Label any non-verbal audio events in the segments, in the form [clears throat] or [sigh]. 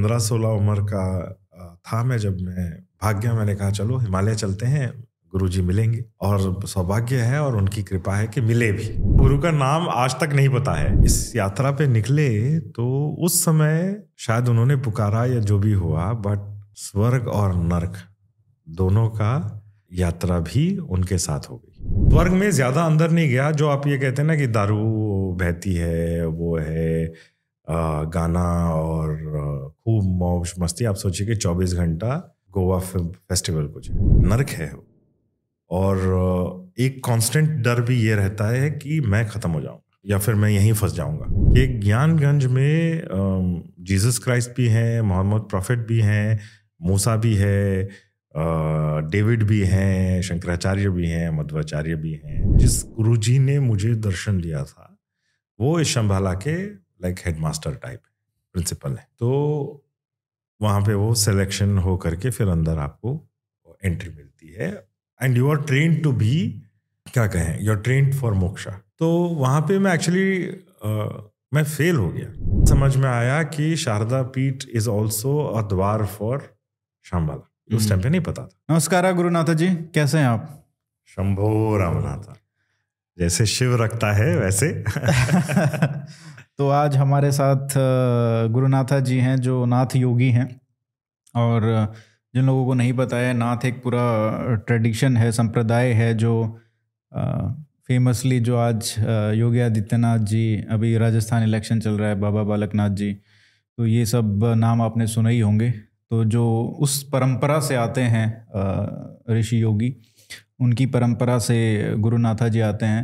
पंद्रह सोलह उम्र का था मैं जब मैं भाग गया मैंने कहा, चलो, हिमालय चलते हैं गुरु जी मिलेंगे। और सौभाग्य है और उनकी कृपा है कि मिले भी। गुरु का नाम आज तक नहीं पता है। इस यात्रा पे निकले तो उस समय शायद उन्होंने पुकारा या जो भी हुआ, बट स्वर्ग और नर्क दोनों का यात्रा भी उनके साथ हो गई। स्वर्ग में ज़्यादा अंदर नहीं गया, जो आप ये कहते हैं ना कि दारू बहती है, वो है गाना और खूब मौज मस्ती, आप सोचिए कि 24 घंटा गोवा फेस्टिवल कुछ नर्क है वो। और एक कांस्टेंट डर भी ये रहता है कि मैं ख़त्म हो जाऊँगा, या फिर मैं यहीं फंस जाऊँगा। ये ज्ञानगंज में जीसस क्राइस्ट भी हैं, मोहम्मद प्रॉफिट भी हैं, मूसा भी है डेविड भी हैं, शंकराचार्य भी हैं, मध्वाचार्य भी हैं। जिस गुरुजी ने मुझे दर्शन दिया था, वो इस शंभाला के लाइक हेडमास्टर टाइप प्रिंसिपल है। तो वहाँ पे वो सिलेक्शन हो करके फिर अंदर आपको एंट्री मिलती है। And you are train to be क्या कहें you are train for moksha तो वहाँ पे मैं एक्चुअली मैं फेल हो गया। समझ में आया कि शारदा पीठ इज़ ऑल्सो अ द्वार फॉर शाम्बाला उस टाइम पे नहीं पता था। नमस्कार गुरुनाथ जी कैसे हैं आप? शंभो रामनाथ जैसे शिव रखता है वैसे। [laughs] तो आज हमारे साथ गुरुनाथा जी हैं, जो नाथ योगी हैं। और जिन लोगों को नहीं पता है, नाथ एक पूरा ट्रेडिशन है, संप्रदाय है, जो फेमसली जो आज योगी आदित्यनाथ जी, अभी राजस्थान इलेक्शन चल रहा है, बाबा बालकनाथ जी। तो ये सब नाम आपने सुने ही होंगे। तो जो उस परंपरा से आते हैं ऋषि योगी, उनकी परंपरा से गुरुनाथा जी आते हैं।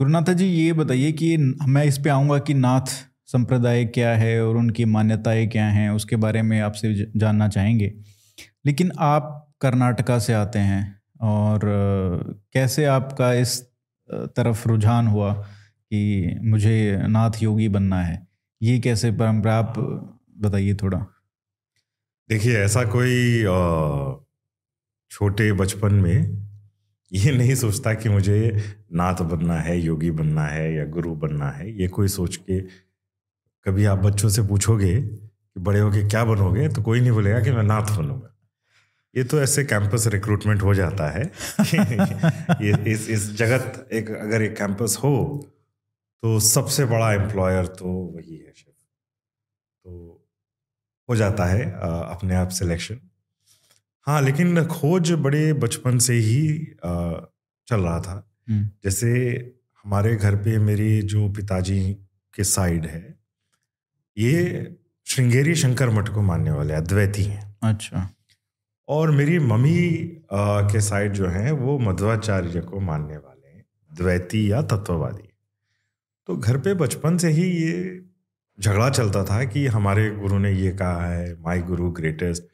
गुरुनाथा जी, ये बताइए कि मैं इस पे आऊँगा कि नाथ संप्रदाय क्या है और उनकी मान्यताएँ क्या हैं, उसके बारे में आपसे जानना चाहेंगे। लेकिन आप कर्नाटका से आते हैं और कैसे आपका इस तरफ़ रुझान हुआ कि मुझे नाथ योगी बनना है? ये कैसे परंपरा, आप बताइए थोड़ा। देखिए, ऐसा कोई छोटे बचपन में ये नहीं सोचता कि मुझे नाथ बनना है, योगी बनना है या गुरु बनना है, ये कोई सोच के कभी आप बच्चों से पूछोगे कि बड़े होके क्या बनोगे तो कोई नहीं बोलेगा कि मैं नाथ बनूँगा। ये तो ऐसे कैंपस रिक्रूटमेंट हो जाता है ये इस इस जगत एक, अगर एक कैंपस हो तो सबसे बड़ा एम्प्लॉयर तो वही है शेफ तो हो जाता है अपने आप सिलेक्शन हाँ लेकिन खोज बड़े बचपन से ही चल रहा था। जैसे हमारे घर पे मेरे जो पिताजी के साइड है ये श्रृंगेरी शंकर मठ को मानने वाले अद्वैती हैं। अच्छा। और मेरी मम्मी के साइड जो हैं वो मध्वाचार्य को मानने वाले हैं। द्वैती या तत्ववादी। तो घर पे बचपन से ही ये झगड़ा चलता था कि हमारे गुरु ने ये कहा है माई गुरु ग्रेटेस्ट।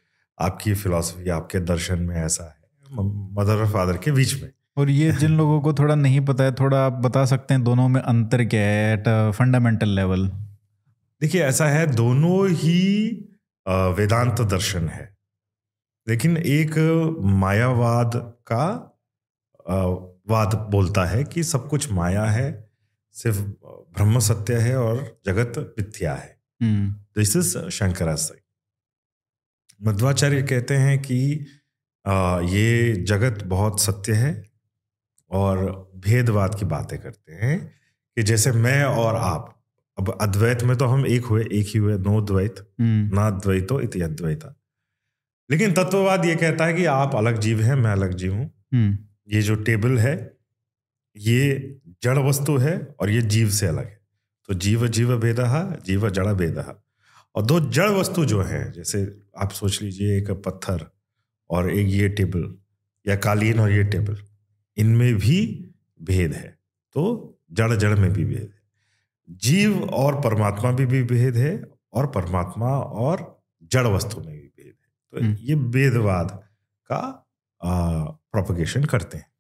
आपकी फिलॉसफी आपके दर्शन में ऐसा है मदर और फादर के बीच में। और ये [laughs] जिन लोगों को थोड़ा नहीं पता है थोड़ा आप बता सकते हैं दोनों में अंतर क्या है एट फंडामेंटल लेवल देखिए ऐसा है दोनों ही वेदांत दर्शन है। लेकिन एक मायावाद का वाद बोलता है कि सब कुछ माया है सिर्फ़ ब्रह्म सत्य है और जगत मिथ्या है। This is Shankaracharya. मध्वाचार्य कहते हैं कि आ, ये जगत बहुत सत्य है और भेदवाद की बातें करते हैं कि जैसे मैं और आप अब अद्वैत में तो हम एक हुए एक ही हुए नो द्वैत हम्म। ना द्वैतो इति अद्वैता लेकिन तत्ववाद ये कहता है कि आप अलग जीव हैं मैं अलग जीव हूँ हम्म। ये जो टेबल है ये जड़ वस्तु है और ये जीव से अलग है तो जीव जीव भेद जीव जड़ भेद और दो जड़ वस्तु जो है जैसे आप सोच लीजिए एक पत्थर और एक ये टेबल या कालीन और ये टेबल इनमें भी भेद है। तो जड़ जड़ में भी भेद है। जीव और परमात्मा भी, भी भेद है और परमात्मा और जड़ वस्तु में भी भेद है। तो हम्म। ये भेदवाद का प्रोपगेशन करते हैं।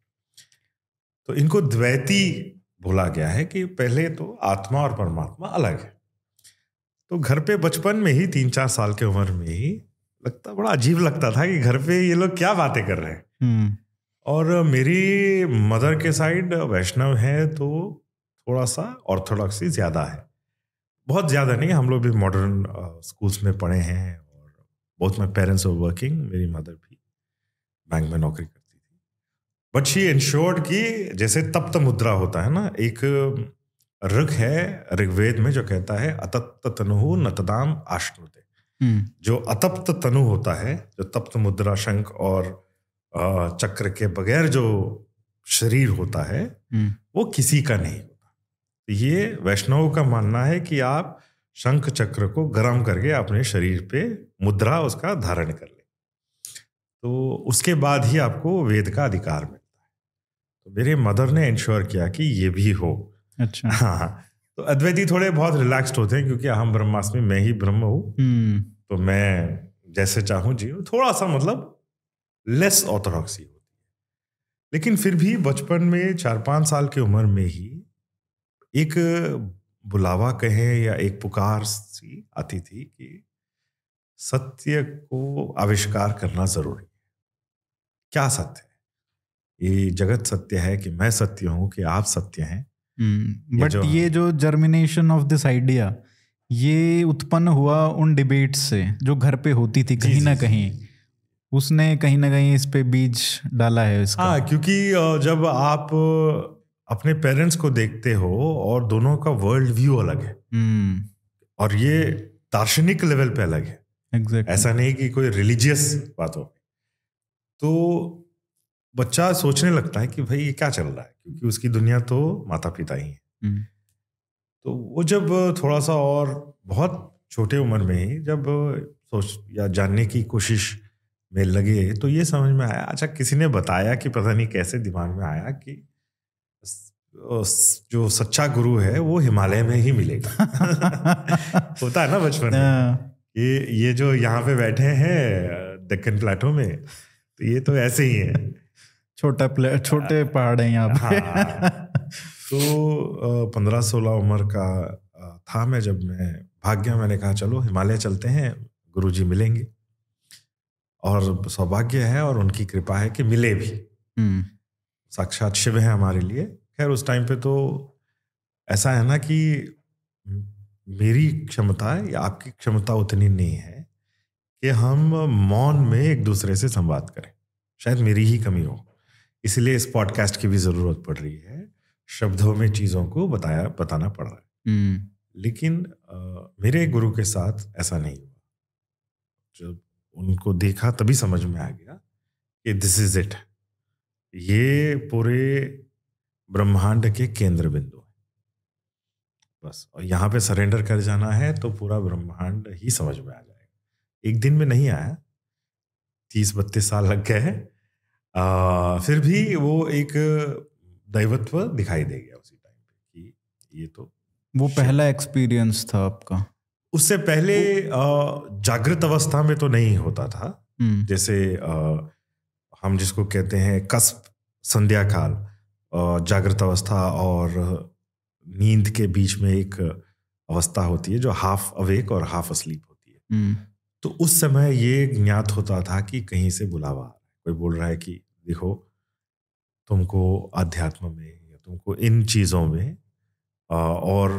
तो इनको द्वैती बोला गया है कि पहले तो आत्मा और परमात्मा अलग है। तो घर पे बचपन में ही तीन चार साल के उम्र में ही लगता बड़ा अजीब लगता था कि घर पे ये लोग क्या बातें कर रहे हैं। हम्म। और मेरी मदर के साइड वैष्णव है तो थोड़ा सा ऑर्थोडॉक्सी ज़्यादा है। बहुत ज़्यादा नहीं हम लोग भी मॉडर्न स्कूल्स में पढ़े हैं और बहुत माई पेरेंट्स आर वर्किंग मेरी मदर भी बैंक में नौकरी करती थी। बट शी इंश्योर्ड कि जैसे तप्त मुद्रा होता है ना एक ऋग है ऋग्वेद में जो कहता है अतप्त तनु नतदाम आश्नुते। हम्म, जो अतप्त तनु होता है जो तप्त मुद्रा शंख और चक्र के बगैर जो शरीर होता है हम्म, वो किसी का नहीं होता। तो ये वैष्णव का मानना है कि आप शंख चक्र को गर्म करके अपने शरीर पे मुद्रा उसका धारण कर ले। तो उसके बाद ही आपको वेद का अधिकार मिलता है। तो मेरे मदर ने इंश्योर किया कि ये भी हो। अच्छा। हाँ तो अद्वैती थोड़े बहुत रिलैक्स्ड होते हैं क्योंकि हम ब्रह्मास्मि मैं ही ब्रह्म हूँ। हम्म, तो मैं जैसे चाहूँ जी थोड़ा सा मतलब लेस ऑर्थोडॉक्सी होती है। लेकिन फिर भी बचपन में चार पाँच साल की उम्र में ही एक बुलावा कहें या एक पुकार सी आती थी कि सत्य को आविष्कार करना ज़रूरी है। क्या सत्य है? ये जगत सत्य है कि मैं सत्य हूँ कि आप सत्य हैं? हम्म, ये बट ये जो जर्मिनेशन ऑफ़ दिस आइडिया ये उत्पन्न हुआ उन डिबेट से जो घर पे होती थी कहीं ना कहीं। उसने कहीं ना कहीं इस पे बीज डाला है इसका। हाँ क्योंकि जब आप अपने पेरेंट्स को देखते हो और दोनों का वर्ल्ड व्यू अलग है हम्म। और ये दार्शनिक लेवल पे अलग है। एग्जैक्टली ऐसा नहीं कि कोई रिलीजियस बात हो। तो बच्चा सोचने लगता है कि भाई ये क्या चल रहा है? क्योंकि उसकी दुनिया तो माता पिता ही है। हम्म, तो वो जब थोड़ा सा और बहुत छोटे उम्र में ही जब सोच या जानने की कोशिश में लगे तो ये समझ में आया अच्छा किसी ने बताया कि पता नहीं कैसे दिमाग में आया कि जो सच्चा गुरु है वो हिमालय में ही मिलेगा। [laughs] होता है ना बचपन में? हाँ, ये ये जो यहाँ पे बैठे हैं दक्कन प्लाटो में तो ये तो ऐसे ही है। छोटा प्ले छोटे पहाड़ है यहाँ पे। हाँ। तो पंद्रह सोलह उम्र का था मैं जब मैं भाग गया मैंने कहा चलो हिमालय चलते हैं गुरुजी मिलेंगे। और सौभाग्य है और उनकी कृपा है कि मिले भी। हम्म, साक्षात शिव है हमारे लिए। खैर उस टाइम पे तो ऐसा है ना कि मेरी क्षमता या आपकी क्षमता उतनी नहीं है कि हम मौन में एक दूसरे से संवाद करें। शायद मेरी ही कमी हो। इसलिए इस पॉडकास्ट की भी ज़रूरत पड़ रही है। शब्दों में चीज़ों को बताया बताना पड़ रहा है। हम्म, लेकिन अ, मेरे गुरु के साथ ऐसा नहीं हुआ। जब उनको देखा तभी समझ में आ गया कि दिस इज़ इट ये पूरे ब्रह्मांड के केंद्र बिंदु है। बस और यहाँ पे सरेंडर कर जाना है तो पूरा ब्रह्मांड ही समझ में आ जाएगा। एक दिन में नहीं आया। तीस बत्तीस साल लग गए हैं। आ, फिर भी वो एक दैवत्व दिखाई दे गया उसी टाइम पे कि ये तो वो पहला एक्सपीरियंस था आपका। उससे पहले जागृत अवस्था में तो नहीं होता था। हम्म, जैसे हम जिसको कहते हैं कस्प संध्या काल जागृत अवस्था और नींद के बीच में एक अवस्था होती है जो हाफ़ अवेक और हाफ़ अस्लीप होती है। हम्म, तो उस समय ये ज्ञात होता था कि कहीं से बुलावा आ रहा है। कोई बोल रहा है कि देखो तुमको अध्यात्म में या तुमको इन चीज़ों में और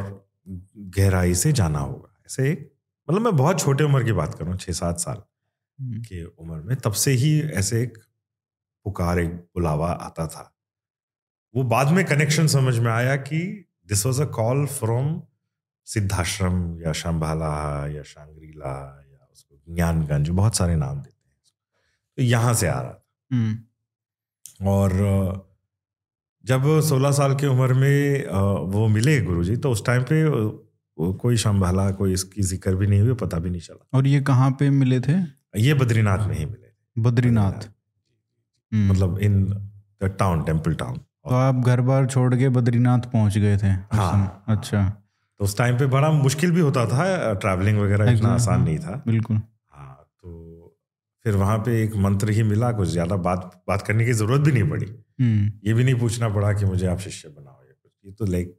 गहराई से जाना होगा। ऐसे एक मतलब मैं बहुत छोटे उम्र की बात कर रहा हूँ छः सात साल की उम्र में तब से ही ऐसे एक पुकार एक बुलावा आता था। वो बाद में कनेक्शन समझ में आया कि this was a call from Siddhashram या शंभाला या शांग्रीला या उसको ज्ञानगंज बहुत सारे नाम देते हैं। तो यहाँ से आ रहा था। और जब 16 साल की उम्र में वो मिले गुरुजी तो उस टाइम पे कोई शंभाला कोई इसकी ज़िक्र भी नहीं हुई पता भी नहीं चला। और ये कहाँ पे मिले थे? ये बद्रीनाथ में ही मिले बद्रीनाथ। हम्म, मतलब in the town temple town. तो आप घर बार छोड़ के बद्रीनाथ पहुँच गए थे? हाँ, अच्छा तो उस टाइम पे बड़ा मुश्किल भी होता था ट्रैवलिंग वगैरह इतना आसान। नहीं था। बिल्कुल। फिर वहाँ पे एक मंत्र ही मिला कुछ ज़्यादा बात बात करने की ज़रूरत भी नहीं पड़ी। हम्म, ये भी नहीं पूछना पड़ा कि मुझे आप शिष्य बनाओ या कुछ। ये तो लाइक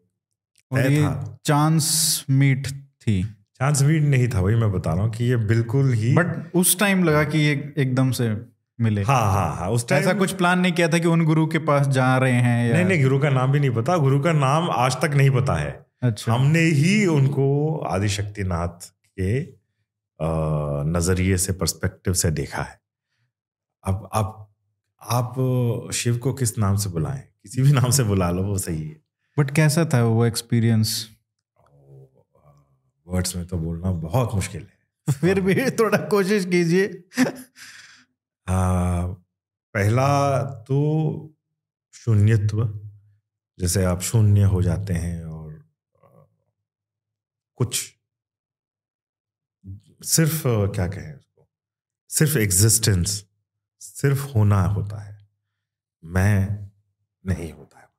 और ये चांस मीट थी। चांस भी नहीं था वही मैं बता रहा हूँ कि ये बिल्कुल ही बट उस टाइम लगा कि ये एकदम से मिले। हाँ हाँ हाँ उस टाइम ऐसा कुछ प्लान नहीं किया था कि उन गुरु के पास जा रहे हैं या नहीं नहीं गुरु का नाम भी नहीं पता। गुरु का नाम आज तक नहीं पता है। अच्छा। हमने ही उनको आदिशक्तिनाथ के नज़रिए से पर्सपेक्टिव से देखा है। अब आप आप शिव को किस नाम से बुलाएँ? किसी भी नाम से बुला लो वो सही है। बट कैसा था वो एक्सपीरियंस वर्ड्स में तो बोलना बहुत मुश्किल है। [laughs] फिर भी थोड़ा कोशिश कीजिए। पहला तो शून्यत्व जैसे आप शून्य हो जाते हैं और कुछ सिर्फ़ क्या कहें उसको? सिर्फ़ एग्जिस्टेंस सिर्फ़ होना होता है। मैं नहीं होता है।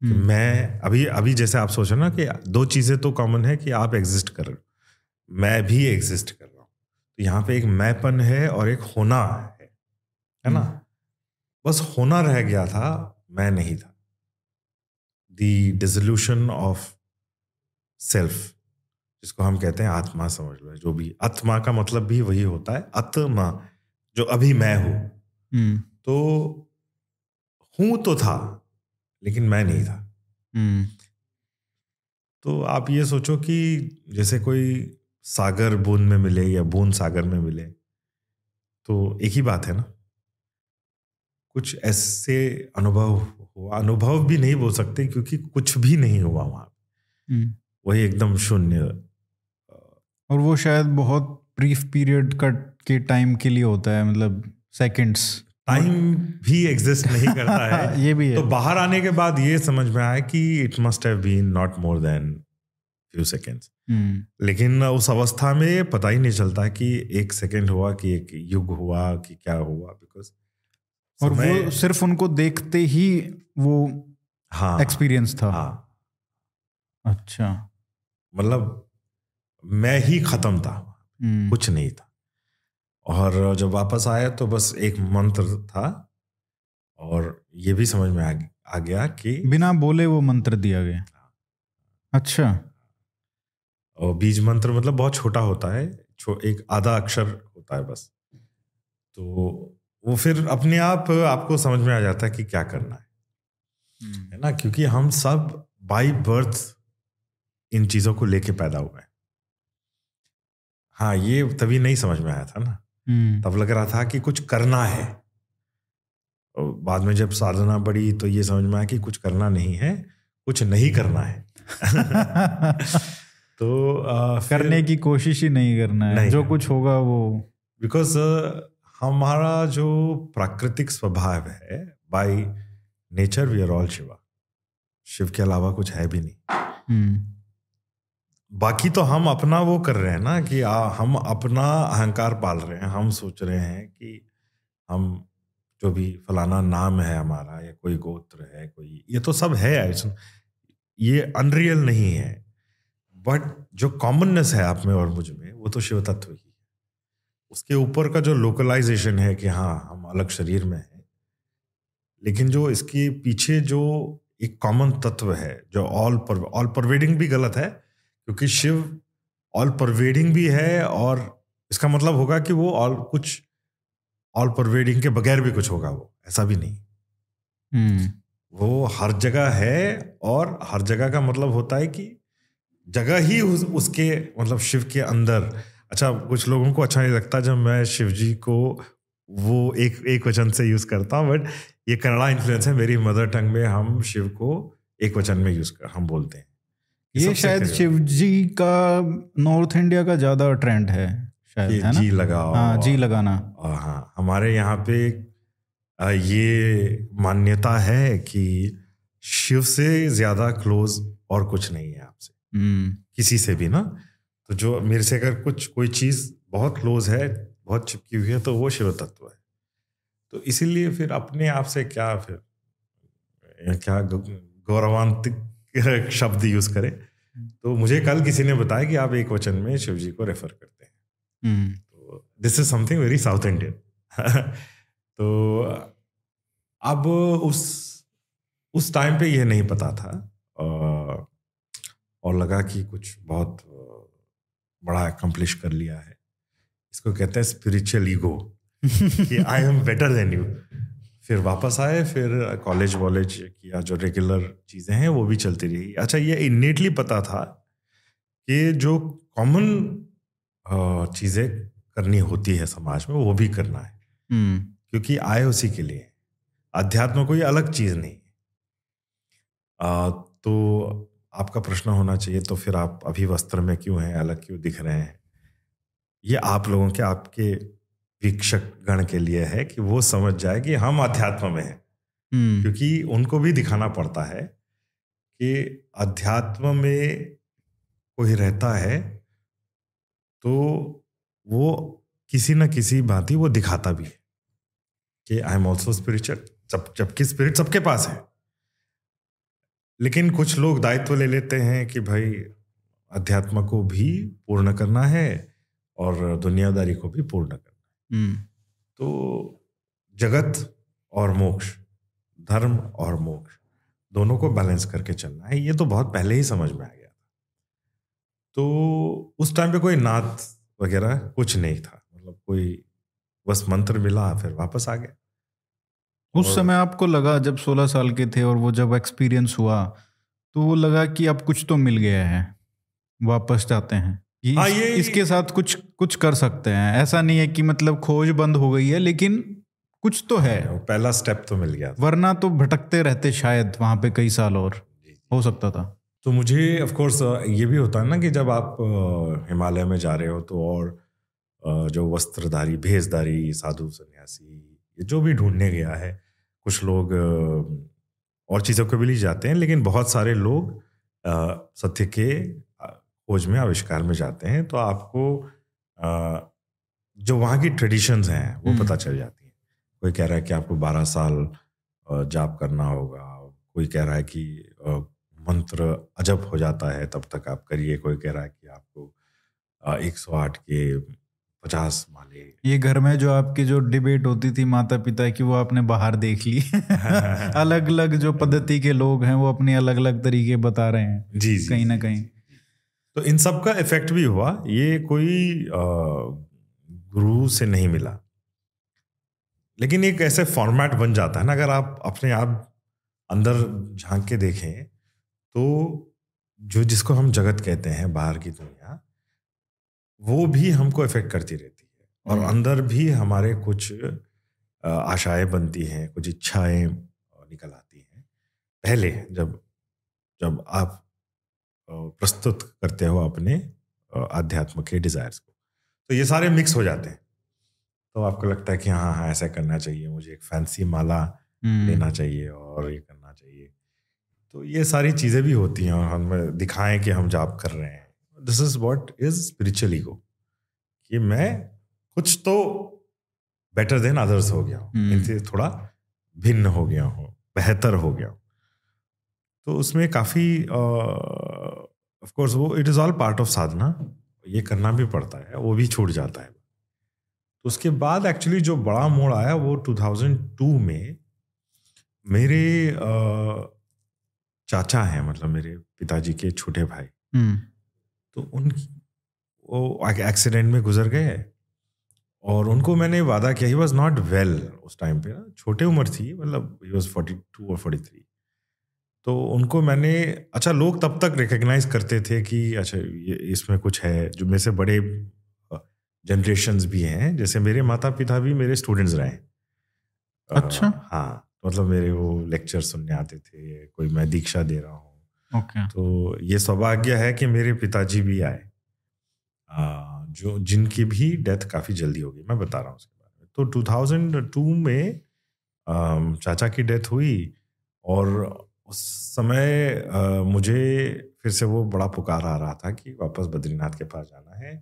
कि हम्म, मैं अभी अभी जैसे आप सोच रहे हो ना कि दो चीज़ें तो कॉमन है कि आप एग्जिस्ट कर रहे हो। मैं भी एग्जिस्ट कर रहा हूँ। तो यहाँ पे एक मैंपन है और एक होना है। है ना? बस होना रह गया था मैं नहीं था। द डिजोल्यूशन ऑफ़ सेल्फ जिसको हम कहते हैं आत्मा समझ लो जो भी। आत्मा का मतलब भी वही होता है आत्मा जो अभी मैं हूँ। हम्म, तो हूँ तो था लेकिन मैं नहीं था। हम्म, तो आप ये सोचो कि जैसे कोई सागर बूंद में मिले या बूंद सागर में मिले तो एक ही बात है ना? कुछ ऐसे अनुभव हुआ अनुभव भी नहीं बोल सकते क्योंकि कुछ भी नहीं हुआ वहाँ हम्म। वही एकदम शून्य और वो शायद बहुत ब्रीफ पीरियड का के टाइम के लिए होता है मतलब सेकंड्स टाइम भी एग्जिस्ट नहीं [laughs] करता है। ये भी है। तो बाहर आने के बाद ये समझ में आया कि it must have been not more than few seconds लेकिन उस अवस्था में पता ही नहीं चलता कि एक सेकंड हुआ कि एक युग हुआ कि क्या हुआ बिकॉज़ और वो सिर्फ़ उनको देखते ही वो हाँ। एक्सपीरियंस था। हाँ। अच्छा। मतलब मैं ही खत्म था। हम्म, कुछ नहीं था। और जब वापस आया तो बस एक मंत्र था और ये भी समझ में आ, आ गया कि बिना बोले वो मंत्र दिया गया। अच्छा। और बीज मंत्र मतलब बहुत छोटा होता है छो, एक आधा अक्षर होता है बस। तो वो फिर अपने आप आपको समझ में आ जाता है कि क्या करना है। हम्म, है ना? क्योंकि हम सब बाई बर्थ इन चीज़ों को लेके पैदा हुए हैं। हाँ ये तभी नहीं समझ में आया था ना। हम्म, तब लग रहा था कि कुछ करना है। बाद में जब साधना बढ़ी तो ये समझ में आया कि कुछ करना नहीं है कुछ नहीं करना है। [laughs] तो आ, करने की कोशिश ही नहीं करना है। नहीं जो। कुछ होगा वो। बिकॉज़ हमारा जो प्राकृतिक स्वभाव है by nature we are all Shiva Shiv के अलावा कुछ है भी नहीं। हम्म, बाकी तो हम अपना वो कर रहे हैं ना कि आ, हम अपना अहंकार पाल रहे हैं। हम सोच रहे हैं कि हम जो भी फलाना नाम है हमारा या कोई गोत्र है कोई ये तो सब है ये अनरियल नहीं है। बट जो कॉमननेस है आप में और मुझमें वो तो शिव तत्व ही है। उसके ऊपर का जो लोकलाइजेशन है कि हाँ हम अलग शरीर में हैं लेकिन जो इसके पीछे जो एक कॉमन तत्व है जो ऑल ऑल परवेडिंग भी गलत है क्योंकि शिव ऑल परवेडिंग भी है और इसका मतलब होगा कि वो ऑल कुछ ऑल परवेडिंग के बगैर भी कुछ होगा वो ऐसा भी नहीं। हम्म, वो हर जगह है और हर जगह का मतलब होता है कि जगह ही उस, उसके मतलब शिव के अंदर। अच्छा कुछ लोगों को अच्छा नहीं लगता जब मैं शिव जी को वो एक एक वचन से यूज़ करता हूँ बट ये कन्नड़ा इन्फ्लुएंस है मेरी मदर टंग में हम शिव को एक वचन में यूज़ कर हम बोलते हैं। ये शायद शिव जी का नॉर्थ इंडिया का ज़्यादा ट्रेंड है शायद है ना? जी लगाओ। हाँ जी लगाना। हाँ हमारे यहाँ पे ये मान्यता है कि शिव से ज़्यादा क्लोज और कुछ नहीं है आपसे। हम्म, किसी से भी ना? तो जो मेरे से अगर कुछ कोई चीज़ बहुत क्लोज है बहुत चिपकी हुई है तो वो शिव तत्व है। तो इसीलिए फिर अपने आप से क्या फिर क्या गौरवान्वित [laughs] शब्द यूज़ करें। तो मुझे कल किसी ने बताया कि आप एक वचन में शिव जी को रेफर करते हैं। हम्म, तो this is something very South Indian तो अब उस उस टाइम पे यह नहीं पता था और लगा कि कुछ बहुत बड़ा अकम्प्लिश कर लिया है। इसको कहते हैं स्पिरिचुअल ईगो कि I am better than you फिर वापस आए फिर कॉलेज वॉलेज किया जो रेगुलर चीज़ें हैं वो भी चलती रही। अच्छा ये इनेटली पता था कि जो कॉमन चीज़ें करनी होती है समाज में वो भी करना है। हम्म। क्योंकि आए उसी के लिए अध्यात्म कोई अलग चीज़ नहीं। आ, तो आपका प्रश्न होना चाहिए तो फिर आप अभी वस्त्र में क्यों हैं अलग क्यों दिख रहे हैं? ये आप लोगों के आपके वीक्षक गण के लिए है कि वो समझ जाए कि हम अध्यात्म में हैं। हम्म। क्योंकि उनको भी दिखाना पड़ता है कि अध्यात्म में कोई रहता है तो वो किसी न किसी भांति वो दिखाता भी है कि आई एम ऑल्सो स्पिरिचुअल जब जबकि स्पिरिट सबके पास है। लेकिन कुछ लोग दायित्व ले लेते हैं कि भाई अध्यात्म को भी पूर्ण करना है और दुनियादारी को भी पूर्ण करना तो जगत और मोक्ष धर्म और मोक्ष दोनों को बैलेंस करके चलना है। ये तो बहुत पहले ही समझ में आ गया था। तो उस टाइम पे कोई नात वगैरह कुछ नहीं था। मतलब कोई बस मंत्र मिला फिर वापस आ गया। उस समय आपको लगा जब 16 साल के थे और वो जब एक्सपीरियंस हुआ तो वो लगा कि अब कुछ तो मिल गया है वापस जाते हैं। ये हाँ, ये- इसके साथ कुछ कुछ कर सकते हैं। ऐसा नहीं है कि मतलब खोज बंद हो गई है लेकिन कुछ तो है। वो पहला स्टेप तो मिल गया वरना तो भटकते रहते शायद वहाँ पे कई साल और। हो सकता था। तो मुझे ऑफ़ कोर्स ये भी होता है ना कि जब आप हिमालय में जा रहे हो तो और जो वस्त्रधारी भेषधारी साधु सन्यासी ये जो भी ढूँढने गया है कुछ लोग और चीज़ों के भी लिए जाते हैं लेकिन बहुत सारे लोग सत्य के खोज में आविष्कार में जाते हैं तो आपको जो वहाँ की ट्रेडिशंस हैं वो हम्म। पता चल जाती हैं कोई कह रहा है कि आपको बारह साल जाप करना होगा कोई कह रहा है कि मंत्र अजब हो जाता है तब तक आप करिए कोई कह रहा है कि आपको एक सौ आठ के पचास माले ये घर में जो आपकी जो डिबेट होती थी माता पिता की वो आपने बाहर देख ली [laughs] अलग अलग जो पद्धति के लोग हैं वो अपने अलग अलग तरीके बता रहे हैं जी जी कहीं ना जी, कहीं। तो इन सब का इफ़ेक्ट भी हुआ। ये कोई गुरु से नहीं मिला। लेकिन एक ऐसे फॉर्मेट बन जाता है ना अगर आप अपने आप अंदर झाँक के देखें तो जो जिसको हम जगत कहते हैं बाहर की दुनिया वो भी हमको इफ़ेक्ट करती रहती है। और हम्म। अंदर भी हमारे कुछ आशाएँ बनती हैं कुछ इच्छाएँ निकल आती हैं। पहले जब जब आप प्रस्तुत करते हो अपने आध्यात्म के डिजायर्स को। तो ये सारे मिक्स हो जाते हैं। तो आपको लगता है कि हाँ हाँ ऐसा करना चाहिए मुझे एक फैंसी माला हम्म, लेना चाहिए और ये करना चाहिए। तो ये सारी चीज़ें भी होती हैं और हम दिखाएँ कि हम जाप कर रहे हैं। This is what is spiritual ego कि मैं कुछ तो बेटर देन अदर्स हो गया हूँ। हम्म। इनसे थोड़ा भिन्न हो गया हूँ बेहतर हो गया हूँ। तो उसमें काफ़ी ऑफ़ कोर्स वो it is all part of sadhana. ये करना भी पड़ता है वो भी छूट जाता है। तो उसके बाद एक्चुअली जो बड़ा मोड़ आया वो 2002 में मेरे चाचा हैं मतलब मेरे पिताजी के छोटे भाई। हम्म, तो उन वो एक्सीडेंट में गुजर गए और उनको मैंने वादा किया ही वॉज़ नॉट वेल उस टाइम पे ना छोटे उम्र थी मतलब ही वॉज़ फोर्टी टू और फोर्टी थ्री तो उनको मैंने अच्छा लोग तब तक रिकग्नाइज करते थे कि अच्छा ये इसमें कुछ है जो मेरे से बड़े जनरेशन्स भी हैं जैसे मेरे माता पिता भी मेरे स्टूडेंट्स रहे। अच्छा। हाँ मतलब मेरे वो लेक्चर सुनने आते थे कोई मैं दीक्षा दे रहा हूँ। तो ये सौभाग्य है कि मेरे पिताजी भी आए। आ, जो जिनकी भी डेथ काफ़ी जल्दी हो गई मैं बता रहा हूँ उसके बारे में। तो 2002 में अम, चाचा की डेथ हुई और उस समय अ, मुझे फिर से वो बड़ा पुकार आ रहा था कि वापस बद्रीनाथ के पास जाना है।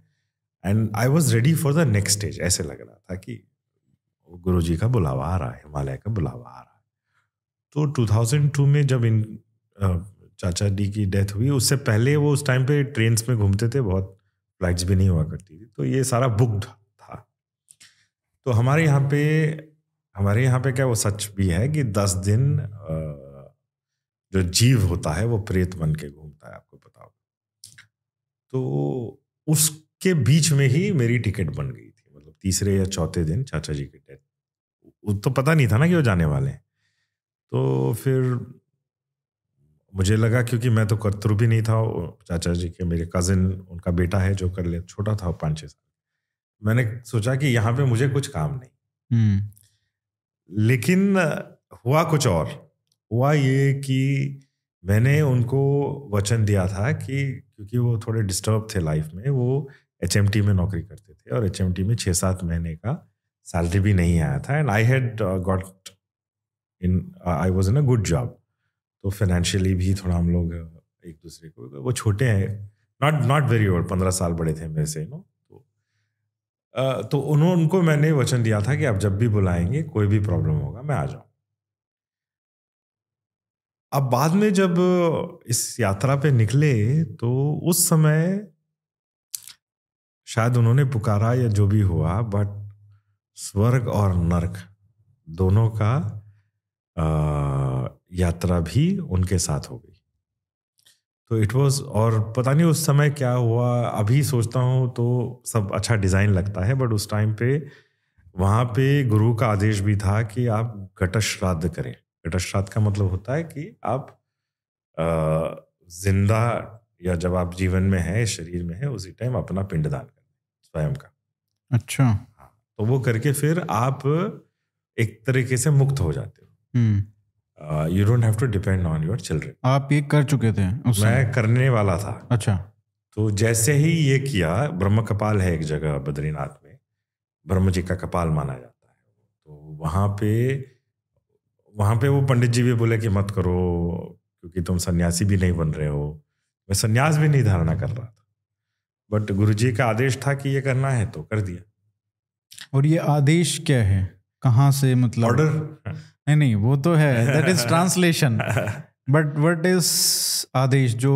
And I was ready for the next stage ऐसे लग रहा था कि गुरु जी का बुलावा आ रहा है हिमालय का बुलावा आ रहा है। तो 2002 में जब इन चाचा डी की डेथ हुई उससे पहले वो उस टाइम पे ट्रेन्स में घूमते थे बहुत फ्लाइट्स भी नहीं हुआ करती थी तो ये सारा बुकड था। तो हमारे यहाँ पे हमारे यहाँ पे क्या वो सच भी है कि दस दिन अ, जो जीव होता है वो प्रेत बन के घूमता है आपको पता होगा। तो उसके बीच में ही मेरी टिकट बन गई थी मतलब तीसरे या चौथे दिन चाचा जी की डेथ। तो पता नहीं था ना कि वो जाने वाले हैं। तो फिर मुझे लगा क्योंकि मैं तो कर्तृ भी नहीं था चाचा जी के मेरे कजिन उनका बेटा है जो कर ले छोटा था पाँच छः साल। मैंने सोचा कि यहाँ पे मुझे कुछ काम नहीं। हम्म। लेकिन हुआ कुछ और। हुआ ये कि मैंने उनको वचन दिया था कि क्योंकि वो थोड़े डिस्टर्ब थे लाइफ में वो HMT में नौकरी करते थे और HMT में छः सात महीने का सैलरी भी नहीं आया था and I had got in I was in a good job तो फाइनेंशियली भी थोड़ा हम लोग एक दूसरे को वो छोटे हैं नॉट नॉट वेरी ओल्ड पंद्रह साल बड़े थे मेरे से नो तो अ, तो उन्होंने उनको मैंने वचन दिया था कि आप जब भी बुलाएँगे कोई भी प्रॉब्लम होगा मैं आ जाऊँ। अब बाद में जब इस यात्रा पे निकले तो उस समय शायद उन्होंने पुकारा या जो भी हुआ बट स्वर्ग और नरक दोनों का अ, यात्रा भी उनके साथ हो गई। तो इट वाज और पता नहीं उस समय क्या हुआ अभी सोचता हूँ तो सब अच्छा डिज़ाइन लगता है बट उस टाइम पे वहाँ पे गुरु का आदेश भी था कि आप घट श्राद्ध करें। घट श्राद्ध का मतलब होता है कि आप ज़िंदा या जब आप जीवन में है शरीर में है उसी टाइम अपना पिंडदान करें स्वयं का। अच्छा। हाँ तो वो करके फिर आप एक तरीके से मुक्त हो जाते हो। You don't have to depend on your children आप ये कर चुके थे उस मैं करने वाला था। अच्छा। तो जैसे ही ये किया ब्रह्म कपाल है एक जगह बद्रीनाथ में ब्रह्म जी का कपाल माना जाता है। तो वहाँ पे वहाँ पे वो पंडित जी भी बोले कि मत करो क्योंकि तुम सन्यासी भी नहीं बन रहे हो। मैं सन्यास भी नहीं धारणा कर रहा था। बट गुरु जी का आदेश था कि ये करना है तो कर दिया। और ये आदेश क्या है? कहाँ से मतलब? ऑर्डर नहीं नहीं वो तो है that is translation but what is आदेश जो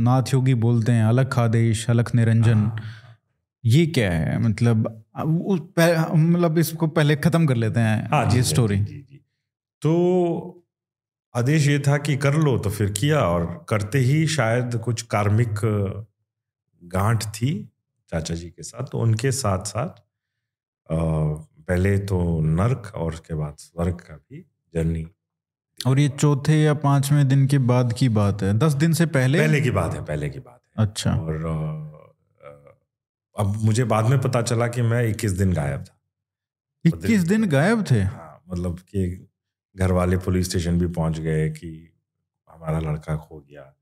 नाथ योगी बोलते हैं अलख आदेश अलख निरंजन ये क्या है? मतलब मतलब इसको पहले खत्म कर लेते हैं हाँ जी, ये स्टोरी जी, जी, जी। तो आदेश ये था कि कर लो तो फिर किया और करते ही शायद कुछ कार्मिक गांठ थी चाचा जी के साथ तो उनके साथ साथ पहले तो नर्क और उसके बाद स्वर्ग का भी जर्नी। और ये चौथे या पाँचवें दिन के बाद की बात है? दस दिन से पहले? पहले की बात है पहले की बात है। अच्छा। और अब मुझे बाद में पता चला कि मैं 21 दिन गायब था। इक्कीस दिन गायब थे? हाँ मतलब कि घर वाले पुलिस स्टेशन भी पहुँच गए कि हमारा लड़का खो गया।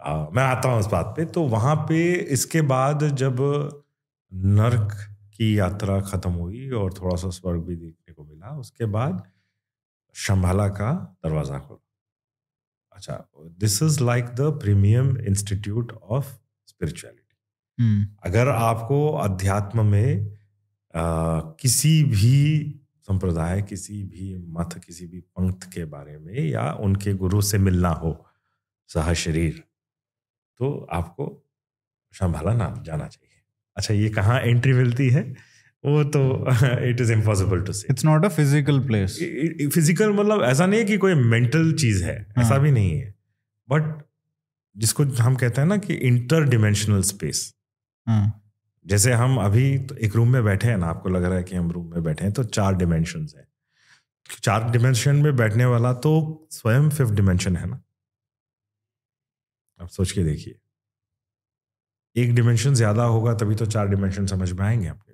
आ, मैं आता हूँ उस बात पे तो वहाँ पे इसके बाद जब नर्क की यात्रा खत्म हुई और थोड़ा सा स्वर्ग भी देखने को मिला उसके बाद शंभाला का दरवाज़ा खोला। अच्छा this is like the premium institute of spirituality अगर आपको अध्यात्म में आ, किसी भी संप्रदाय किसी भी मत किसी भी पंथ के बारे में या उनके गुरु से मिलना हो सह शरीर तो आपको शंभाला नाम जाना चाहिए। अच्छा ये कहाँ एंट्री मिलती है? वो तो it is impossible to say it's not a physical place physical मतलब ऐसा नहीं है कि कोई मेंटल चीज़ है हाँ. ऐसा। भी नहीं है। बट जिसको हम कहते हैं ना कि इंटर डिमेंशनल स्पेस हाँ। जैसे हम अभी तो एक रूम में बैठे हैं ना, आपको लग रहा है कि हम रूम में बैठे हैं तो चार डिमेंशन है। चार डिमेंशन में बैठने वाला तो स्वयं फिफ्थ डिमेंशन है ना? आप सोच के देखिए। एक डिमेंशन ज़्यादा होगा तभी तो चार डिमेंशन समझ में आएँगे आपके।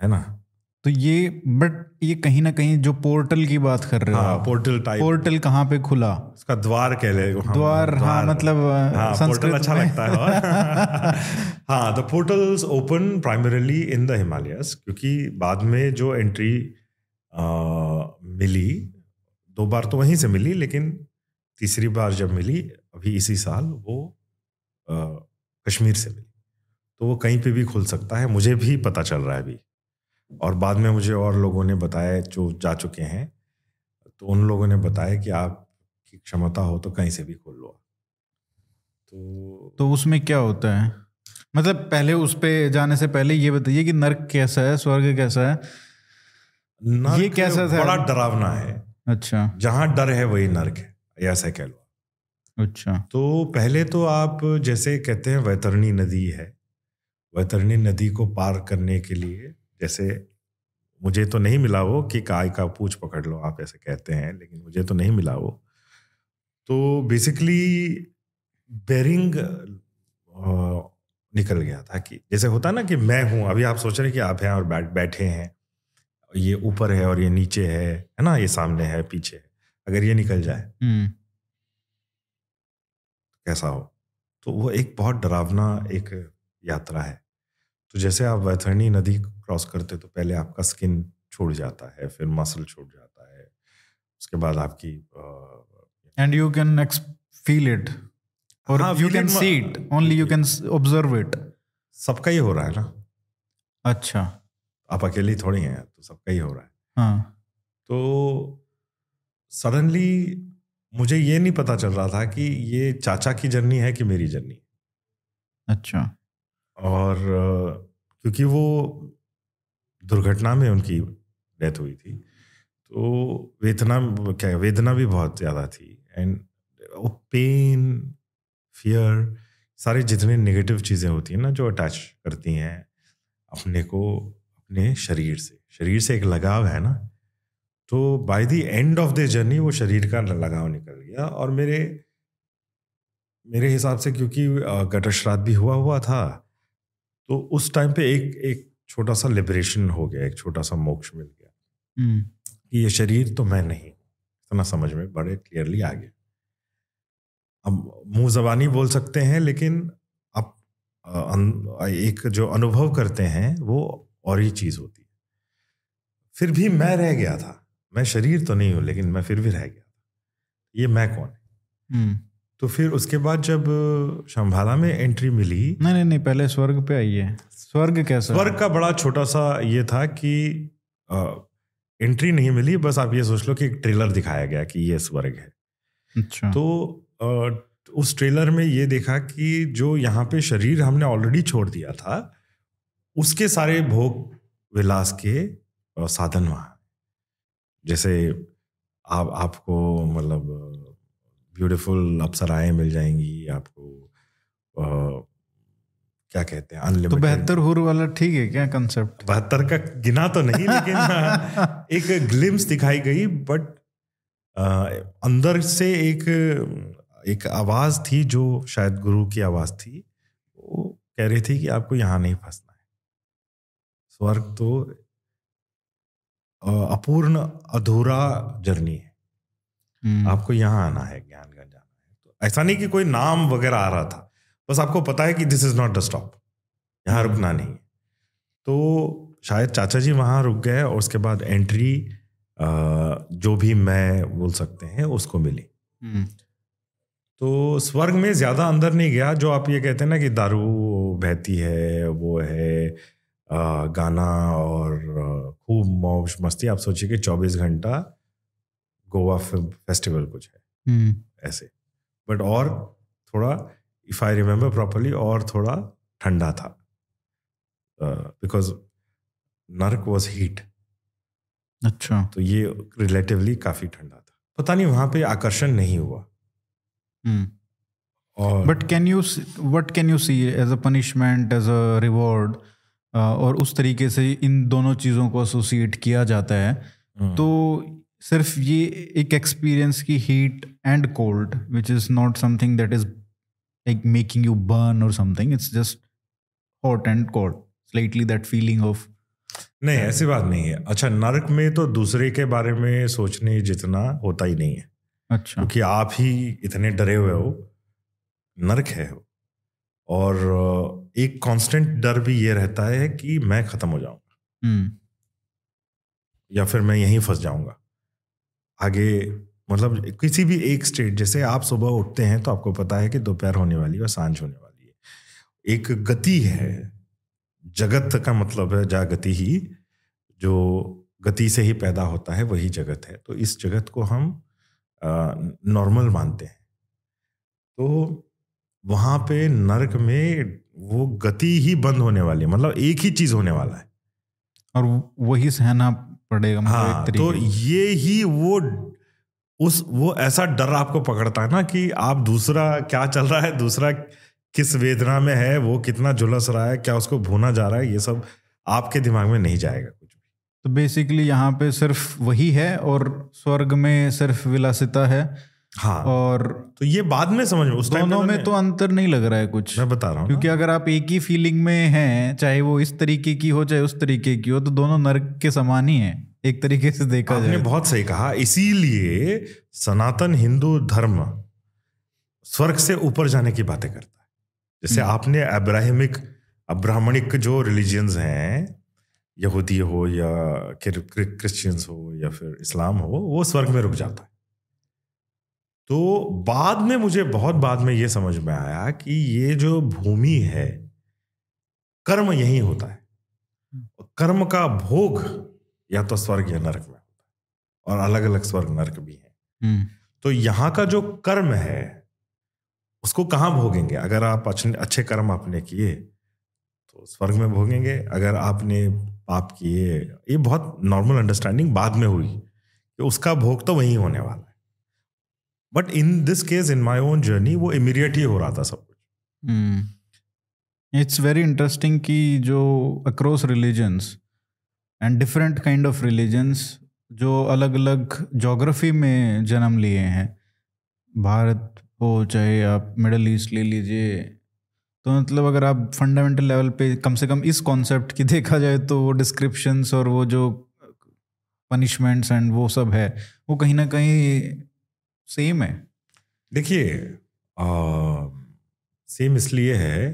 है ना? तो ये बट ये कहीं ना कहीं जो पोर्टल की बात कर रहे हो हाँ पोर्टल टाइप पोर्टल कहाँ पे खुला? उसका द्वार कह ले हम, द्वार हाँ मतलब हाँ पोर्टल अच्छा लगता है [laughs] हाँ the portals open primarily in the Himalayas क्योंकि बाद में जो एंट्री आ, मिली दो बार तो वहीं से मिली लेकिन तीसरी बार जब मिली अभी इसी साल वो अ, कश्मीर से मिली। तो वो कहीं पे भी खुल सकता है मुझे भी पता चल रहा है अभी। और बाद में मुझे और लोगों ने बताया जो जा चुके हैं तो उन लोगों ने बताया कि आपकी क्षमता हो तो कहीं से भी खोल लो तो तो उसमें क्या होता है? मतलब पहले उस पे जाने से पहले ये बताइए कि नर्क कैसा है स्वर्ग कैसा है? नर्क ये कैसा था? बड़ा डरावना है। अच्छा। जहाँ डर है वही नर्क है ऐसा कह लो अच्छा। तो पहले तो आप जैसे कहते हैं वैतरणी नदी है। वैतरणी नदी को पार करने के लिए जैसे मुझे तो नहीं मिला वो कि काय का पूछ पकड़ लो आप ऐसे कहते हैं लेकिन मुझे तो नहीं मिला वो। तो बेसिकली बेरिंग निकल गया था कि जैसे होता ना कि मैं हूँ अभी आप सोच रहे हैं कि आप हैं और बैठ बैठे हैं ये ऊपर है और ये नीचे है है ना ये सामने है पीछे है अगर ये निकल जाए। हम्म। कैसा हो? तो वो एक बहुत डरावना एक यात्रा है। तो जैसे आप वैथरणी नदी क्रॉस करते तो पहले आपका स्किन छूट जाता है फिर मसल छूट जाता है उसके बाद आपकी and you can ex- feel it. Or हाँ, you feel can it see मा- it only you can s- observe it. सबका ही हो रहा है ना? अच्छा। आप अकेली थोड़ी हैं तो सबका ही हो रहा है। हाँ। तो सडनली मुझे ये नहीं पता चल रहा था कि ये चाचा की जर्नी है कि मेरी जर्नी अच्छा। और, क्योंकि वो दुर्घटना में उनकी डेथ हुई थी तो वेदना, क्या वेदना भी बहुत ज़्यादा थी एंड वो पेन फियर सारे जितने नेगेटिव चीज़ें होती हैं ना जो अटैच करती हैं, अपने को, अपने शरीर से शरीर से एक लगाव है ना तो by the end of the journey वो शरीर का लगाव निकल गया और मेरे मेरे हिसाब से क्योंकि गटर श्राद्ध भी हुआ हुआ था तो उस टाइम पे एक एक छोटा सा लिबरेशन हो गया एक छोटा सा मोक्ष मिल गया। हम्म। कि ये शरीर तो मैं नहीं हूँ इतना समझ में बड़े क्लियरली आ गया। अब मुँह जबानी बोल सकते हैं लेकिन आप एक जो अनुभव करते हैं वो और ही चीज़ होती है। फिर भी मैं रह गया था। मैं शरीर तो नहीं हूँ लेकिन मैं फिर भी रह गया था। ये मैं कौन है? हम्म। तो फिर उसके बाद जब शंभाला में एंट्री मिली। नहीं नहीं नहीं पहले स्वर्ग पे आइए। स्वर्ग कैसा स्वर्ग का बड़ा छोटा सा ये था कि एंट्री नहीं मिली बस आप ये सोच लो कि एक ट्रेलर दिखाया गया कि ये स्वर्ग है। अच्छा। तो अ, उस ट्रेलर में ये देखा कि जो यहाँ पे शरीर हमने ऑलरेडी छोड़ दिया था उसके सारे भोग विलास के साधन वहाँ जैसे आप आपको मतलब ब्यूटीफुल अप्सराएँ मिल जाएँगी आपको क्या कहते हैं तो अनलिमिटेड बेहतर हुर वाला ठीक है क्या कंसेप्ट बहत्तर का गिना तो नहीं लेकिन हाँ, [laughs] एक ग्लिम्स दिखाई गई बट अंदर से एक एक आवाज़ थी जो शायद गुरु की आवाज़ थी वो कह रही थी कि आपको यहाँ नहीं फंसना है। स्वर्ग तो अपूर्ण अधूरा जर्नी है। हम्म, आपको यहाँ आना है ज्ञानगंज जाना है। तो ऐसा नहीं कि कोई नाम वगैरह आ रहा था बस आपको पता है कि this is not the stop यहाँ रुकना नहीं है। तो शायद चाचा जी वहाँ रुक गए और उसके बाद एंट्री जो भी मैं बोल सकते हैं उसको मिली। हम्म, तो स्वर्ग में ज़्यादा अंदर नहीं गया जो आप ये कहते हैं ना कि दारू बहती है वो है गाना और खूब मौज मस्ती आप सोचिए कि 24 घंटा गोवा फ़िल्म फेस्टिवल कुछ है। हम्म, ऐसे। बट और थोड़ा इफ़ आई रिमेम्बर प्रॉपरली और थोड़ा ठंडा था। बिकॉज़ नर्क वॉज़ हीट अच्छा। तो ये रिलेटिवली काफ़ी ठंडा था। पता नहीं वहाँ पे आकर्षण नहीं हुआ। हम्म। और but can you what can you see as a punishment as a reward और उस तरीके से इन दोनों चीज़ों को एसोसिएट किया जाता है? हम्म, तो सिर्फ़ ये एक एक्सपीरियंस की heat and cold which is not something that is like making you burn और something it's just hot and cold slightly that feeling of नहीं ऐसी बात नहीं है। अच्छा नर्क में तो दूसरे के बारे में सोचने जितना होता ही नहीं है। अच्छा। क्योंकि आप ही इतने डरे हुए हो नर्क है वो। और एक कांस्टेंट डर भी ये रहता है कि मैं खत्म हो जाऊँगा। हम्म। या फिर मैं यहीं फंस जाऊँगा। आगे मतलब किसी भी एक स्टेट जैसे आप सुबह उठते हैं तो आपको पता है कि दोपहर होने वाली है और साँझ होने वाली है। एक गति है, जगत का मतलब है जागति ही, जो गति से ही पैदा होता है वही जगत है। तो इस जगत को हम नॉर्मल मानते हैं। तो वहाँ पे नरक में वो गति ही बंद होने वाली है मतलब एक ही चीज़ होने वाला है। और वही सहना पड़ेगा मतलब हाँ तो ये ही वो उस वो ऐसा डर आपको पकड़ता है ना कि आप दूसरा क्या चल रहा है दूसरा किस वेदना में है वो कितना झुलस रहा है क्या उसको भूना जा रहा है ये सब आपके दिमाग में नहीं जाएगा कुछ भी। तो बेसिकली यहाँ पे सिर्फ़ वही है और स्वर्ग में सिर्फ़ विलासिता है। हाँ। और तो ये बाद में समझ में उस दोनों में तो अंतर नहीं लग रहा है कुछ। मैं बता रहा हूँ क्योंकि अगर आप एक ही फीलिंग में हैं चाहे वो इस तरीके की हो चाहे उस तरीके की हो तो दोनों नर्क के समान ही है एक तरीके से देखा आपने जाए। बहुत सही कहा इसीलिए सनातन हिंदू धर्म स्वर्ग से ऊपर जाने की बातें करता है। जैसे हम्म। आपने अब्राहमिक अब्राह्मणिक जो रिलीजियंस हैं यहूदी हो या क्रिश्चियंस हो या फिर इस्लाम हो वो स्वर्ग में रुक जाता है। तो बाद में मुझे बहुत बाद में ये समझ में आया कि ये जो भूमि है कर्म यही होता है। कर्म का भोग या तो स्वर्ग या नरक में होता है और अलग अलग स्वर्ग नरक भी हैं। हम्म, तो यहाँ का जो कर्म है उसको कहाँ भोगेंगे? अगर आप अच्छे अच्छे कर्म आपने किए तो स्वर्ग में भोगेंगे। अगर आपने पाप किए ये बहुत नॉर्मल अंडरस्टैंडिंग बाद में हुई कि उसका भोग तो वहीं होने वाला है। But in this case in my own journey वो इमीडिएट ही हो रहा था सब कुछ। इट्स वेरी इंटरेस्टिंग कि जो across religions and different kind of religions जो अलग अलग जोग्राफी में जन्म लिए हैं। भारत हो, चाहे आप मिडल ईस्ट ले लीजिए। तो मतलब अगर आप फंडामेंटल लेवल पे कम से कम इस कॉन्सेप्ट की देखा जाए तो वो डिस्क्रिप्शंस और वो जो पनिशमेंट्स एंड वो सब है, वो कहीं ना कहीं सेम है। देखिए सेम इसलिए है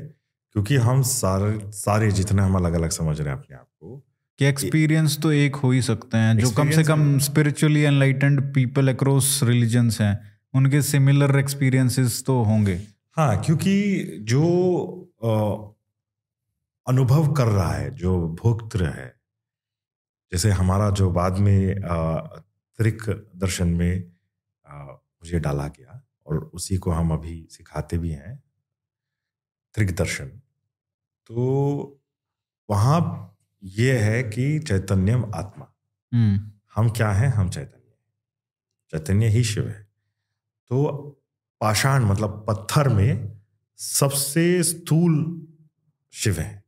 क्योंकि हम सारे सारे जितने हम अलग अलग समझ रहे हैं अपने आप को कि एक्सपीरियंस तो एक हो ही सकते हैं जो कम से कम spiritually enlightened people across religions हैं उनके सिमिलर एक्सपीरियंसेस तो होंगे। हाँ क्योंकि जो अ, अनुभव कर रहा है जो भोक्तृ है जैसे हमारा जो बाद में त्रिक दर्शन में अ, मुझे डाला गया और उसी को हम अभी सिखाते भी हैं त्रिक दर्शन तो वहाँ ये है कि चैतन्यम आत्मा। हम्म। हम क्या हैं? हम चैतन्य चैतन्य ही शिव है। तो पाषाण मतलब पत्थर में सबसे स्थूल शिव है।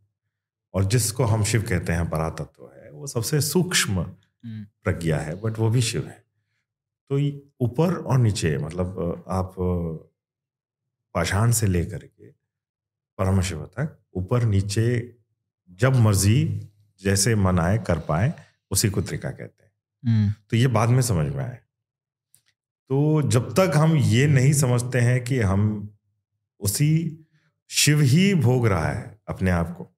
और जिसको हम शिव कहते हैं परातत्व है वो सबसे सूक्ष्म हम्म, प्रज्ञा है बट वो भी शिव है। तो ऊपर और नीचे मतलब आप पाषाण से लेकर के परम शिव तक ऊपर नीचे जब मर्ज़ी जैसे मन आए कर पाए उसी को त्रिका कहते हैं। हम्म, तो ये बाद में समझ में आए। तो जब तक हम ये नहीं समझते हैं कि हम उसी शिव ही भोग रहा है अपने आप को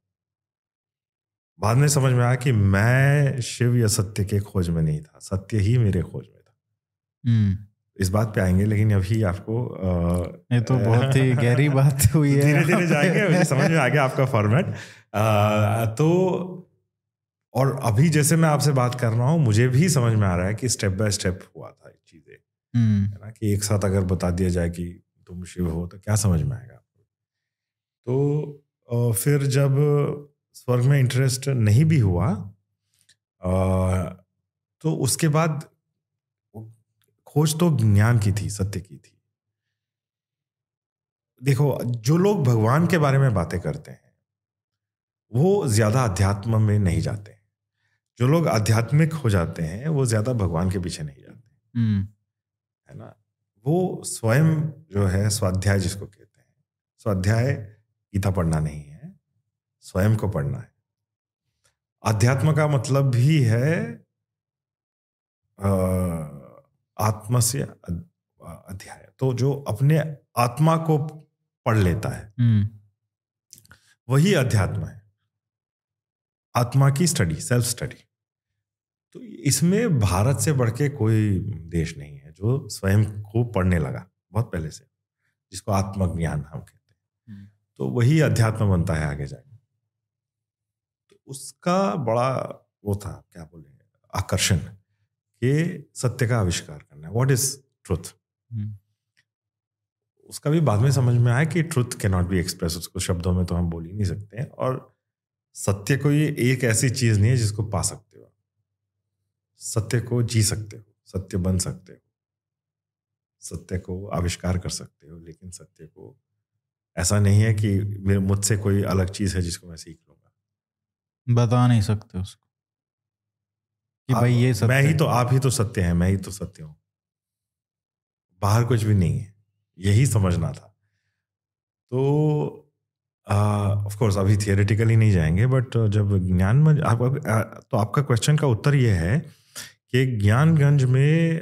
बाद में समझ में आया कि मैं शिव या सत्य के खोज में नहीं था सत्य ही मेरे खोज में। इस बात पे आएँगे लेकिन अभी आपको अ, ये तो बहुत ही गहरी बात हुई है। धीरे धीरे जाएँगे मुझे [laughs] समझ में आ गया आपका फॉर्मेट तो और अभी जैसे मैं आपसे बात कर रहा हूँ मुझे भी समझ में आ रहा है कि स्टेप बाय स्टेप हुआ था ये चीज़ें। हम्म, है ना कि एक साथ अगर बता दिया जाए कि तुम शिव हो तो क्या समझ में आएगा आपको? तो फिर जब स्वर्ग में इंटरेस्ट नहीं भी हुआ तो उसके बाद खोज तो ज्ञान की थी सत्य की थी। देखो जो लोग भगवान के बारे में बातें करते हैं वो ज़्यादा अध्यात्म में नहीं जाते। हैं जो लोग आध्यात्मिक हो जाते हैं वो ज़्यादा भगवान के पीछे नहीं जाते। हम्म, है ना? वो स्वयं जो है स्वाध्याय जिसको कहते हैं स्वाध्याय गीता पढ़ना नहीं है स्वयं को पढ़ना है। अध्यात्म का मतलब भी है अ, आत्मा से अध्याय। तो जो अपने आत्मा को पढ़ लेता है हम्म, वही अध्यात्म है। आत्मा की स्टडी सेल्फ स्टडी तो इसमें भारत से बढ़ के कोई देश नहीं है जो स्वयं को पढ़ने लगा बहुत पहले से जिसको आत्मज्ञान हम कहते हैं। हम्म। तो वही अध्यात्म बनता है आगे जाके। तो उसका बड़ा वो था क्या बोले आकर्षण। कि सत्य का आविष्कार करना है। व्हाट इज़ ट्रुथ उसका भी बाद में समझ में आया कि truth can not be express उसको शब्दों में तो हम बोल ही नहीं सकते हैं। और सत्य को ये एक ऐसी चीज़ नहीं है जिसको पा सकते हो। सत्य को जी सकते हो। सत्य बन सकते हो। सत्य को आविष्कार कर सकते हो लेकिन सत्य को ऐसा नहीं है कि मेरे मुझसे कोई अलग चीज़ है जिसको मैं सीख लूँगा। बता नहीं सकते उसको। कि भाई ये सत्य मैं ही तो आप ही तो सत्य है मैं ही तो सत्य हूँ। बाहर कुछ भी नहीं है यही समझना था। तो ऑफ़ कोर्स अभी थियोरेटिकली नहीं जाएँगे बट जब ज्ञान में आप तो आपका क्वेश्चन का उत्तर ये है कि ज्ञानगंज में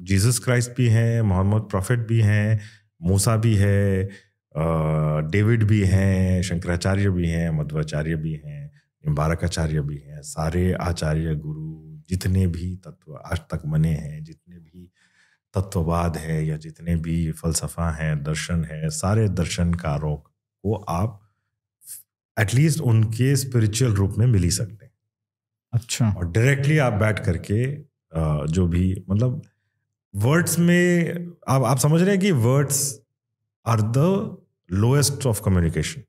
जीसस क्राइस्ट भी हैं मोहम्मद प्रॉफिट भी हैं मूसा भी है डेविड भी हैं शंकराचार्य भी हैं मध्वाचार्य भी हैं निम्बारकाचार्य भी हैं सारे आचार्य गुरु जितने भी तत्व आज तक बने हैं जितने भी तत्ववाद है या जितने भी फलसफा हैं दर्शन है सारे दर्शनकारों को आप एटलीस्ट उनके स्पिरिचुअल रूप में मिल ही सकते हैं। अच्छा। और डायरेक्टली आप बैठ करके जो भी मतलब वर्ड्स में आप आप समझ रहे हैं कि words are the lowest of communication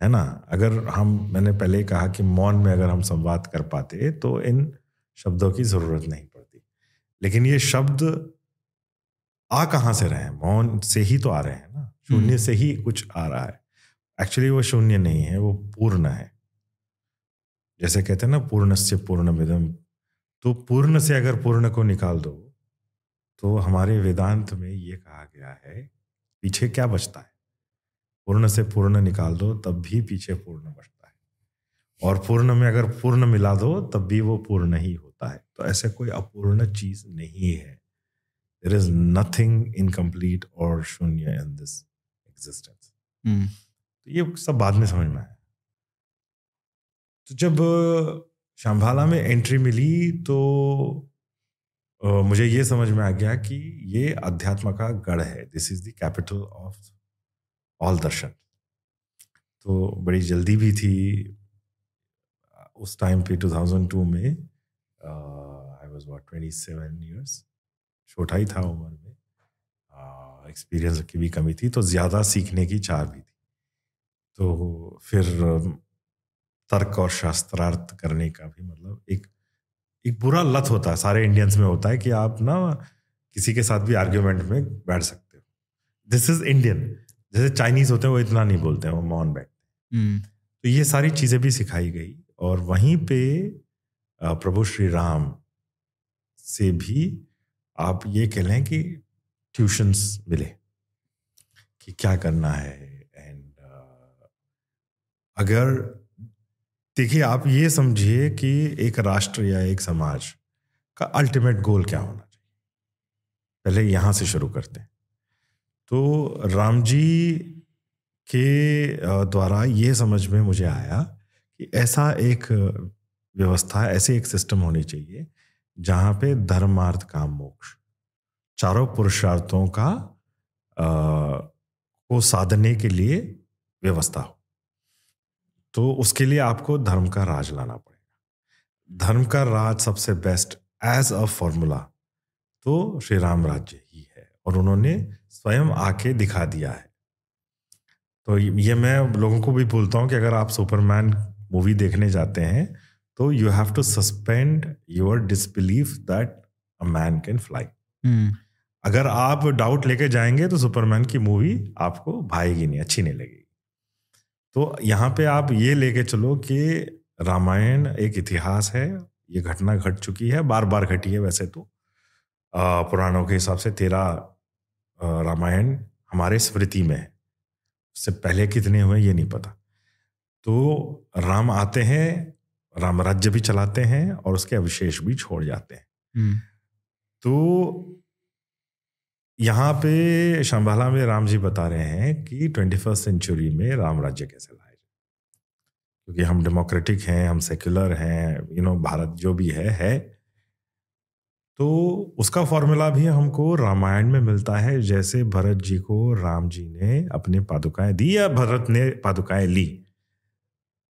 है ना? अगर हम मैंने पहले ही कहा कि मौन में अगर हम संवाद कर पाते तो इन शब्दों की ज़रूरत नहीं पड़ती। लेकिन ये शब्द आ कहाँ से रहे हैं? मौन से ही तो आ रहे हैं ना? शून्य से ही कुछ आ रहा है। एक्चुअली वो शून्य नहीं है वो पूर्ण है। जैसे कहते हैं ना पूर्ण से पूर्ण विदम तो पूर्ण से अगर पूर्ण को निकाल दो तो हमारे वेदांत में ये कहा गया है पीछे क्या बचता है? पूर्ण से पूर्ण निकाल दो तब भी पीछे पूर्ण बचता है। और पूर्ण में अगर पूर्ण मिला दो तब भी वो पूर्ण ही होता है। तो ऐसे कोई अपूर्ण चीज़ नहीं है। देर इज़ नथिंग इनकम्प्लीट और शून्य इन दिस एग्जिस्टेंस तो ये सब बाद में समझ में आया तो जब शंभाला में एंट्री मिली तो मुझे ये समझ में आ गया कि ये अध्यात्म का गढ़ है। This is the capital of all darshan तो बड़ी जल्दी भी थी। उस टाइम पे 2002 में आई वाज व्हाट 27 इयर्स छोटा ही था उम्र में। एक्सपीरियंस की भी कमी थी तो ज़्यादा सीखने की चाह भी थी। तो फिर तर्क और शास्त्रार्थ करने का भी मतलब एक एक बुरा लत होता है। सारे इंडियंस में होता है कि आप ना किसी के साथ भी आर्ग्यूमेंट में बैठ सकते हो। दिस इज़ इंडियन जैसे चाइनीज़ होते हैं वो इतना नहीं बोलते हैं वो मौन बैठते हैं। हम्म। तो ये सारी चीज़ें भी सिखाई गई और वहीं पे प्रभु श्री राम से भी आप ये कह लें कि ट्यूशंस मिले कि क्या करना है एंड अगर देखिए आप ये समझिए कि एक राष्ट्र या एक समाज का अल्टीमेट गोल क्या होना चाहिए? पहले यहाँ से शुरू करते हैं। तो राम जी के द्वारा ये समझ में मुझे आया कि ऐसा एक व्यवस्था ऐसे एक सिस्टम होनी चाहिए जहाँ पे धर्मार्थ काम मोक्ष चारों पुरुषार्थों का अ, को साधने के लिए व्यवस्था हो। तो उसके लिए आपको धर्म का राज लाना पड़ेगा। धर्म का राज सबसे बेस्ट एज अ फॉर्मूला तो श्री राम राज्य ही है और उन्होंने स्वयं आके दिखा दिया है। तो ये मैं लोगों को भी बोलता हूँ कि अगर आप सुपरमैन मूवी देखने जाते हैं तो you have to suspend your disbelief that a man can fly अगर आप डाउट लेके जाएँगे तो सुपरमैन की मूवी आपको भाएगी नहीं अच्छी नहीं लगेगी। तो यहाँ पे आप ये लेके चलो कि रामायण एक इतिहास है ये घटना घट चुकी है बार बार घटी है वैसे तो। पुराणों के हिसाब से तेरह रामायण हमारे स्मृति में है। उससे पहले कितने हुए ये नहीं पता। तो राम आते हैं राम राज्य भी चलाते हैं और उसके अविशेष भी छोड़ जाते हैं। हम्म। तो यहाँ पे शंभाला में राम जी बता रहे हैं कि ट्वेंटी फ़र्स्ट सेंचुरी में राम राज्य कैसे लाए जाए। क्योंकि हम डेमोक्रेटिक हैं हम सेक्युलर हैं यू नो भारत जो भी है है। तो उसका फॉर्मूला भी हमको रामायण में मिलता है। जैसे भरत जी को राम जी ने अपनी पादुकाएँ दी या भरत ने पादुकाएँ ली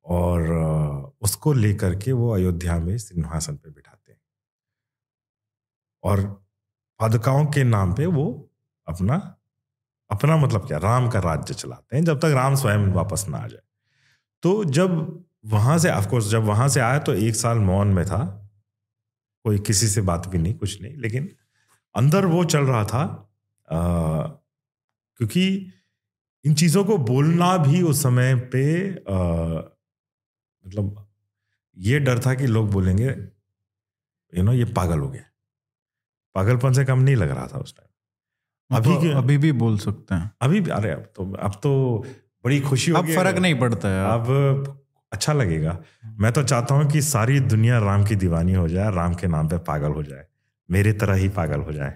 और उसको लेकर के वो अयोध्या में सिंहासन पे बिठाते हैं। और पादुकाओं के नाम पे वो अपना अपना मतलब क्या? राम का राज्य चलाते हैं जब तक राम स्वयं वापस ना आ जाए। तो जब वहाँ से ऑफकोर्स जब वहाँ से आया तो एक साल मौन में था। कोई किसी से बात भी नहीं कुछ नहीं लेकिन अंदर वो चल रहा था अ, क्योंकि इन चीज़ों को बोलना भी उस समय पे अ, मतलब ये डर था कि लोग बोलेंगे यू नो ये पागल हो गया। पागलपन से कम नहीं लग रहा था उस टाइम अभी अभी के- अभी भी बोल सकते हैं। अभी भी अरे अब तो अब तो बड़ी खुशी अब फ़र्क नहीं पड़ता है अब अच्छा लगेगा। मैं तो चाहता हूँ कि सारी दुनिया राम की दीवानी हो जाए राम के नाम पे पागल हो जाए मेरे तरह ही पागल हो जाए।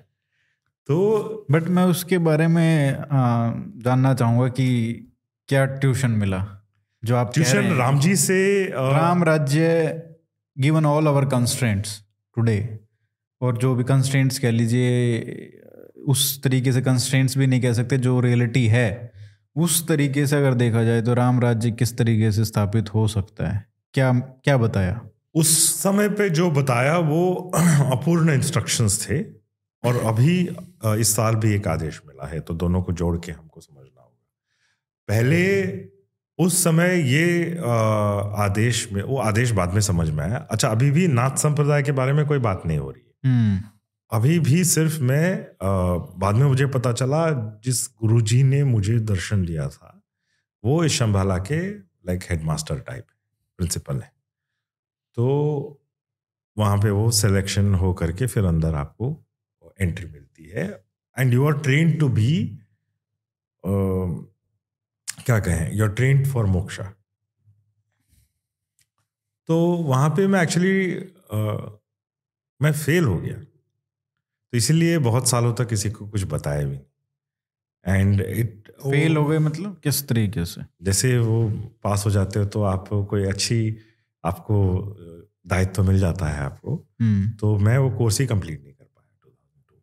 तो बट मैं उसके बारे में आ, जानना चाहूँगा कि क्या ट्यूशन मिला? जो आप ट्यूशन राम जी से अ, Ram Rajya given all our constraints today. और जो भी कंस्ट्रेंट्स कह लीजिए उस तरीके से कंस्ट्रेंट्स भी नहीं कह सकते जो रियलिटी है। उस तरीके से अगर देखा जाए तो राम राज्य किस तरीके से स्थापित हो सकता है? क्या क्या बताया? उस समय पे जो बताया वो [clears throat] अपूर्ण इंस्ट्रक्शंस थे और अभी इस साल भी एक आदेश मिला है तो दोनों को जोड़ के हमको समझना होगा। पहले उस समय ये आदेश में वो आदेश बाद में समझ में आया। अच्छा अभी भी नाथ संप्रदाय के बारे में कोई बात नहीं हो रही है। हम्म। अभी भी सिर्फ़ मैं बाद में मुझे पता चला जिस गुरुजी ने मुझे दर्शन दिया था वो इस शंभाला के लाइक हेडमास्टर टाइप प्रिंसिपल है। तो वहाँ पे वो सिलेक्शन हो करके फिर अंदर आपको एंट्री मिलती है। And you are train to be क्या कहें you are train for moksha तो वहाँ पे मैं एक्चुअली uh, मैं फेल हो गया। तो इसीलिए बहुत सालों तक किसी को कुछ बताया भी नहीं। एंड इट फेल हो गए मतलब? किस तरीके से? जैसे वो पास हो जाते हो तो आप कोई अच्छी आपको दायित्व तो मिल जाता है आपको। हम्म। तो मैं वो कोर्स ही कंप्लीट नहीं कर पाया 2002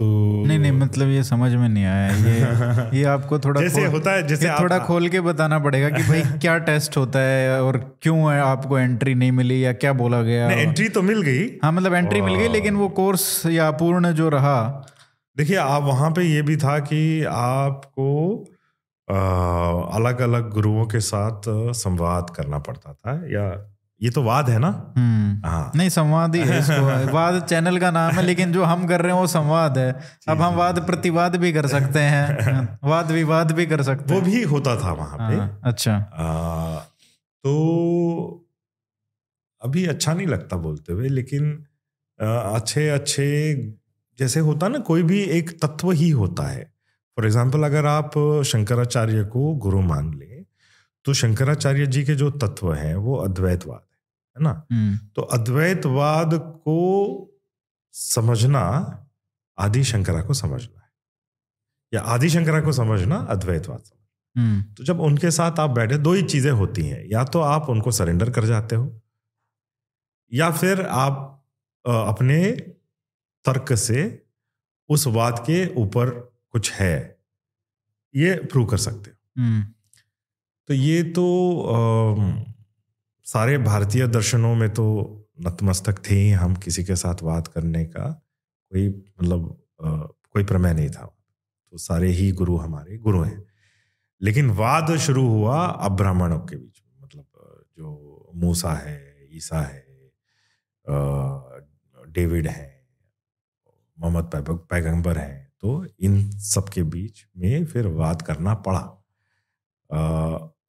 तो नहीं नहीं मतलब ये समझ में नहीं आया। ये [laughs] ये आपको थोड़ा जैसे खोल- होता है जैसे थोड़ा खोल के बताना पड़ेगा कि भाई क्या टेस्ट होता है और क्यों है आपको एंट्री नहीं मिली या क्या बोला गया। नहीं, एंट्री तो मिल गई। हाँ मतलब एंट्री मिल गई लेकिन वो कोर्स या पूर्ण जो रहा। देखिए आप वहाँ पे ये भी था कि आपको अलग अलग गुरुओं के साथ संवाद करना पड़ता था या ये तो वाद है ना? हम्म। हाँ। नहीं संवाद ही है इसको। [laughs] वाद चैनल का नाम है लेकिन जो हम कर रहे हैं वो संवाद है। अब हम वाद प्रतिवाद भी कर सकते हैं। [laughs] वाद विवाद भी कर सकते वो हैं। भी होता था वहाँ पे। हाँ, अच्छा। आ, तो अभी अच्छा नहीं लगता बोलते हुए लेकिन आ, अच्छे अच्छे जैसे होता ना कोई भी एक तत्व ही होता है। फॉर एग्ज़ाम्पल अगर आप शंकराचार्य को गुरु मान ले तो शंकराचार्य जी के जो तत्व हैं वो अद्वैतवाद है ना? हम्म। तो अद्वैतवाद को समझना आदि शंकरा को समझना है। या आदि शंकरा को समझना अद्वैतवाद समझना हम्म। तो जब उनके साथ आप बैठे दो ही चीज़ें होती हैं। या तो आप उनको सरेंडर कर जाते हो या फिर आप अपने तर्क से उस बात के ऊपर कुछ है ये प्रूव कर सकते हो। हम्म। तो ये तो अम, सारे भारतीय दर्शनों में तो नतमस्तक थे ही हम किसी के साथ बात करने का कोई मतलब कोई प्रमेय नहीं था। तो सारे ही गुरु हमारे गुरु हैं। लेकिन वाद शुरू हुआ अब ब्राह्मणों के बीच में। मतलब जो मूसा है, ईसा है डेविड है, मोहम्मद पैग- पैगंबर हैं तो इन सब के बीच में फिर वाद करना पड़ा।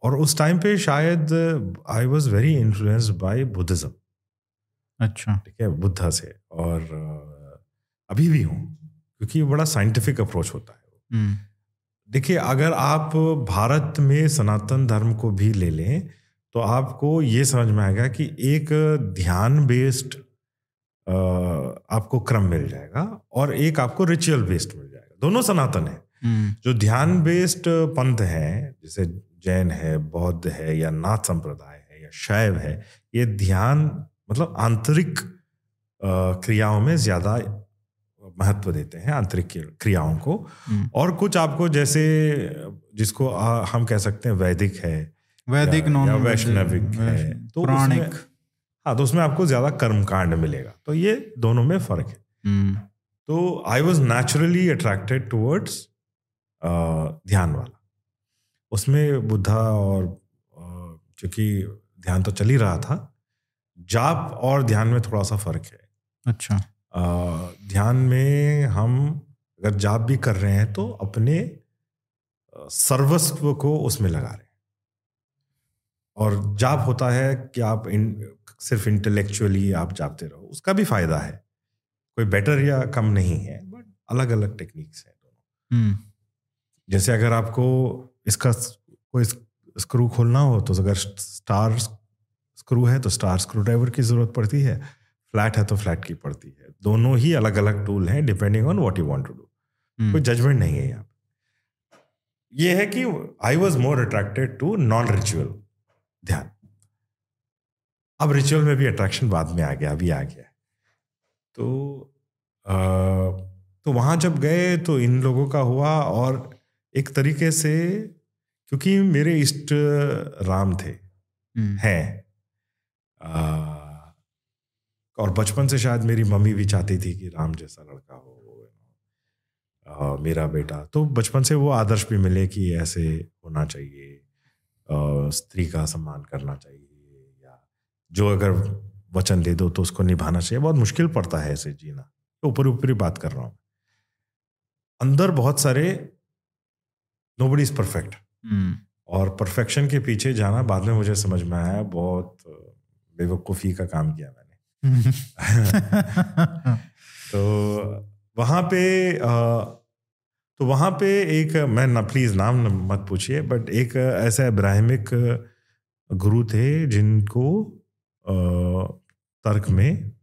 और उस टाइम पे शायद I was very influenced by Buddhism अच्छा। ठीक है बुद्धा से। और अभी भी हूँ क्योंकि ये बड़ा साइंटिफिक अप्रोच होता है। हम्म। देखिए अगर आप भारत में सनातन धर्म को भी ले लें तो आपको ये समझ में आएगा कि एक ध्यान बेस्ड आपको क्रम मिल जाएगा और एक आपको रिचुअल बेस्ड मिल जाएगा। दोनों सनातन है। हम्म। जो ध्यान बेस्ड पंथ है जैसे जैन है बौद्ध है या नाथ संप्रदाय है या शैव है ये ध्यान मतलब आंतरिक क्रियाओं में ज़्यादा महत्व देते हैं आंतरिक क्रियाओं को। हम्म। और कुछ आपको जैसे जिसको आ, हम कह सकते हैं वैदिक है वैदिक नॉन वैष्णविक है तो पुराणिक। उसमें- हाँ तो उसमें आपको ज़्यादा कर्मकांड मिलेगा तो ये दोनों में फ़र्क है। हम्म। तो I was naturally attracted towards dhyan वाला। उसमें बुद्धा और चूँकि ध्यान तो चल ही रहा था जाप और ध्यान में थोड़ा सा फ़र्क है। अच्छा। अ, ध्यान में हम अगर जाप भी कर रहे हैं तो अपने सर्वस्व को उसमें लगा रहे हैं। और जाप होता है कि आप इन सिर्फ़ इंटेलेक्चुअली आप जापते रहो उसका भी फ़ायदा है। कोई बेटर या कम नहीं है बट अलग अलग टेक्निक्स हैं दोनों। हम्म। जैसे अगर आपको इसका कोई स्क्रू खोलना हो तो अगर स्टार स्क्रू है तो स्टार स्क्रू ड्राइवर की ज़रूरत पड़ती है। फ्लैट है तो फ्लैट की पड़ती है। दोनों ही अलग अलग टूल हैं depending on what you want to do. हम्म, कोई जजमेंट नहीं है यहाँ ये है कि I was more attracted to non ritual dhyan. अब रिचुअल में भी अट्रैक्शन बाद में आ गया अभी आ गया तो अ, तो वहाँ जब गए तो इन लोगों का हुआ और एक तरीके से क्योंकि मेरे इष्ट राम थे हम्म, हैं। और बचपन से शायद मेरी मम्मी भी चाहती थी कि राम जैसा लड़का हो अ, मेरा बेटा। तो बचपन से वो आदर्श भी मिले कि ऐसे होना चाहिए अ, स्त्री का सम्मान करना चाहिए या जो अगर वचन दे दो तो उसको निभाना चाहिए। बहुत मुश्किल पड़ता है ऐसे जीना। तो ऊपर ऊपरी बात कर रहा हूँ। अंदर बहुत सारे नो बडी इज़ परफेक्ट और परफेक्शन के पीछे जाना बाद में मुझे समझ में आया बहुत बेवकूफ़ी का काम किया मैंने। [laughs] तो वहाँ पे अ, तो वहाँ पे एक मैं ना प्लीज़ नाम मत पूछिए बट एक ऐसा इब्राहिमिक गुरु थे जिनको अ, तर्क में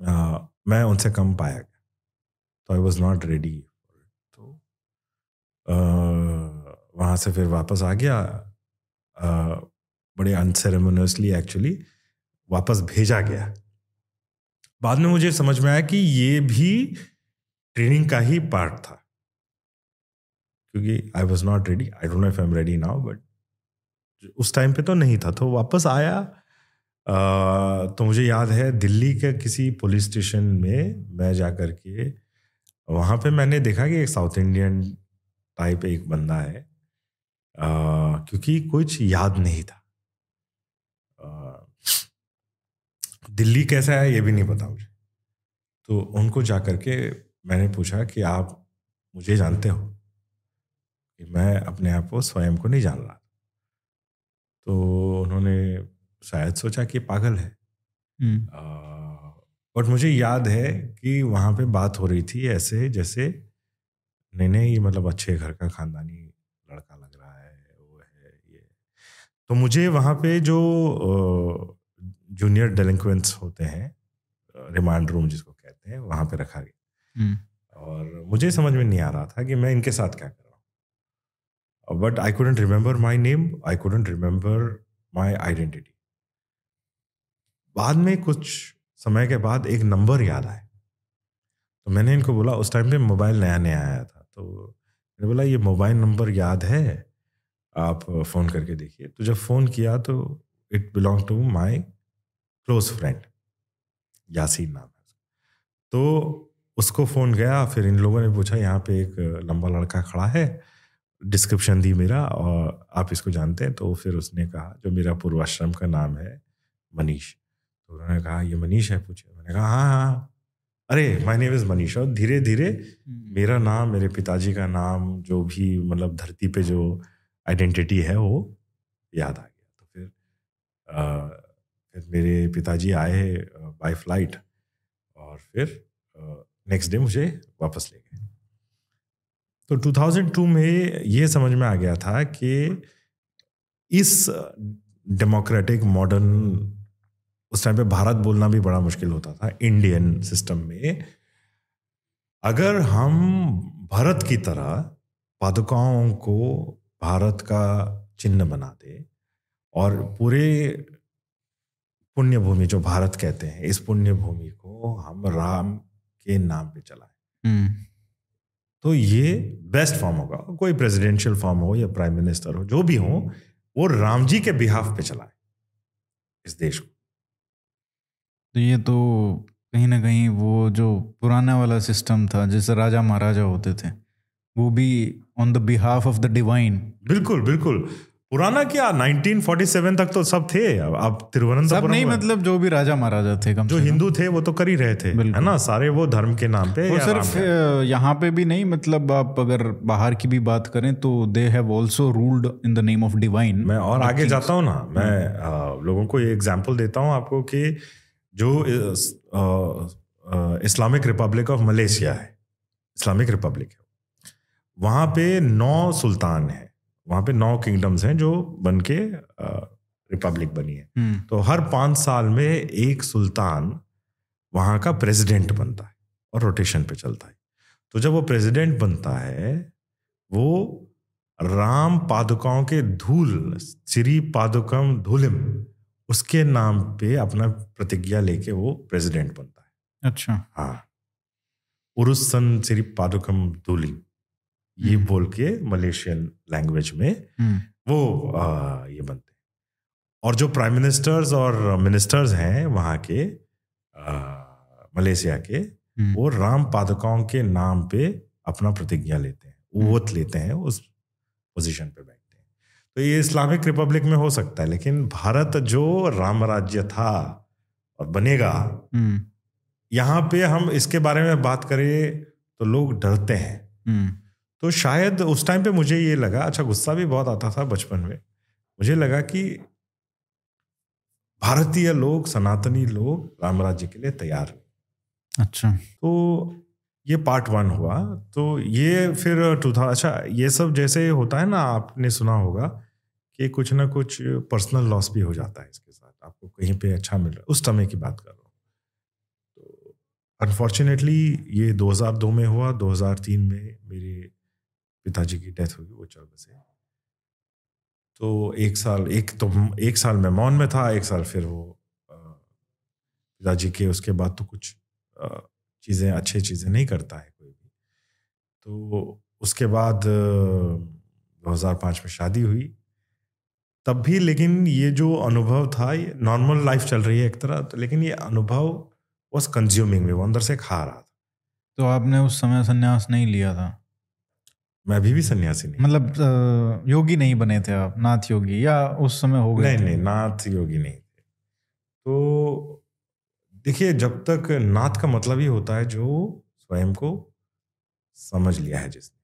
अ, मैं उनसे कम पाया गया। तो आई वॉज़ नॉट रेडी वहाँ से फिर वापस आ गया। अ, बड़े अनसेरेमोनियसली एक्चुअली वापस भेजा गया। बाद में मुझे समझ में आया कि ये भी ट्रेनिंग का ही पार्ट था। क्योंकि I was not ready I don't know if I am ready now but उस टाइम पे तो नहीं था। तो वापस आया। अ, तो मुझे याद है दिल्ली के किसी पुलिस स्टेशन में मैं जा कर के वहाँ पे मैंने देखा कि एक साउथ इंडियन टाइप एक बंदा है अ, क्योंकि कुछ याद नहीं था। अ, दिल्ली कैसा है ये भी नहीं पता मुझे। तो उनको जा कर के मैंने पूछा कि आप मुझे जानते हो? कि मैं अपने आप को स्वयं को नहीं जान रहा। तो उन्होंने शायद सोचा कि पागल है। हम्म, बट मुझे याद है कि वहाँ पे बात हो रही थी ऐसे जैसे नहीं नहीं ये मतलब अच्छे घर का खानदानी लड़का लग रहा है वो है ये। तो मुझे वहाँ पे जो जूनियर डेलिंक्वेंट्स होते हैं रिमांड रूम जिसको कहते हैं वहाँ पे रखा गया। हम्म, और मुझे समझ में नहीं आ रहा था कि मैं इनके साथ क्या कर रहा हूँ। But I couldn't remember my name I couldn't remember my identity बाद में कुछ समय के बाद एक नंबर याद आया। तो मैंने इनको बोला उस टाइम पे मोबाइल नया नया आया था। तो मैंने बोला, ये मोबाइल नंबर याद है, आप फ़ोन करके देखिए। तो जब फ़ोन किया तो it belong to my close friend, Yasin नाम है। तो उसको फ़ोन गया, फिर इन लोगों ने पूछा, यहाँ पे एक लंबा लड़का खड़ा है, डिस्क्रिप्शन दी मेरा, और आप इसको जानते हैं? तो फिर उसने कहा, जो मेरा पूर्वाश्रम का नाम है, मनीष। तो उन्होंने कहा, ये मनीष है? पूछे। मैंने कहा हाँ हाँ हाँ। अरे माय नेम इज़ मनीष और धीरे धीरे मेरा नाम मेरे पिताजी का नाम जो भी मतलब धरती पे जो आइडेंटिटी है वो याद आ गया। तो फिर अ, फिर मेरे पिताजी आए बाय फ़्लाइट और फिर नेक्स्ट डे मुझे वापस ले गए। तो 2002 में ये समझ में आ गया था कि इस डेमोक्रेटिक मॉडर्न उस टाइम पे भारत बोलना भी बड़ा मुश्किल होता था इंडियन सिस्टम में। अगर हम भारत की तरह पादुकाओं को भारत का चिन्ह बना दे और पूरे पुण्य भूमि जो भारत कहते हैं इस पुण्य भूमि को हम राम के नाम पे चलाएँ। हम्म, तो ये बेस्ट फॉर्म होगा। कोई प्रेसिडेंशियल फॉर्म हो या प्राइम मिनिस्टर हो जो भी हो वो राम जी के बिहाफ पे चलाए। इस देश को। तो ये तो कहीं ना कहीं वो जो पुराना वाला सिस्टम था जैसे राजा महाराजा होते थे वो भी on the behalf of the divine बिल्कुल बिल्कुल। पुराना क्या? 1947 तक तो सब थे। अब सब तिरुवनंतपुरम नहीं मतलब जो भी राजा महाराजा थे कम जो हिंदू थे वो तो कर ही रहे थे है ना? सारे वो धर्म के नाम पे वो सिर्फ़ यहाँ पे भी नहीं मतलब आप अगर बाहर की भी बात करें तो they have also ruled in the name of divine मैं और आगे जाता हूँ ना मैं आ, लोगों को ये एग्जांपल देता हूँ आपको कि जो इस, आ, आ, इस्लामिक रिपब्लिक ऑफ़ मलेशिया है इस्लामिक रिपब्लिक है वहाँ पे नौ सुल्तान हैं वहाँ पे नौ किंगडम्स हैं जो बन के रिपब्लिक बनी है। हम्म, तो हर पाँच साल में एक सुल्तान वहाँ का प्रेसिडेंट बनता है और रोटेशन पे चलता है। तो जब वो प्रेसिडेंट बनता है वो राम पादुकाओं के धूल श्री पादुकम धूलिम उसके नाम पे अपना प्रतिज्ञा लेके वो प्रेसिडेंट बनता है। अच्छा। हाँ। उरुसन श्री पादुकम धूलिम ये हम्म। बोल के मलेशियन लैंग्वेज में हम्म, वो आ, ये बनते हैं। और जो प्राइम मिनिस्टर्स और मिनिस्टर्स हैं वहाँ के आ, मलेशिया के हम्म, वो राम पादुकाओं के नाम पे अपना प्रतिज्ञा लेते हैं। ओथ लेते हैं उस पोजीशन पे तो ये इस्लामिक रिपब्लिक में हो सकता है लेकिन भारत जो राम राज्य था और बनेगा हम्म, यहाँ पे हम इसके बारे में बात करें तो लोग डरते हैं। हम्म, तो शायद उस टाइम पे मुझे ये लगा अच्छा गुस्सा भी बहुत आता था बचपन में मुझे लगा कि भारतीय लोग सनातनी लोग राम राज्य के लिए तैयार अच्छा। तो ये पार्ट वन हुआ। तो ये फिर टू था अच्छा ये सब जैसे होता है ना, आपने सुना होगा कि कुछ ना कुछ पर्सनल लॉस भी हो जाता है इसके साथ। आपको कहीं पे अच्छा मिल रहा है। उस समय की बात कर रहा हूँ। तो अनफॉर्चुनेटली ये 2002 में हुआ। 2003 में मेरे पिताजी की डेथ हुई, वो चल बसे। तो एक साल, एक तो एक साल मैं मौन में था, एक साल फिर वो पिताजी के उसके बाद तो कुछ चीज़ें अच्छी चीज़ें नहीं करता है कोई भी। तो उसके बाद दो हज़ार पाँच में शादी हुई। तब भी लेकिन ये जो अनुभव था ये नॉर्मल लाइफ चल रही है एक तरह तो लेकिन ये अनुभव वॉज़ कंज्यूमिंग में वो अंदर से खा रहा था। तो आपने उस समय संन्यास नहीं लिया था? मैं अभी भी सन्यासी नहीं मतलब योगी नहीं बने थे आप? नाथ योगी या उस समय हो गए नहीं? नहीं नाथ योगी नहीं थे। तो देखिए, जब तक नाथ का मतलब ही होता है जो स्वयं को समझ लिया है जिसने।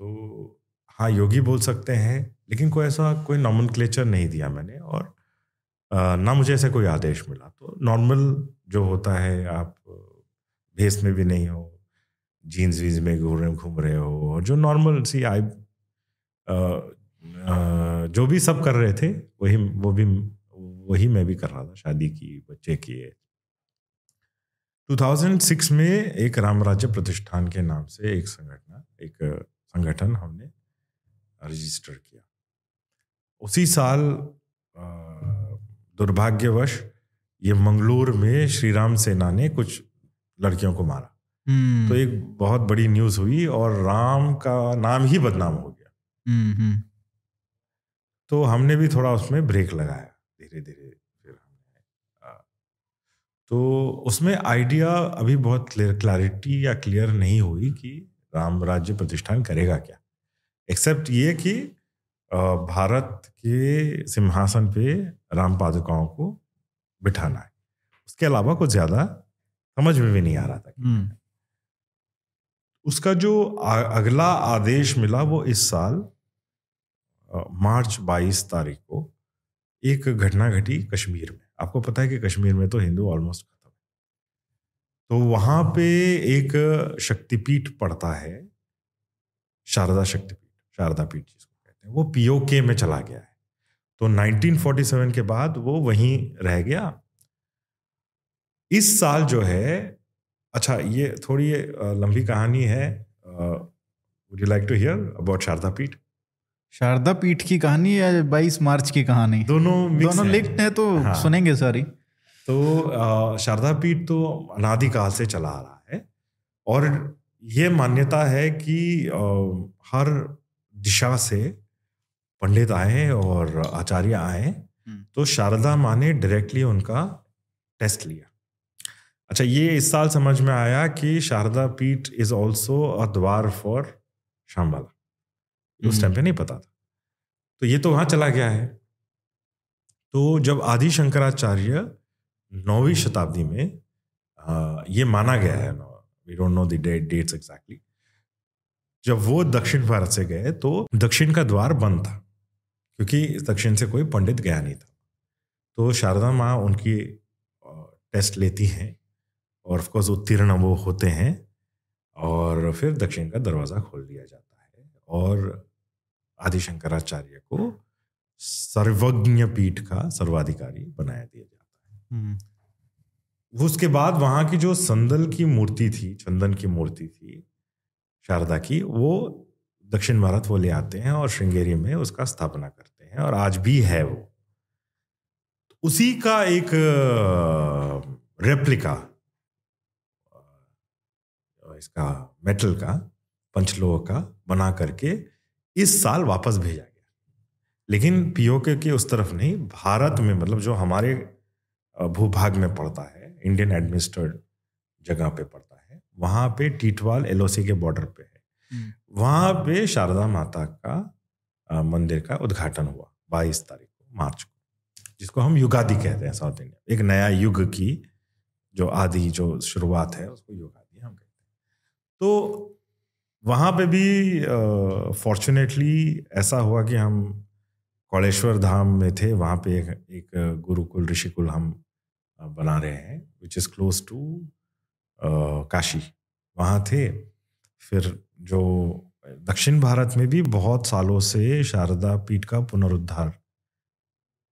तो हाँ योगी बोल सकते हैं, लेकिन कोई ऐसा कोई नॉमन नहीं दिया मैंने और ना मुझे ऐसा कोई आदेश मिला। तो नॉर्मल जो होता है, आप भेस में भी नहीं हो जीन्स वीन्स में घूम रहे घूम रहे हो और जो नॉर्मल सी आई जो भी सब कर रहे थे, वही, वो भी वही मैं भी कर रहा था शादी की बच्चे की 2006 में एक राम राज्य प्रतिष्ठान के नाम से एक संगठन एक संगठन हमने रजिस्टर किया। उसी साल दुर्भाग्यवश ये मंगलूर में श्री राम सेना ने कुछ लड़कियों को मारा। हम्म, तो एक बहुत बड़ी न्यूज़ हुई और राम का नाम ही बदनाम हो गया। हम्म, हम्म, तो हमने भी थोड़ा उसमें ब्रेक लगाया। धीरे धीरे फिर हमने तो उसमें आइडिया अभी बहुत क्लियर क्लैरिटी या क्लियर नहीं हुई कि राम राज्य प्रतिष्ठान करेगा क्या। एक्सेप्ट ये कि भारत के सिंहासन पे राम पादुकाओं को बिठाना है। उसके अलावा कुछ ज़्यादा समझ में भी नहीं आ रहा था हम्म, उसका जो अगला आदेश मिला वो इस साल मार्च 22 तारीख को एक घटना घटी कश्मीर में। आपको पता है कि कश्मीर में तो हिंदू ऑलमोस्ट खत्म तो वहाँ पे एक शक्तिपीठ पड़ता है, शारदा शक्तिपीठ, शारदा पीठ जिसको कहते हैं, वो पीओके में चला गया है। तो 1947 के बाद वो वहीं रह गया। इस साल जो है अच्छा ये थोड़ी लंबी कहानी है would you like to hear about Sharada Peeth? Sharada Peeth की कहानी या 22 मार्च की कहानी दोनों दोनों। लिंक्ड है तो हाँ। सुनेंगे सारी तो शारदा पीठ तो अनादिकाल से चला आ रहा है और ये मान्यता है कि हर दिशा से पंडित आए और आचार्य आए हम्म। तो शारदा माँ ने डायरेक्टली उनका टेस्ट लिया अच्छा ये इस साल समझ में आया कि शारदा पीठ इज़ ऑल्सो अ द्वार फॉर शामबाला उस हम्म। टाइम पे नहीं पता था। तो ये तो वहाँ चला गया है। तो जब आदि शंकराचार्य नौवीं शताब्दी में आ, ये माना गया है we don't know the dates exactly जब वो दक्षिण भारत से गए तो दक्षिण का द्वार बंद था क्योंकि दक्षिण से कोई पंडित गया नहीं था। तो शारदा माँ उनकी टेस्ट लेती हैं और ऑफकोर्स उत्तीर्ण वो होते हैं और फिर दक्षिण का दरवाज़ा खोल दिया जाता है और आदि शंकराचार्य को सर्वज्ञ पीठ का सर्वाधिकारी बनाया दिया जाता है हम्म। उसके बाद वहाँ की जो संदल की मूर्ति थी चंदन की मूर्ति थी शारदा की वो दक्षिण भारत वो ले आते हैं और श्रृंगेरी में उसका स्थापना करते हैं और आज भी है वो उसी का एक रेप्लिका इसका मेटल का पंचलोह का बना करके इस साल वापस भेजा गया। लेकिन पीओके के उस तरफ़ नहीं भारत में मतलब जो हमारे भूभाग में पड़ता है इंडियन एडमिनिस्ट्रेड जगह पे पड़ता है वहाँ पे टीटवाल एलओसी के बॉर्डर पे है। हम्म। वहाँ पे शारदा माता का मंदिर का उद्घाटन हुआ बाईस तारीख को मार्च को जिसको हम युगादि कहते हैं साउथ इंडिया एक नया युग की जो आदि जो शुरुआत है उसको युगादि हम कहते हैं। तो वहाँ पे भी फॉर्चुनेटली ऐसा हुआ कि हम कौलेश्वर धाम में थे वहाँ पे एक, एक गुरुकुल ऋषिकुल हम बना रहे हैं which is close to Kashi. वहाँ थे फिर जो दक्षिण भारत में भी बहुत सालों से शारदा पीठ का पुनरुद्धार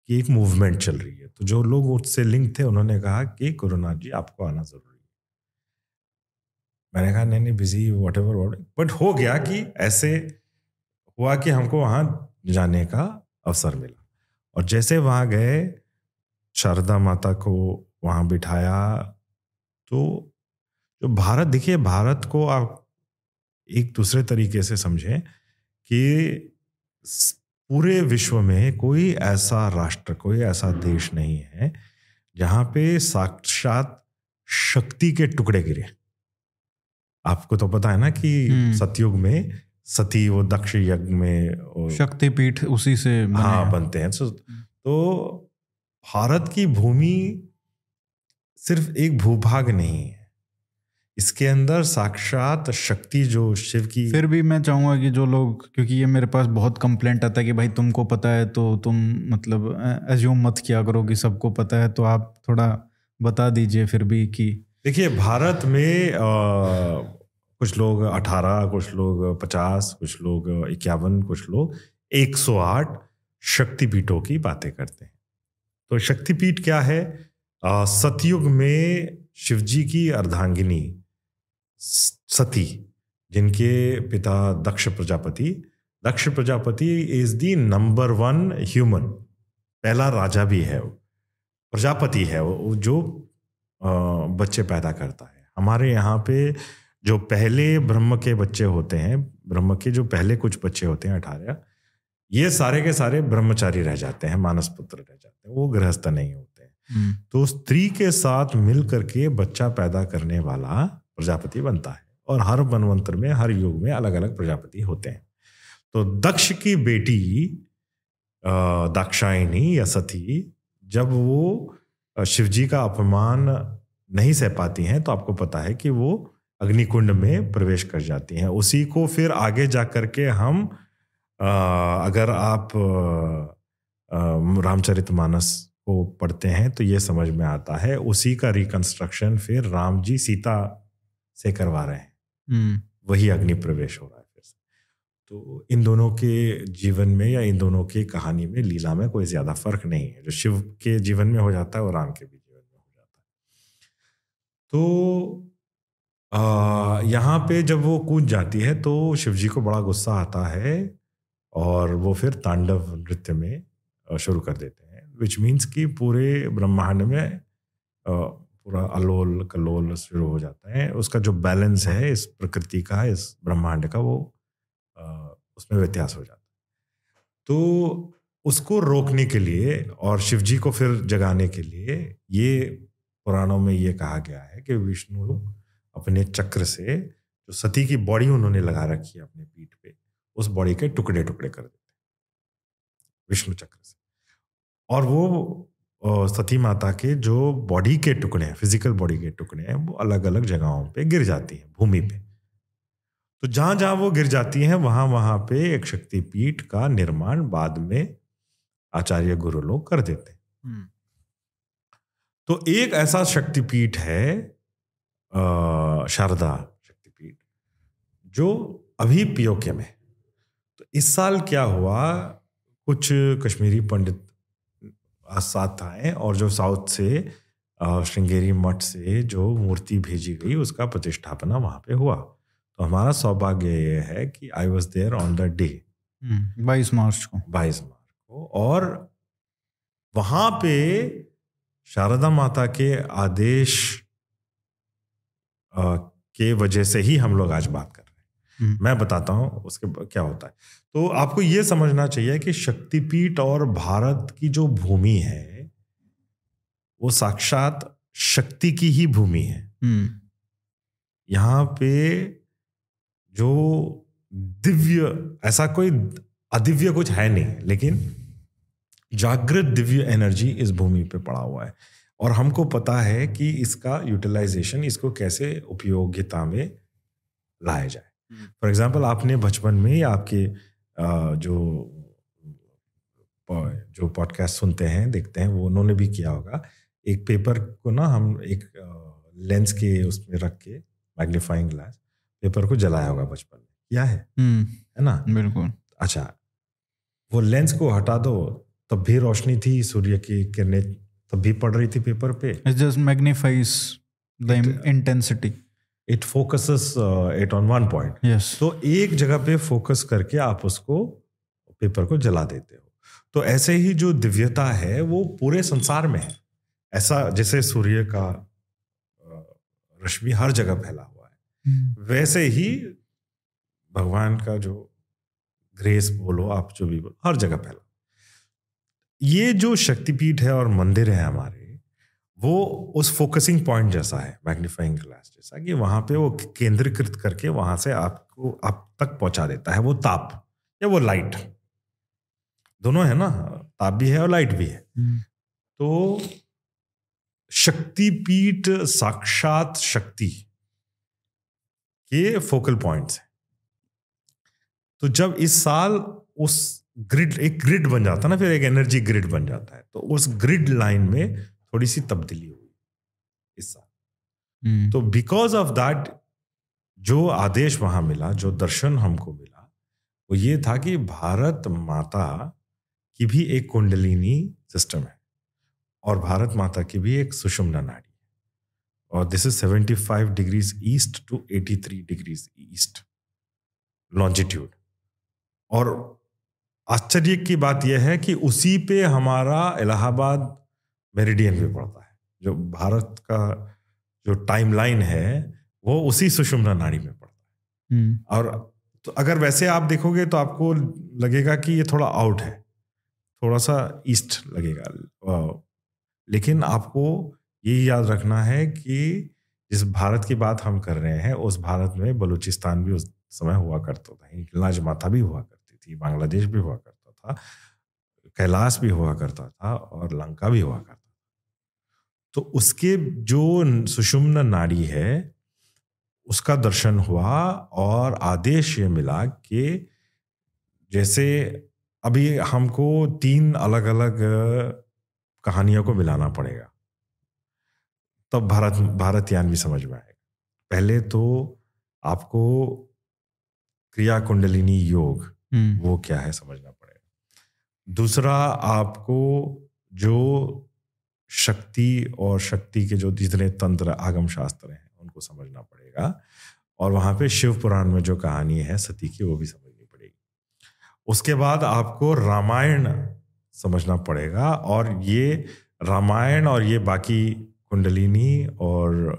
की एक मूवमेंट चल रही है। तो जो लोग उससे लिंक थे उन्होंने कहा कि गुरुनाथ जी आपको आना ज़रूरी मैंने कहा, नहीं नहीं बिज़ी वट एवर बट हो गया कि ऐसे हुआ कि हमको वहाँ जाने का अवसर मिला। और जैसे वहाँ गए, शारदा माता को वहाँ बिठाया तो जो भारत, देखिए, भारत को आप एक दूसरे तरीके से समझें कि पूरे विश्व में कोई ऐसा राष्ट्र, कोई ऐसा देश नहीं है जहाँ पे साक्षात शक्ति के टुकड़े गिरे। आपको तो पता है ना कि हम्म। सतयुग में सती वो दक्ष यज्ञ में शक्तिपीठ उसी से बने हाँ बनते हैं। तो, तो भारत की भूमि सिर्फ़ एक भूभाग नहीं है। इसके अंदर साक्षात शक्ति जो शिव की फिर भी मैं चाहूँगा कि जो लोग क्योंकि ये मेरे पास बहुत कंप्लेंट आता है कि भाई तुमको पता है तो तुम मतलब एज्यूम मत किया करो कि सबको पता है तो आप थोड़ा बता दीजिए फिर भी कि देखिए भारत में आ, कुछ लोग अठारह, कुछ लोग पचास, कुछ लोग इक्यावन, कुछ लोग एक सौ आठ शक्तिपीठों की बातें करते हैं। तो शक्तिपीठ क्या है? सतयुग में शिवजी की अर्धांगिनी सती जिनके पिता Daksha Prajapati. Daksha Prajapati is the number one human पहला राजा भी है वो। प्रजापति है वो जो बच्चे पैदा करता है। हमारे यहाँ पे जो पहले ब्रह्म के बच्चे होते हैं ब्रह्म के जो पहले कुछ बच्चे होते हैं अठारह ये सारे के सारे ब्रह्मचारी रह जाते हैं मानस पुत्र रह जाते हैं वो गृहस्थ नहीं होते हैं हम्म। तो स्त्री के साथ मिल करके बच्चा पैदा करने वाला प्रजापति बनता है और हर वनवंतर में हर युग में अलग अलग प्रजापति होते हैं तो दक्ष की बेटी दाक्षायणी या सती जब वो शिवजी का अपमान नहीं सह पाती हैं तो आपको पता है कि वो अग्निकुंड में प्रवेश कर जाती हैं। उसी को फिर आगे जा कर के हम अगर आप रामचरित मानस को पढ़ते हैं तो ये समझ में आता है उसी का रिकंस्ट्रक्शन फिर राम जी सीता से करवा रहे हैं। हम्म। वही अग्नि प्रवेश हो रहा है फिर से। तो इन दोनों के जीवन में या इन दोनों की कहानी में लीला में कोई ज़्यादा फ़र्क नहीं है। जो शिव के जीवन में हो जाता है और राम के भी जीवन में हो जाता है। तो आ, यहाँ पे जब वो कूद जाती है तो शिव जी को बड़ा गुस्सा आता है और वो फिर तांडव नृत्य में शुरू कर देते हैं विच मीन्स कि पूरे ब्रह्मांड में पूरा अलोल, कलोल शुरू हो जाता है। उसका जो बैलेंस है, इस प्रकृति का, इस ब्रह्मांड का, वो उसमें व्यत्यास हो जाता है। तो उसको रोकने के लिए और शिव जी को फिर जगाने के लिए ये पुराणों में ये कहा गया है कि विष्णु अपने चक्र से जो सती की बॉडी उन्होंने लगा रखी है अपने पीठ पे उस बॉडी के टुकड़े टुकड़े कर देते विष्णु चक्र से। और वो सती माता के जो बॉडी के टुकड़े हैं फ़िज़िकल बॉडी के टुकड़े हैं वो अलग अलग जगहों पे गिर जाती हैं भूमि पे। तो जहाँ जहाँ वो गिर जाती हैं वहाँ वहाँ पे एक शक्तिपीठ का निर्माण बाद में आचार्य गुरु लोग कर देते हैं। हम्म। तो एक ऐसा शक्तिपीठ है शारदा शक्तिपीठ जो अभी पीओके में तो इस साल क्या हुआ कुछ कश्मीरी पंडित साथ आए और जो साउथ से श्रृंगेरी मठ से जो मूर्ति भेजी गई उसका प्रतिष्ठापना वहाँ पे हुआ। तो हमारा सौभाग्य ये है कि I was there on the day बाईस मार्च को। बाईस मार्च को और वहाँ पे शारदा माता के आदेश के वजह से ही हम लोग आज बात कर रहे हैं। हम्म। मैं बताता हूँ उसके क्या होता है। तो आपको ये समझना चाहिए कि शक्तिपीठ और भारत की जो भूमि है वो साक्षात शक्ति की ही भूमि है। यहाँ पे जो दिव्य ऐसा कोई अदिव्य कुछ है नहीं लेकिन जागृत दिव्य एनर्जी इस भूमि पे पड़ा हुआ है। और हमको पता है कि इसका यूटिलाइजेशन इसको कैसे उपयोगिता में लाया जाए। For hmm. एग्ज़ाम्पल आपने बचपन में ही आपके जो जो पॉडकास्ट सुनते हैं देखते हैं वो उन्होंने भी किया होगा। एक पेपर को ना हम एक लेंस के उसमें रख के मैग्नीफाइंग ग्लास पेपर को जलाया होगा बचपन में। क्या है? हम्म। है ना? बिल्कुल। अच्छा वो लेंस को हटा दो तब भी रोशनी थी सूर्य की किरणें तब भी पड़ रही थी पेपर पे। Just magnifies the intensity it focuses it on one point yes तो एक जगह पे फोकस करके आप उसको पेपर को जला देते हो। तो ऐसे ही जो दिव्यता है वो पूरे संसार में है। ऐसा जैसे सूर्य का रश्मि हर जगह फैला हुआ है। Hmm. वैसे ही भगवान का जो ग्रेस बोलो आप जो भी बोलो हर जगह फैला ये जो शक्तिपीठ है और मंदिर है हमारे वो उस फोकसिंग पॉइंट जैसा है मैग्नीफाइंग ग्लास जैसा कि वहाँ पे वो केंद्रीकृत करके वहाँ से आपको आप तक पहुँचा देता है वो ताप या वो लाइट दोनों है ना? ताप भी है और लाइट भी है। हम्म। तो शक्तिपीठ साक्षात शक्ति के फोकल पॉइंट्स है। तो जब इस साल उस ग्रिड एक ग्रिड बन जाता है ना फिर एक एनर्जी ग्रिड बन जाता है। तो उस ग्रिड लाइन में थोड़ी सी तब्दीली हुई इस साल। हम्म। तो बिकॉज़ ऑफ़ दैट जो आदेश वहाँ मिला जो दर्शन हमको मिला वो ये था कि भारत माता की भी एक कुंडलिनी सिस्टम है और भारत माता की भी एक सुषुम्ना नाड़ी है। और this is seventy five degrees east to eighty three degrees east longitude और आश्चर्य की बात यह है कि उसी पे हमारा इलाहाबाद मेरिडियन भी पड़ता है। जो भारत का जो टाइमलाइन है वो उसी सुषुम्ना नाड़ी में पड़ता है। हम्म। और तो अगर वैसे आप देखोगे तो आपको लगेगा कि ये थोड़ा आउट है। थोड़ा सा ईस्ट लगेगा। लेकिन आपको ये याद रखना है कि जिस भारत की बात हम कर रहे हैं उस भारत में बलूचिस्तान भी उस समय हुआ करता था। हिंगला माता भी हुआ करती थी, बांग्लादेश भी हुआ करता था, कैलाश भी हुआ करता था और लंका भी हुआ करता था तो उसके जो सुषुम्न नाड़ी है, उसका दर्शन हुआ और आदेश ये मिला कि जैसे अभी हमको तीन अलग अलग कहानियों को मिलाना पड़ेगा तब भारत, भारतयान भी समझ में आएगा पहले तो आपको क्रिया कुंडलिनी योग। वो क्या है समझना पड़ेगा। दूसरा, आपको जो शक्ति और शक्ति के जो जितने तंत्र, आगम शास्त्र हैं, उनको समझना पड़ेगा। और वहाँ पे शिव पुराण में जो कहानी है, सती की, वो भी समझनी पड़ेगी। उसके बाद आपको रामायण समझना पड़ेगा और ये रामायण और ये बाकी कुंडलिनी और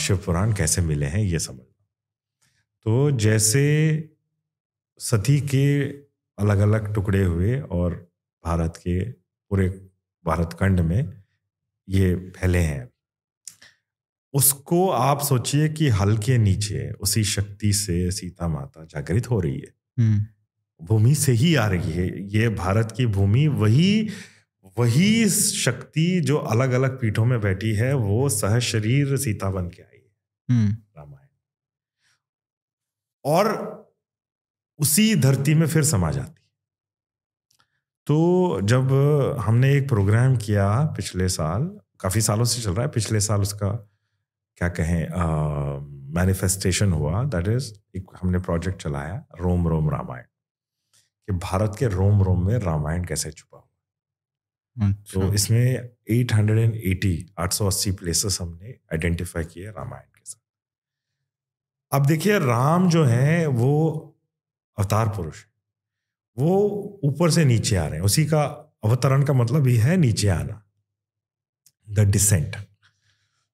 शिव पुराण कैसे मिले हैं, ये समझना। तो जैसे सती के अलग अलग टुकड़े हुए और भारत के पूरे भारत खंड में ये फैले हैं। उसको आप सोचिए कि हल के नीचे उसी शक्ति से सीता माता जागृत हो रही है। हम्म। भूमि से ही आ रही है। ये भारत की भूमि वही वही शक्ति जो अलग अलग पीठों में बैठी है वो सह शरीर सीता बन के आई है। हम्म। रामायण। और उसी धरती में फिर समा जाती। तो जब हमने एक प्रोग्राम किया पिछले साल काफ़ी सालों से चल रहा है पिछले साल उसका क्या कहें मैनिफेस्टेशन हुआ दैट इज़ एक हमने प्रोजेक्ट चलाया रोम रोम रामायण। कि भारत के रोम रोम में रामायण कैसे छुपा हुआ। अच्छा। तो इसमें 880 880 प्लेसेस हमने आइडेंटिफाई किए रामायण के साथ। अब देखिए राम जो है वो अवतार पुरुष। वो ऊपर से नीचे आ रहे हैं। उसी का अवतरण का मतलब ही है नीचे आना। द डिसेंट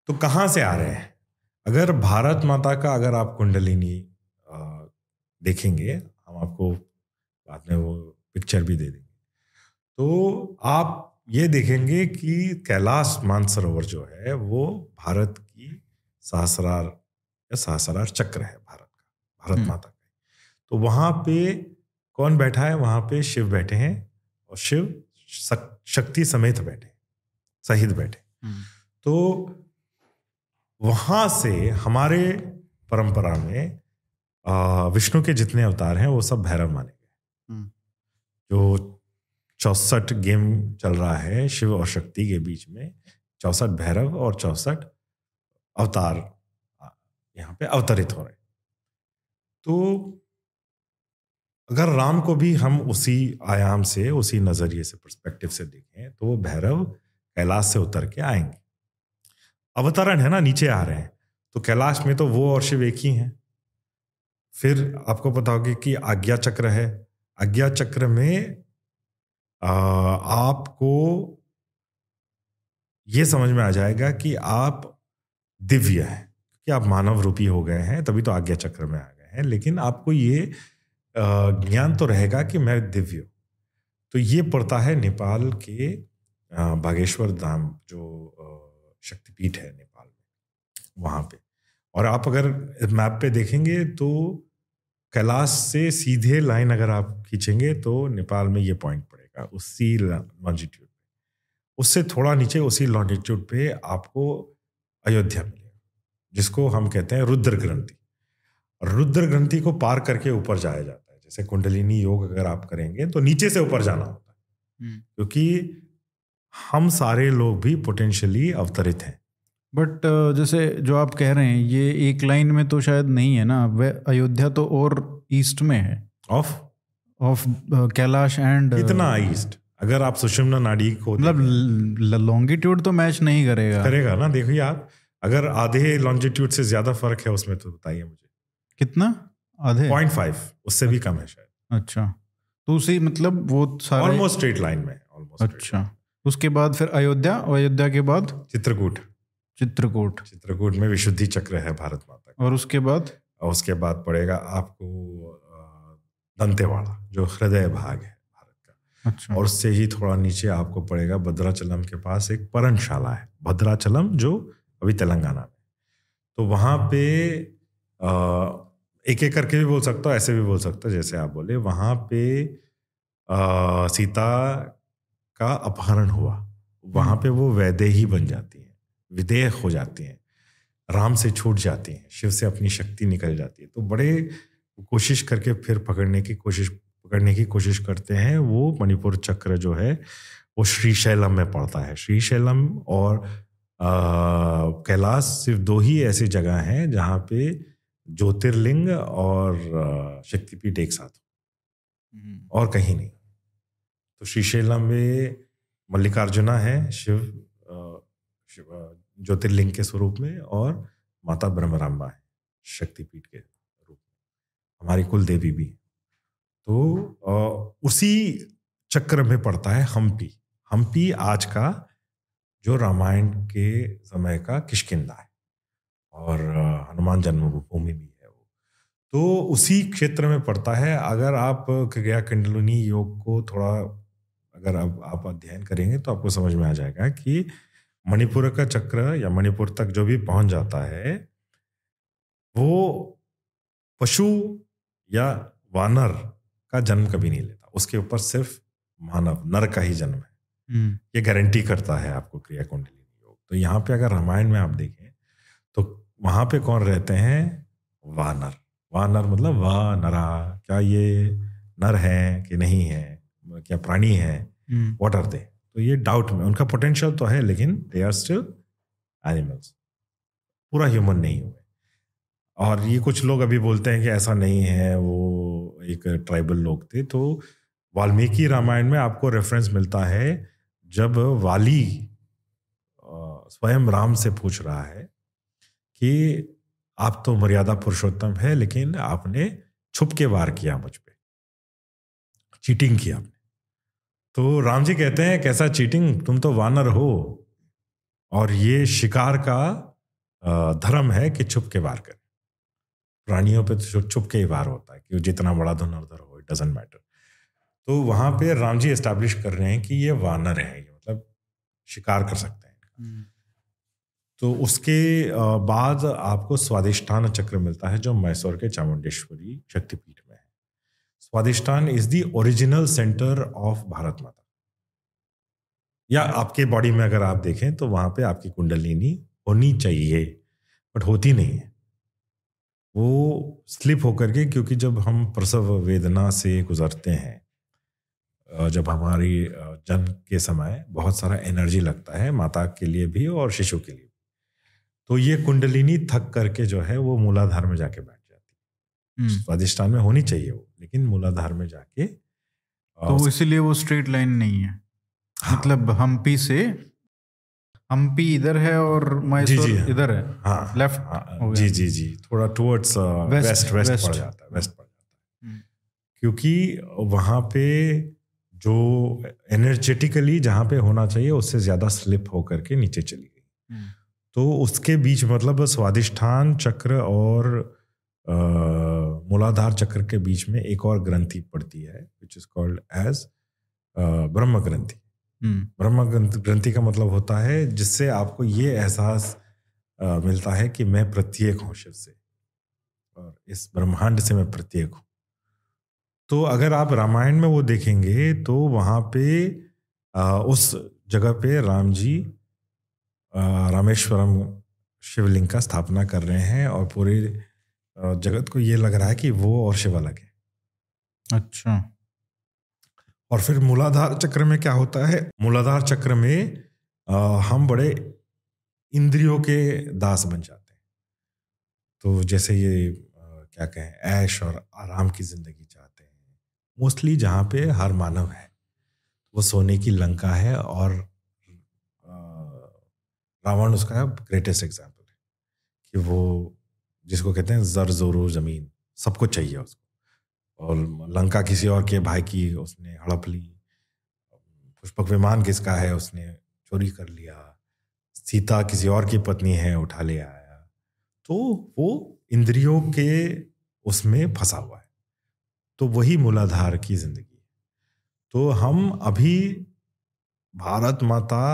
तो कहाँ से आ रहे हैं? अगर भारत माता का अगर आप कुंडलिनी देखेंगे हम आपको बाद में वो पिक्चर भी दे देंगे। तो आप ये देखेंगे कि कैलाश मानसरोवर जो है वो भारत की सहसरार या सहस्रार चक्र है भारत का भारत हम्म। माता का। तो वहाँ पे कौन बैठा है? वहाँ पे शिव बैठे हैं और शिव शक्ति समेत बैठे सहित बैठे। हम्म, तो वहाँ से हमारे परंपरा में विष्णु के जितने अवतार हैं वो सब भैरव माने गए। हम्म। जो चौसठ गेम चल रहा है शिव और शक्ति के बीच में चौसठ भैरव और चौसठ अवतार यहाँ पे अवतरित हो रहे हैं। तो अगर राम को भी हम उसी आयाम से, उसी नज़रिए से पर्सपेक्टिव से देखें तो वो भैरव कैलाश से उतर के आएँगे। अवतरण है ना, नीचे आ रहे हैं। तो कैलाश में तो वो और शिव एक ही हैं। फिर आपको पता होगा कि आज्ञा चक्र है। आज्ञा चक्र में आपको ये समझ में आ जाएगा कि आप दिव्य हैं, कि आप मानव रूपी हो गए हैं, तभी तो आज्ञा चक्र में आ गए हैं। लेकिन आपको ये ज्ञान तो रहेगा कि मैं दिव्य हूँ। तो ये पड़ता है नेपाल के बागेश्वर धाम जो शक्तिपीठ है नेपाल में, वहाँ पे। और आप अगर मैप पे देखेंगे तो कैलाश से सीधे लाइन अगर आप खींचेंगे तो नेपाल में ये पॉइंट पड़ेगा, उसी लॉन्जिट्यूड पे। उससे थोड़ा नीचे, उसी लॉन्जिट्यूड पे आपको अयोध्या मिलेगा, जिसको हम कहते हैं रुद्र ग्रंथि। रुद्र ग्रंथि को पार करके ऊपर जाया जाता है। जैसे कुंडलिनी योग अगर आप करेंगे तो नीचे से ऊपर जाना होता है। हम्म। क्योंकि हम सारे लोग भी पोटेंशियली अवतरित हैं। बट uh, जैसे जो आप कह रहे हैं ये एक लाइन में तो शायद नहीं है ना। वह अयोध्या तो और ईस्ट में है। ऑफ़ ऑफ़ कैलाश एंड इतना ईस्ट अगर आप सुषुम्ना नाड़ी को मतलब लॉन्गिट्यूड तो मैच नहीं करेगा। करेगा ना देखिए आप अगर आधे लॉन्जिट्यूड से ज़्यादा फ़र्क है उसमें तो बताइए मुझे। कितना? पॉइंट फाइव उससे भी कम है शायद अच्छा। तो उसी मतलब वो सारे ऑलमोस्ट स्ट्रेट लाइन में ऑलमोस्ट अच्छा। उसके बाद फिर अयोध्या और अयोध्या के बाद? चित्रकूट। चित्रकूट। चित्रकूट में विशुद्धि चक्र है भारत माता का। और उसके बाद? और उसके बाद पड़ेगा आपको दंतेवाड़ा जो हृदय भाग है भारत का। अच्छा। और उससे ही थोड़ा नीचे आपको पड़ेगा भद्राचलम के पास एक पर्णशाला है। भद्राचलम जो अभी तेलंगाना में तो वहाँ पे एक एक करके भी बोल सकता हूँ ऐसे भी बोल सकता हूँ जैसे आप बोले। वहाँ पे अ, सीता का अपहरण हुआ। वहाँ पे वो वैदे ही बन जाती हैं विदेह हो जाती हैं राम से छूट जाती हैं शिव से अपनी शक्ति निकल जाती है। तो बड़े कोशिश करके फिर पकड़ने की कोशिश पकड़ने की कोशिश करते हैं। वो मणिपुर चक्र जो है वो श्रीशैलम में पड़ता है। श्रीशैलम और कैलाश सिर्फ़ दो ही ऐसी जगह हैं जहाँ पे ज्योतिर्लिंग और शक्तिपीठ एक साथ हो। हम्म, और कहीं नहीं। तो श्रीशैलम में मल्लिकार्जुना है शिव शिव ज्योतिर्लिंग के स्वरूप में और माता ब्रह्मराम्बा है शक्तिपीठ के रूप में। हमारी कुल देवी भी। तो उसी चक्र में पड़ता है हम्पी। हम्पी आज का जो रामायण के समय का किशकिंदा है। और हनुमान जन्मभूमि भी है वो। तो उसी क्षेत्र में पड़ता है। अगर आप क्रिया कुंडलिनी योग को थोड़ा अगर आप, आप अध्ययन करेंगे तो आपको समझ में आ जाएगा कि मणिपुर का चक्र या मणिपुर तक जो भी पहुँच जाता है वो पशु या वानर का जन्म कभी नहीं लेता। उसके ऊपर सिर्फ़ मानव नर का ही जन्म है। हम्म, ये गारंटी करता है आपको क्रिया कुंडलिनी योग। तो यहाँ पे अगर रामायण में आप देखें वहाँ पे कौन रहते हैं? वानर। वानर मतलब वाह नरा क्या ये नर है कि नहीं है? क्या प्राणी है? वॉट आर दे तो ये डाउट में उनका पोटेंशियल तो है लेकिन दे आर स्टिल एनिमल्स पूरा ह्यूमन नहीं हुए। और ये कुछ लोग अभी बोलते हैं कि ऐसा नहीं है वो एक ट्राइबल लोग थे तो वाल्मीकि रामायण में आपको रेफरेंस मिलता है जब वाली स्वयं राम से पूछ रहा है कि आप तो मर्यादा पुरुषोत्तम है लेकिन आपने छुप के वार किया मुझ पर चीटिंग की आपने। तो राम जी कहते हैं कैसा चीटिंग? तुम तो वानर हो। और ये शिकार का धर्म है कि छुप के वार करें। प्राणियों पे तो छुप के ही वार होता है कि जितना बड़ा धनुर्धर हो इट डजेंट मैटर तो वहाँ पे राम जी एस्टैब्लिश कर रहे हैं कि ये वानर है ये मतलब शिकार कर सकते हैं हम्म, तो उसके बाद आपको स्वादिष्ठान चक्र मिलता है जो मैसूर के चामुंडेश्वरी शक्तिपीठ में है। Swadhisthana is the original centre of Bharat Mata. या आपके बॉडी में अगर आप देखें तो वहाँ पे आपकी कुंडलिनी होनी चाहिए बट होती नहीं है। वो स्लिप होकर के क्योंकि जब हम प्रसव वेदना से गुजरते हैं जब हमारी जन्म के समय बहुत सारा एनर्जी लगता है माता के लिए भी और शिशु के लिए तो ये कुंडलिनी थक करके जो है वो मूलाधार में जाके बैठ जाती है। हम्म। स्वादिष्ठान में होनी चाहिए वो लेकिन मूलाधार में जाके तो इसीलिए वो स्ट्रेट लाइन नहीं है। हाँ, मतलब हम्पी से हम्पी इधर है और मैसूर हाँ। इधर है। हाँ लेफ़्ट हाँ, जी जी जी थोड़ा towards West, west west west. पड़ जाता है वेस्ट पड़ जाता है। हम्म, क्योंकि वहाँ पे जो एनर्जेटिकली जहाँ पे होना चाहिए उससे ज़्यादा स्लिप होकर के नीचे चली गई। हम्म, तो उसके बीच मतलब स्वादिष्ठान चक्र और मूलाधार चक्र के बीच में एक और ग्रंथि पड़ती है विच इज़ कॉल्ड एज ब्रह्म ग्रंथि। हम्म, ब्रह्म ग्रंथि का मतलब होता है जिससे आपको ये एहसास मिलता है कि मैं प्रत्येक हूँ शिव से और इस ब्रह्मांड से मैं प्रत्येक हूँ। तो अगर आप रामायण में वो देखेंगे तो वहाँ पे अ, उस जगह पे राम जी रामेश्वरम शिवलिंग का स्थापना कर रहे हैं और पूरे जगत को ये लग रहा है कि वो और शिव अलग है। अच्छा। और फिर मूलाधार चक्र में क्या होता है? मूलाधार चक्र में हम बड़े इंद्रियों के दास बन जाते हैं। तो जैसे ये क्या कहें ऐश और आराम की ज़िंदगी चाहते हैं। मोस्टली जहाँ पे हर मानव है। वो सोने की लंका है और रावण उसका ग्रेटेस्ट एग्ज़ाम्पल है, कि वो, जिसको कहते हैं, जर जोरो ज़मीन सबको चाहिए उसको। और लंका किसी और के भाई की उसने हड़प ली, पुष्पक विमान किसका है, उसने चोरी कर लिया, सीता किसी और की पत्नी है, उठा ले आया। तो वो इंद्रियों के उसमें फंसा हुआ है। तो वही मूलाधार की ज़िंदगी है। तो हम अभी भारत माता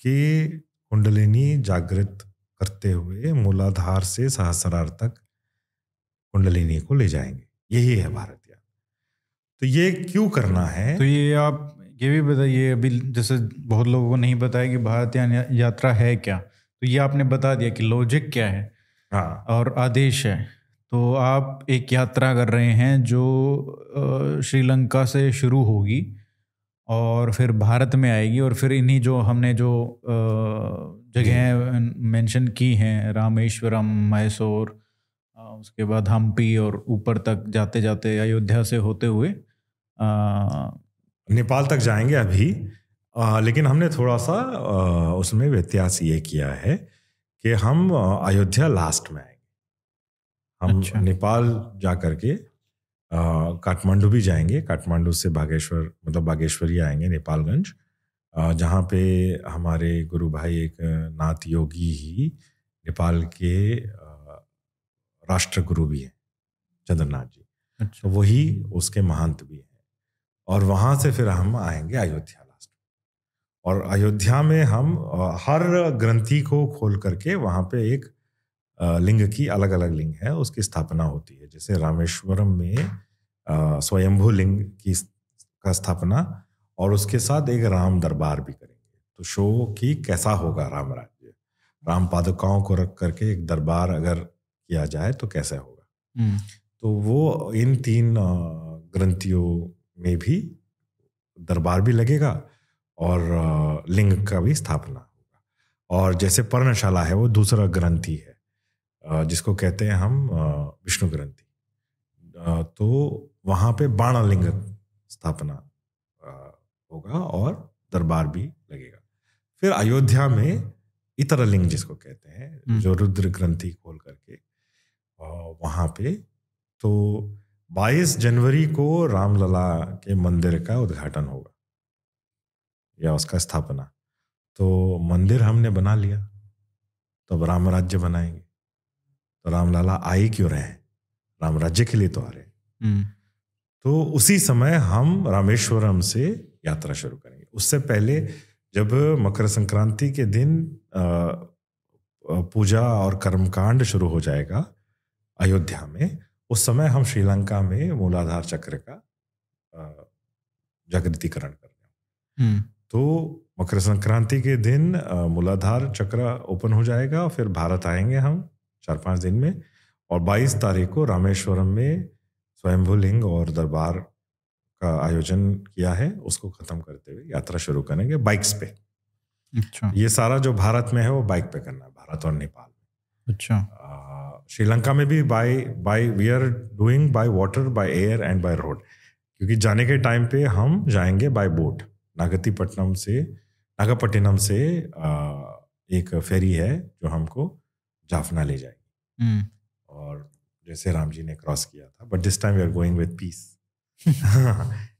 के कुंडलिनी जागृत करते हुए मूलाधार से सहस्रार तक कुंडलिनी को ले जाएँगे। यही है भारत यान। तो ये क्यों करना है? तो ये आप ये भी बताइए अभी जैसे बहुत लोगों को नहीं बताया कि भारत यात्रा है क्या? तो ये आपने बता दिया कि लॉजिक क्या है। हाँ। और आदेश है। तो आप एक यात्रा कर रहे हैं जो श्रीलंका से शुरू होगी। और फिर भारत में आएगी और फिर इन्हीं जो हमने जो जगह मेंशन की हैं रामेश्वरम मैसूर उसके बाद हम्पी और ऊपर तक जाते जाते अयोध्या से होते हुए अ, नेपाल तक जाएँगे अभी आ, लेकिन हमने थोड़ा सा आ, उसमें व्यत्यास ये किया है कि हम अयोध्या लास्ट में आएँगे हम अच्छा। नेपाल जा करके आ, काठमांडू भी जाएँगे। काठमांडू से बागेश्वर मतलब बागेश्वरी आएँगे नेपालगंज। जहाँ पे हमारे गुरु भाई एक नाथ योगी ही नेपाल के राष्ट्र गुरु भी हैं चंद्रनाथ जी। अच्छा। तो वही उसके महंत भी हैं। और वहाँ से फिर हम आएँगे अयोध्या लास्ट और अयोध्या में हम हर ग्रंथि को खोल करके वहाँ पे एक लिंग की अलग अलग लिंग है उसकी स्थापना होती है। जैसे रामेश्वरम में स्वयंभू लिंग की का स्थापना और उसके साथ एक राम दरबार भी करेंगे। तो शो की कैसा होगा राम राज्य? राम पादुकाओं को रख करके एक दरबार अगर किया जाए तो कैसे होगा? हम्म, तो वो इन तीन ग्रंथियों में भी दरबार भी लगेगा और लिंग का भी स्थापना होगा। और जैसे पर्णशाला है वो दूसरा ग्रंथि है। जिसको कहते हैं हम विष्णु ग्रंथि। तो वहाँ पे बाणालिंग स्थापना होगा और दरबार भी लगेगा। फिर अयोध्या में इतर लिंग जिसको कहते हैं हम्म। जो रुद्र ग्रंथि खोल करके वहाँ पे तो 22 जनवरी को रामलला के मंदिर का उद्घाटन होगा या उसका स्थापना। तो मंदिर हमने बना लिया तो अब राम राज्य बनाएँगे। तो रामलला आए क्यों रहे? राम राज्य के लिए तो आ रहे हैं। हम्म, तो उसी समय हम रामेश्वरम से यात्रा शुरू करेंगे। उससे पहले जब मकर संक्रांति के दिन पूजा और कर्मकांड शुरू हो जाएगा अयोध्या में उस समय हम श्रीलंका में मूलाधार चक्र का जागृतिकरण कर रहे हैं। हम्म, तो मकर संक्रांति के दिन मूलाधार चक्र ओपन हो जाएगा और फिर भारत आएँगे हम। चार पाँच दिन में और 22 तारीख को रामेश्वरम में स्वयंभू लिंग और दरबार का आयोजन किया है उसको खत्म करते हुए यात्रा शुरू करेंगे बाइक्स पे। अच्छा। ये सारा जो भारत में है वो बाइक पे करना है भारत और नेपाल। में अच्छा श्रीलंका में भी by by we are doing by water by air and by road क्योंकि जाने के टाइम पे हम जाएँगे बाय बोट नागतीपट्टनम से नागापट्टिनम से अ, एक फेरी है जो हमको जाफना ले जाएगी। हम्म, और जैसे राम जी ने क्रॉस किया था but this time we are going with peace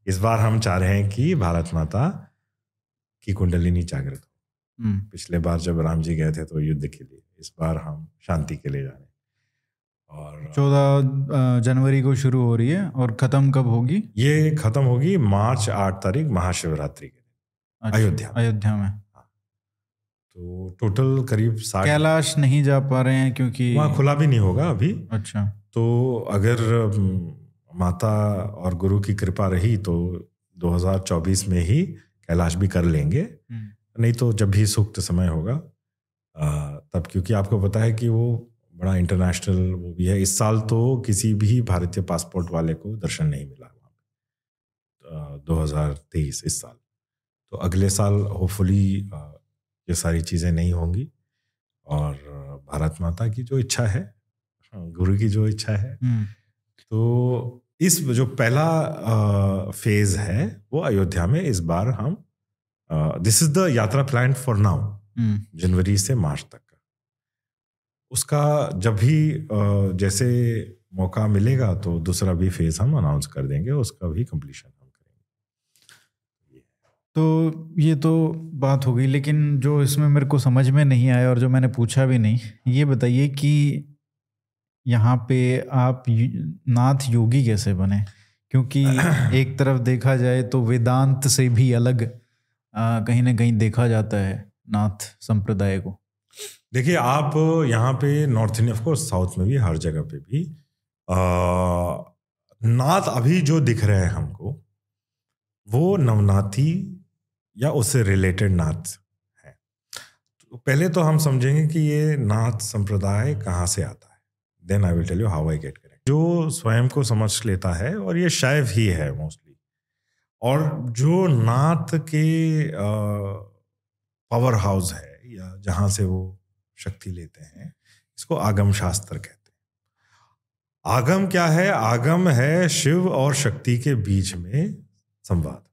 इस बार हम चाह रहे हैं कि भारत माता की कुंडलिनी जागृत हो। हम्म, पिछले बार जब राम जी गए थे तो युद्ध के लिए इस बार हम शांति के लिए जा रहे हैं। और चौदह जनवरी को शुरू हो रही है और खत्म कब होगी? ये खत्म होगी मार्च आठ तारीख महाशिवरात्रि के दिन अच्छा, अयोध्या अयोध्या में। तो टोटल करीब साठ कैलाश नहीं जा पा रहे हैं क्योंकि वहाँ खुला भी नहीं होगा अभी। अच्छा। तो अगर माता और गुरु की कृपा रही तो 2024 में ही कैलाश भी कर लेंगे। हम्म, नहीं तो जब भी सूक्त समय होगा आ, तब क्योंकि आपको पता है कि वो बड़ा इंटरनेशनल वो भी है। इस साल तो किसी भी भारतीय पासपोर्ट वाले को दर्शन नहीं मिला वहाँ दो हज़ार तेईस इस साल। तो अगले साल होपफुली ये सारी चीज़ें नहीं होंगी। और भारत माता की जो इच्छा है हाँ, गुरु की जो इच्छा है हम्म, तो इस जो पहला फ़ेज़ है वो अयोध्या में इस बार हम this is the yatra plan for now जनवरी से मार्च तक का। उसका जब भी जैसे मौका मिलेगा तो दूसरा भी फ़ेज़ हम अनाउंस कर देंगे उसका भी कंप्लीशन तो ये तो बात हो गई लेकिन जो इसमें मेरे को समझ में नहीं आया और जो मैंने पूछा भी नहीं ये बताइए कि यहाँ पे आप नाथ योगी कैसे बने? क्योंकि [clears throat] एक तरफ़ देखा जाए तो वेदांत से भी अलग आ, कहीं ना कहीं देखा जाता है नाथ संप्रदाय को। देखिए आप यहाँ पे North India of course south में भी हर जगह पे भी अ, नाथ अभी जो दिख रहे हैं हमको वो नवनाथी या उससे रिलेटेड नाथ है। तो पहले तो हम समझेंगे कि ये नाथ संप्रदाय कहाँ से आता है। Then I will tell you how I get correct जो स्वयं को समझ लेता है और ये शैव ही है मोस्टली और जो नाथ के पावर हाउस है या जहाँ से वो शक्ति लेते हैं, इसको आगम शास्त्र कहते हैं। आगम क्या है? आगम है शिव और शक्ति के बीच में संवाद।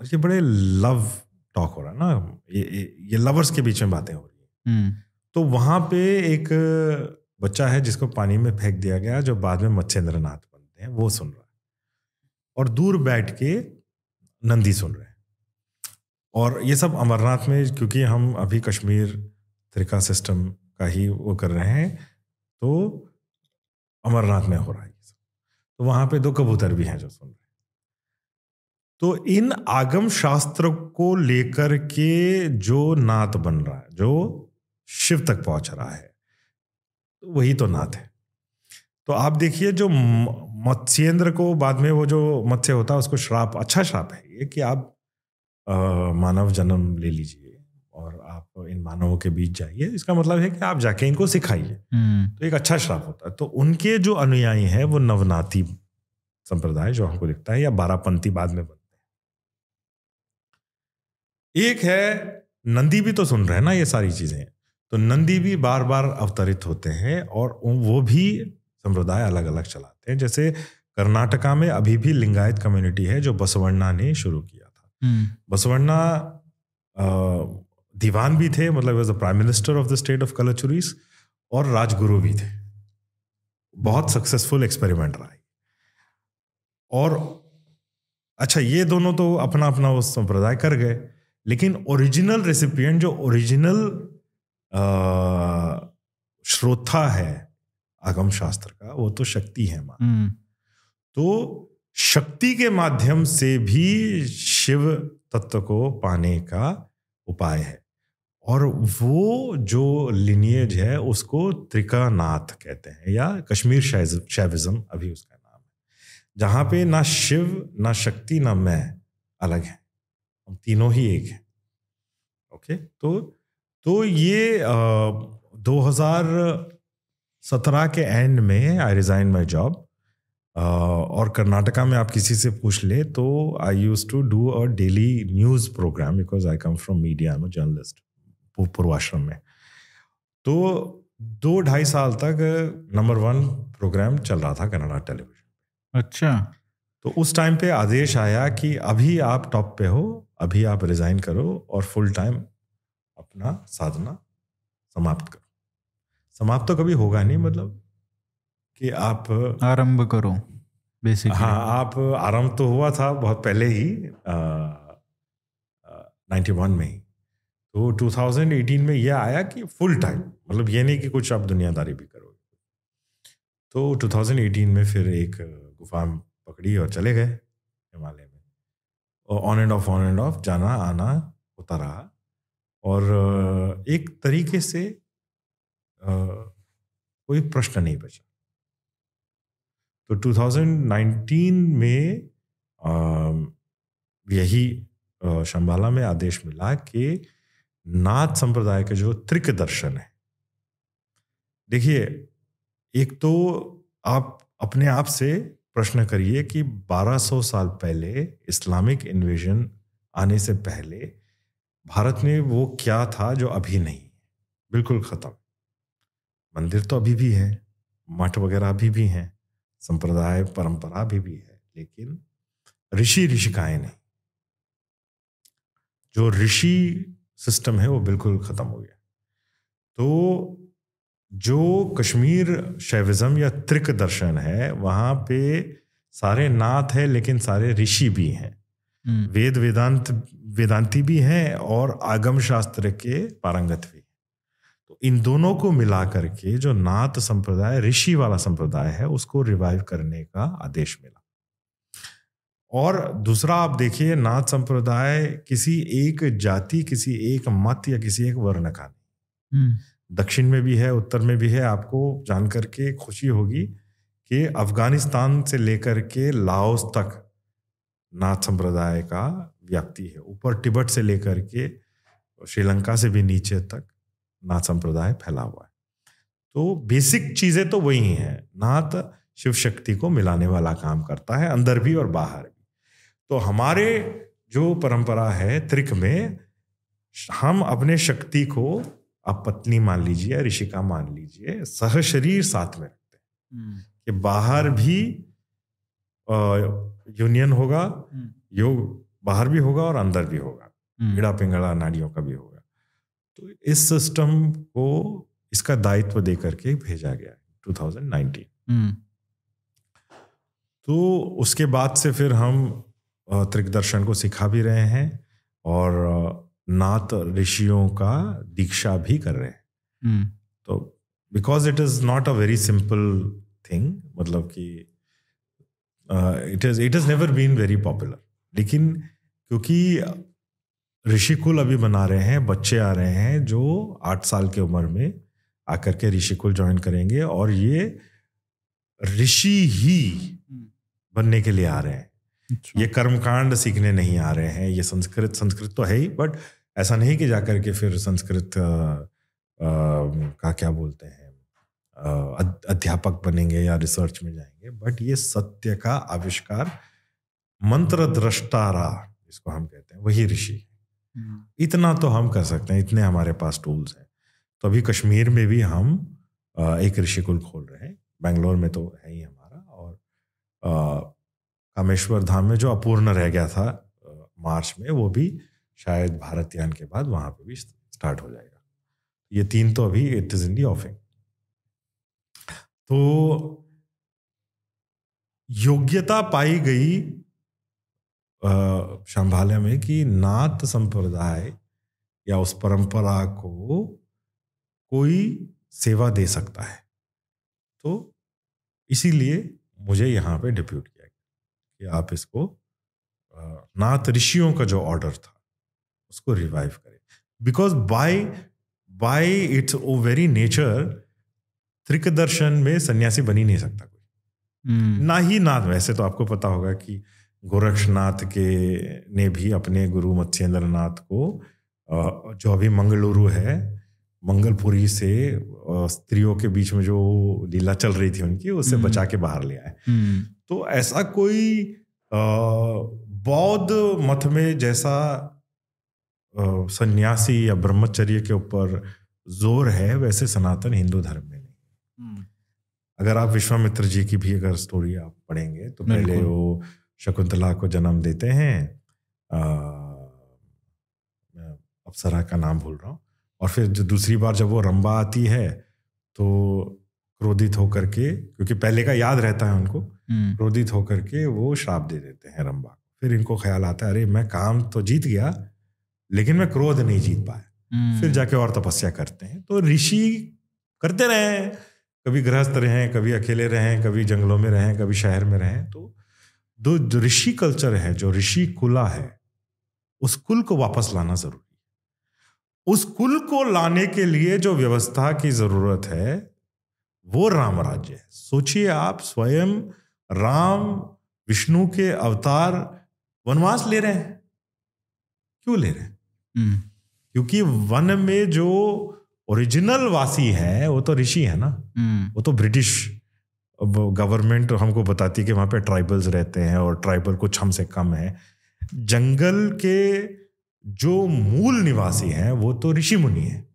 और ये बड़े लव टॉक हो रहा है ना ये ये, लवर्स के बीच में बातें हो रही है। हम्म, तो वहाँ पे एक बच्चा है जिसको पानी में फेंक दिया गया जो बाद में मत्स्येंद्र नाथ बनते हैं वो सुन रहा है। और दूर बैठ के नंदी सुन रहे हैं। और ये सब अमरनाथ में क्योंकि हम अभी कश्मीर त्रिका सिस्टम का ही वो कर रहे हैं तो अमरनाथ में हो रहा है ये सब। तो वहाँ पे दो कबूतर भी हैं जो सुन रहे हैं। तो इन आगम शास्त्र को लेकर के जो नाथ बन रहा है जो शिव तक पहुँच रहा है तो वही तो नाथ है। तो आप देखिए जो मत्स्येंद्र को बाद में वो जो मत्स्य होता है उसको श्राप अच्छा श्राप है ये कि आप आ, मानव जन्म ले लीजिए और आप इन मानवों के बीच जाइए। इसका मतलब है कि आप जाके इनको सिखाइए। हम्म, तो एक अच्छा श्राप होता है। तो उनके जो अनुयायी हैं वो नवनाती संप्रदाय जो हमको दिखता है या बारापंथी बाद में बनते एक है नंदी भी तो सुन रहे हैं ना ये सारी चीज़ें। तो नंदी भी बार बार अवतरित होते हैं और वो भी संप्रदाय अलग अलग चलाते हैं। जैसे कर्नाटका में अभी भी लिंगायत कम्युनिटी है जो बसवण्णा ने शुरू किया था। हम्म, बसवण्णा दीवान भी थे मतलब as the prime minister of the state of Kalachuris और राजगुरु भी थे। बहुत सक्सेसफुल एक्सपेरिमेंट रहा है और अच्छा ये दोनों तो अपना अपना वो संप्रदाय कर गए। लेकिन ओरिजिनल रेसिपिएंट जो ओरिजिनल श्रोता है आगम शास्त्र का वो तो शक्ति है माँ। हम्म, तो शक्ति के माध्यम से भी शिव तत्व को पाने का उपाय है। और वो जो लिनिएज है उसको त्रिकानाथ कहते हैं या कश्मीर शैव- शैविज्म अभी उसका नाम है। जहाँ पे ना शिव ना शक्ति ना मैं अलग है। हम तीनों ही एक हैं। ओके तो तो ये दो हज़ार सत्रह के एंड में आई रिजाइन माई जॉब और कर्नाटका में आप किसी से पूछ ले तो I used to do a daily news programme because I come from media am journalist पूर्वाश्रम में। तो दो ढाई साल तक नंबर वन प्रोग्राम चल रहा था कन्नड़ा टेलीविज़न अच्छा। तो उस टाइम पे आदेश आया कि अभी आप टॉप पे हो अभी आप रिजाइन करो और फुल टाइम अपना साधना समाप्त करो। समाप्त तो कभी होगा नहीं मतलब कि आप आरंभ करो बेसिकली हाँ आप आरंभ तो हुआ था बहुत पहले ही नाइन्टी वन में ही। तो 2018 में यह आया कि फुल टाइम मतलब ये नहीं कि कुछ आप दुनियादारी भी करोगे। तो 2018 में फिर एक गुफा पकड़ी और चले गए हिमालय में। और on and off on and off जाना, आना, होता रहा। और एक तरीके से कोई प्रश्न नहीं बचा। तो 2019 में यही शंबाला में आदेश मिला कि नाथ संप्रदाय के जो त्रिक दर्शन है। देखिए, एक तो आप अपने आप से प्रश्न करिए कि 1200 साल पहले इस्लामिक इन्वेजन आने से पहले भारत में वो क्या था जो अभी नहीं बिल्कुल खत्म। मंदिर तो अभी भी है, मठ वगैरह अभी भी हैं, संप्रदाय, परंपरा अभी भी है, लेकिन ऋषि ऋषिकाएँ नहीं। जो ऋषि सिस्टम है वो बिल्कुल खत्म हो गया। तो जो कश्मीर शैविज्म या त्रिक दर्शन है वहाँ पे सारे नाथ है लेकिन सारे ऋषि भी हैं। हम्म, वेद वेदांत वेदांती भी हैं और आगम शास्त्र के पारंगत भी तो इन दोनों को मिला करके जो नाथ संप्रदाय ऋषि वाला संप्रदाय है उसको रिवाइव करने का आदेश मिला। और दूसरा आप देखिए नाथ संप्रदाय किसी एक जाति किसी एक मत या किसी एक वर्ण का नहीं। हम्म, दक्षिण में भी है, उत्तर में भी है, आपको जान करके खुशी होगी कि अफ़गानिस्तान से लेकर के लाओस तक नाथ संप्रदाय का व्याप्ति है। ऊपर तिब्बत से लेकर के श्रीलंका से भी नीचे तक नाथ संप्रदाय फैला हुआ है। तो बेसिक चीज़ें तो वही हैं। नाथ शिव शक्ति को मिलाने वाला काम करता है, अंदर भी और बाहर भी। तो हमारे जो परंपरा है, त्रिक में, हम अपने शक्ति को आप पत्नी मान लीजिए या ऋषिका मान लीजिए सह शरीर साथ में रखते हैं। हम्म, कि बाहर भी यूनियन होगा हम्म, योग बाहर भी होगा और अंदर भी होगा। हम्म, कीड़ा पिंगड़ा नाड़ियों का भी होगा। तो इस सिस्टम को इसका दायित्व दे करके भेजा गया है 2019 हम्म, तो उसके बाद से फिर हम त्रिक दर्शन को सिखा भी रहे हैं और नाथ ऋषियों का दीक्षा भी कर रहे हैं। हम्म, तो because it is not a very simple thing मतलब कि it is it is never been very popular लेकिन क्योंकि ऋषिकुल अभी बना रहे हैं बच्चे आ रहे हैं जो आठ साल की उम्र में आकर के ऋषिकुल ज्वाइन करेंगे और ये ऋषि ही बनने के लिए आ रहे हैं। ये कर्मकांड सीखने नहीं आ रहे हैं ये संस्कृत संस्कृत तो है ही बट ऐसा नहीं कि जाकर के फिर संस्कृत अ, का क्या बोलते हैं अध्यापक बनेंगे या रिसर्च में जाएँगे बट ये सत्य का आविष्कार मंत्र द्रष्टारा जिसको हम कहते हैं वही ऋषि हम्म, इतना तो हम कर सकते हैं इतने हमारे पास टूल्स हैं। तो अभी कश्मीर में भी हम एक ऋषिकुल खोल रहे हैं बेंगलोर में तो है ही हमारा और कामेश्वर धाम में जो अपूर्ण रह गया था मार्च में, वो भी शायद भारत यान के बाद वहाँ पे भी स्टार्ट हो जाएगा। ये तीन तो अभी इट इज़ इन दी ऑफिंग। तो योग्यता पाई गई शंभालय में कि नाथ संप्रदाय या उस परंपरा को कोई सेवा दे सकता है। तो इसीलिए मुझे यहाँ पे डिप्यूट किया। कि आप इसको नाथ ऋषियों का जो ऑर्डर था उसको रिवाइव करें। Because by by it's oh very nature Trika दर्शन में सन्यासी बनी नहीं सकता कोई। हम्म, ना ही नाथ वैसे तो आपको पता होगा कि गोरक्षनाथ के ने भी अपने गुरु मत्स्येंद्र नाथ को जो अभी मंगलुरु है मंगलपुरी से स्त्रियों के बीच में जो लीला चल रही थी उनकी उससे हम्म। बचा के बाहर ले आए। हम्म, तो ऐसा कोई बौद्ध मत में जैसा सन्यासी या ब्रह्मचर्य के ऊपर ज़ोर है वैसे सनातन हिंदू धर्म में नहीं। हम्म, अगर आप विश्वामित्र जी की भी अगर स्टोरी आप पढ़ेंगे तो पहले वो शकुंतला को जन्म देते हैं। अप्सरा का नाम भूल रहा हूँ। और फिर जो दूसरी बार जब वो रंबा आती है तो क्रोधित होकर के क्योंकि पहले का याद रहता है उनको क्रोधित होकर के वो श्राप दे देते हैं रंबा को। फिर इनको ख्याल आता है अरे मैं काम तो जीत गया लेकिन मैं क्रोध नहीं जीत पाया। हम्म, फिर जाके और तपस्या करते हैं। तो ऋषि करते रहे कभी गृहस्थ रहे कभी अकेले रहे कभी जंगलों में रहे कभी शहर में रहे। तो दो जो ऋषि कल्चर है जो ऋषि कुला है उस कुल को वापस लाना ज़रूरी है। उस कुल को लाने के लिए जो व्यवस्था की ज़रूरत है वो राम राज्य है। सोचिए आप स्वयं राम विष्णु के अवतार वनवास ले रहे हैं। क्यों ले रहे हैं? हम्म, क्योंकि वन में जो ओरिजिनल वासी है वो तो ऋषि है ना? हम्म, वो तो ब्रिटिश। गवर्नमेंट हमको बताती है कि वहाँ पे ट्राइबल्स रहते हैं और ट्राइबल कुछ हमसे कम है। जंगल के जो मूल निवासी हैं वो तो ऋषि मुनि है।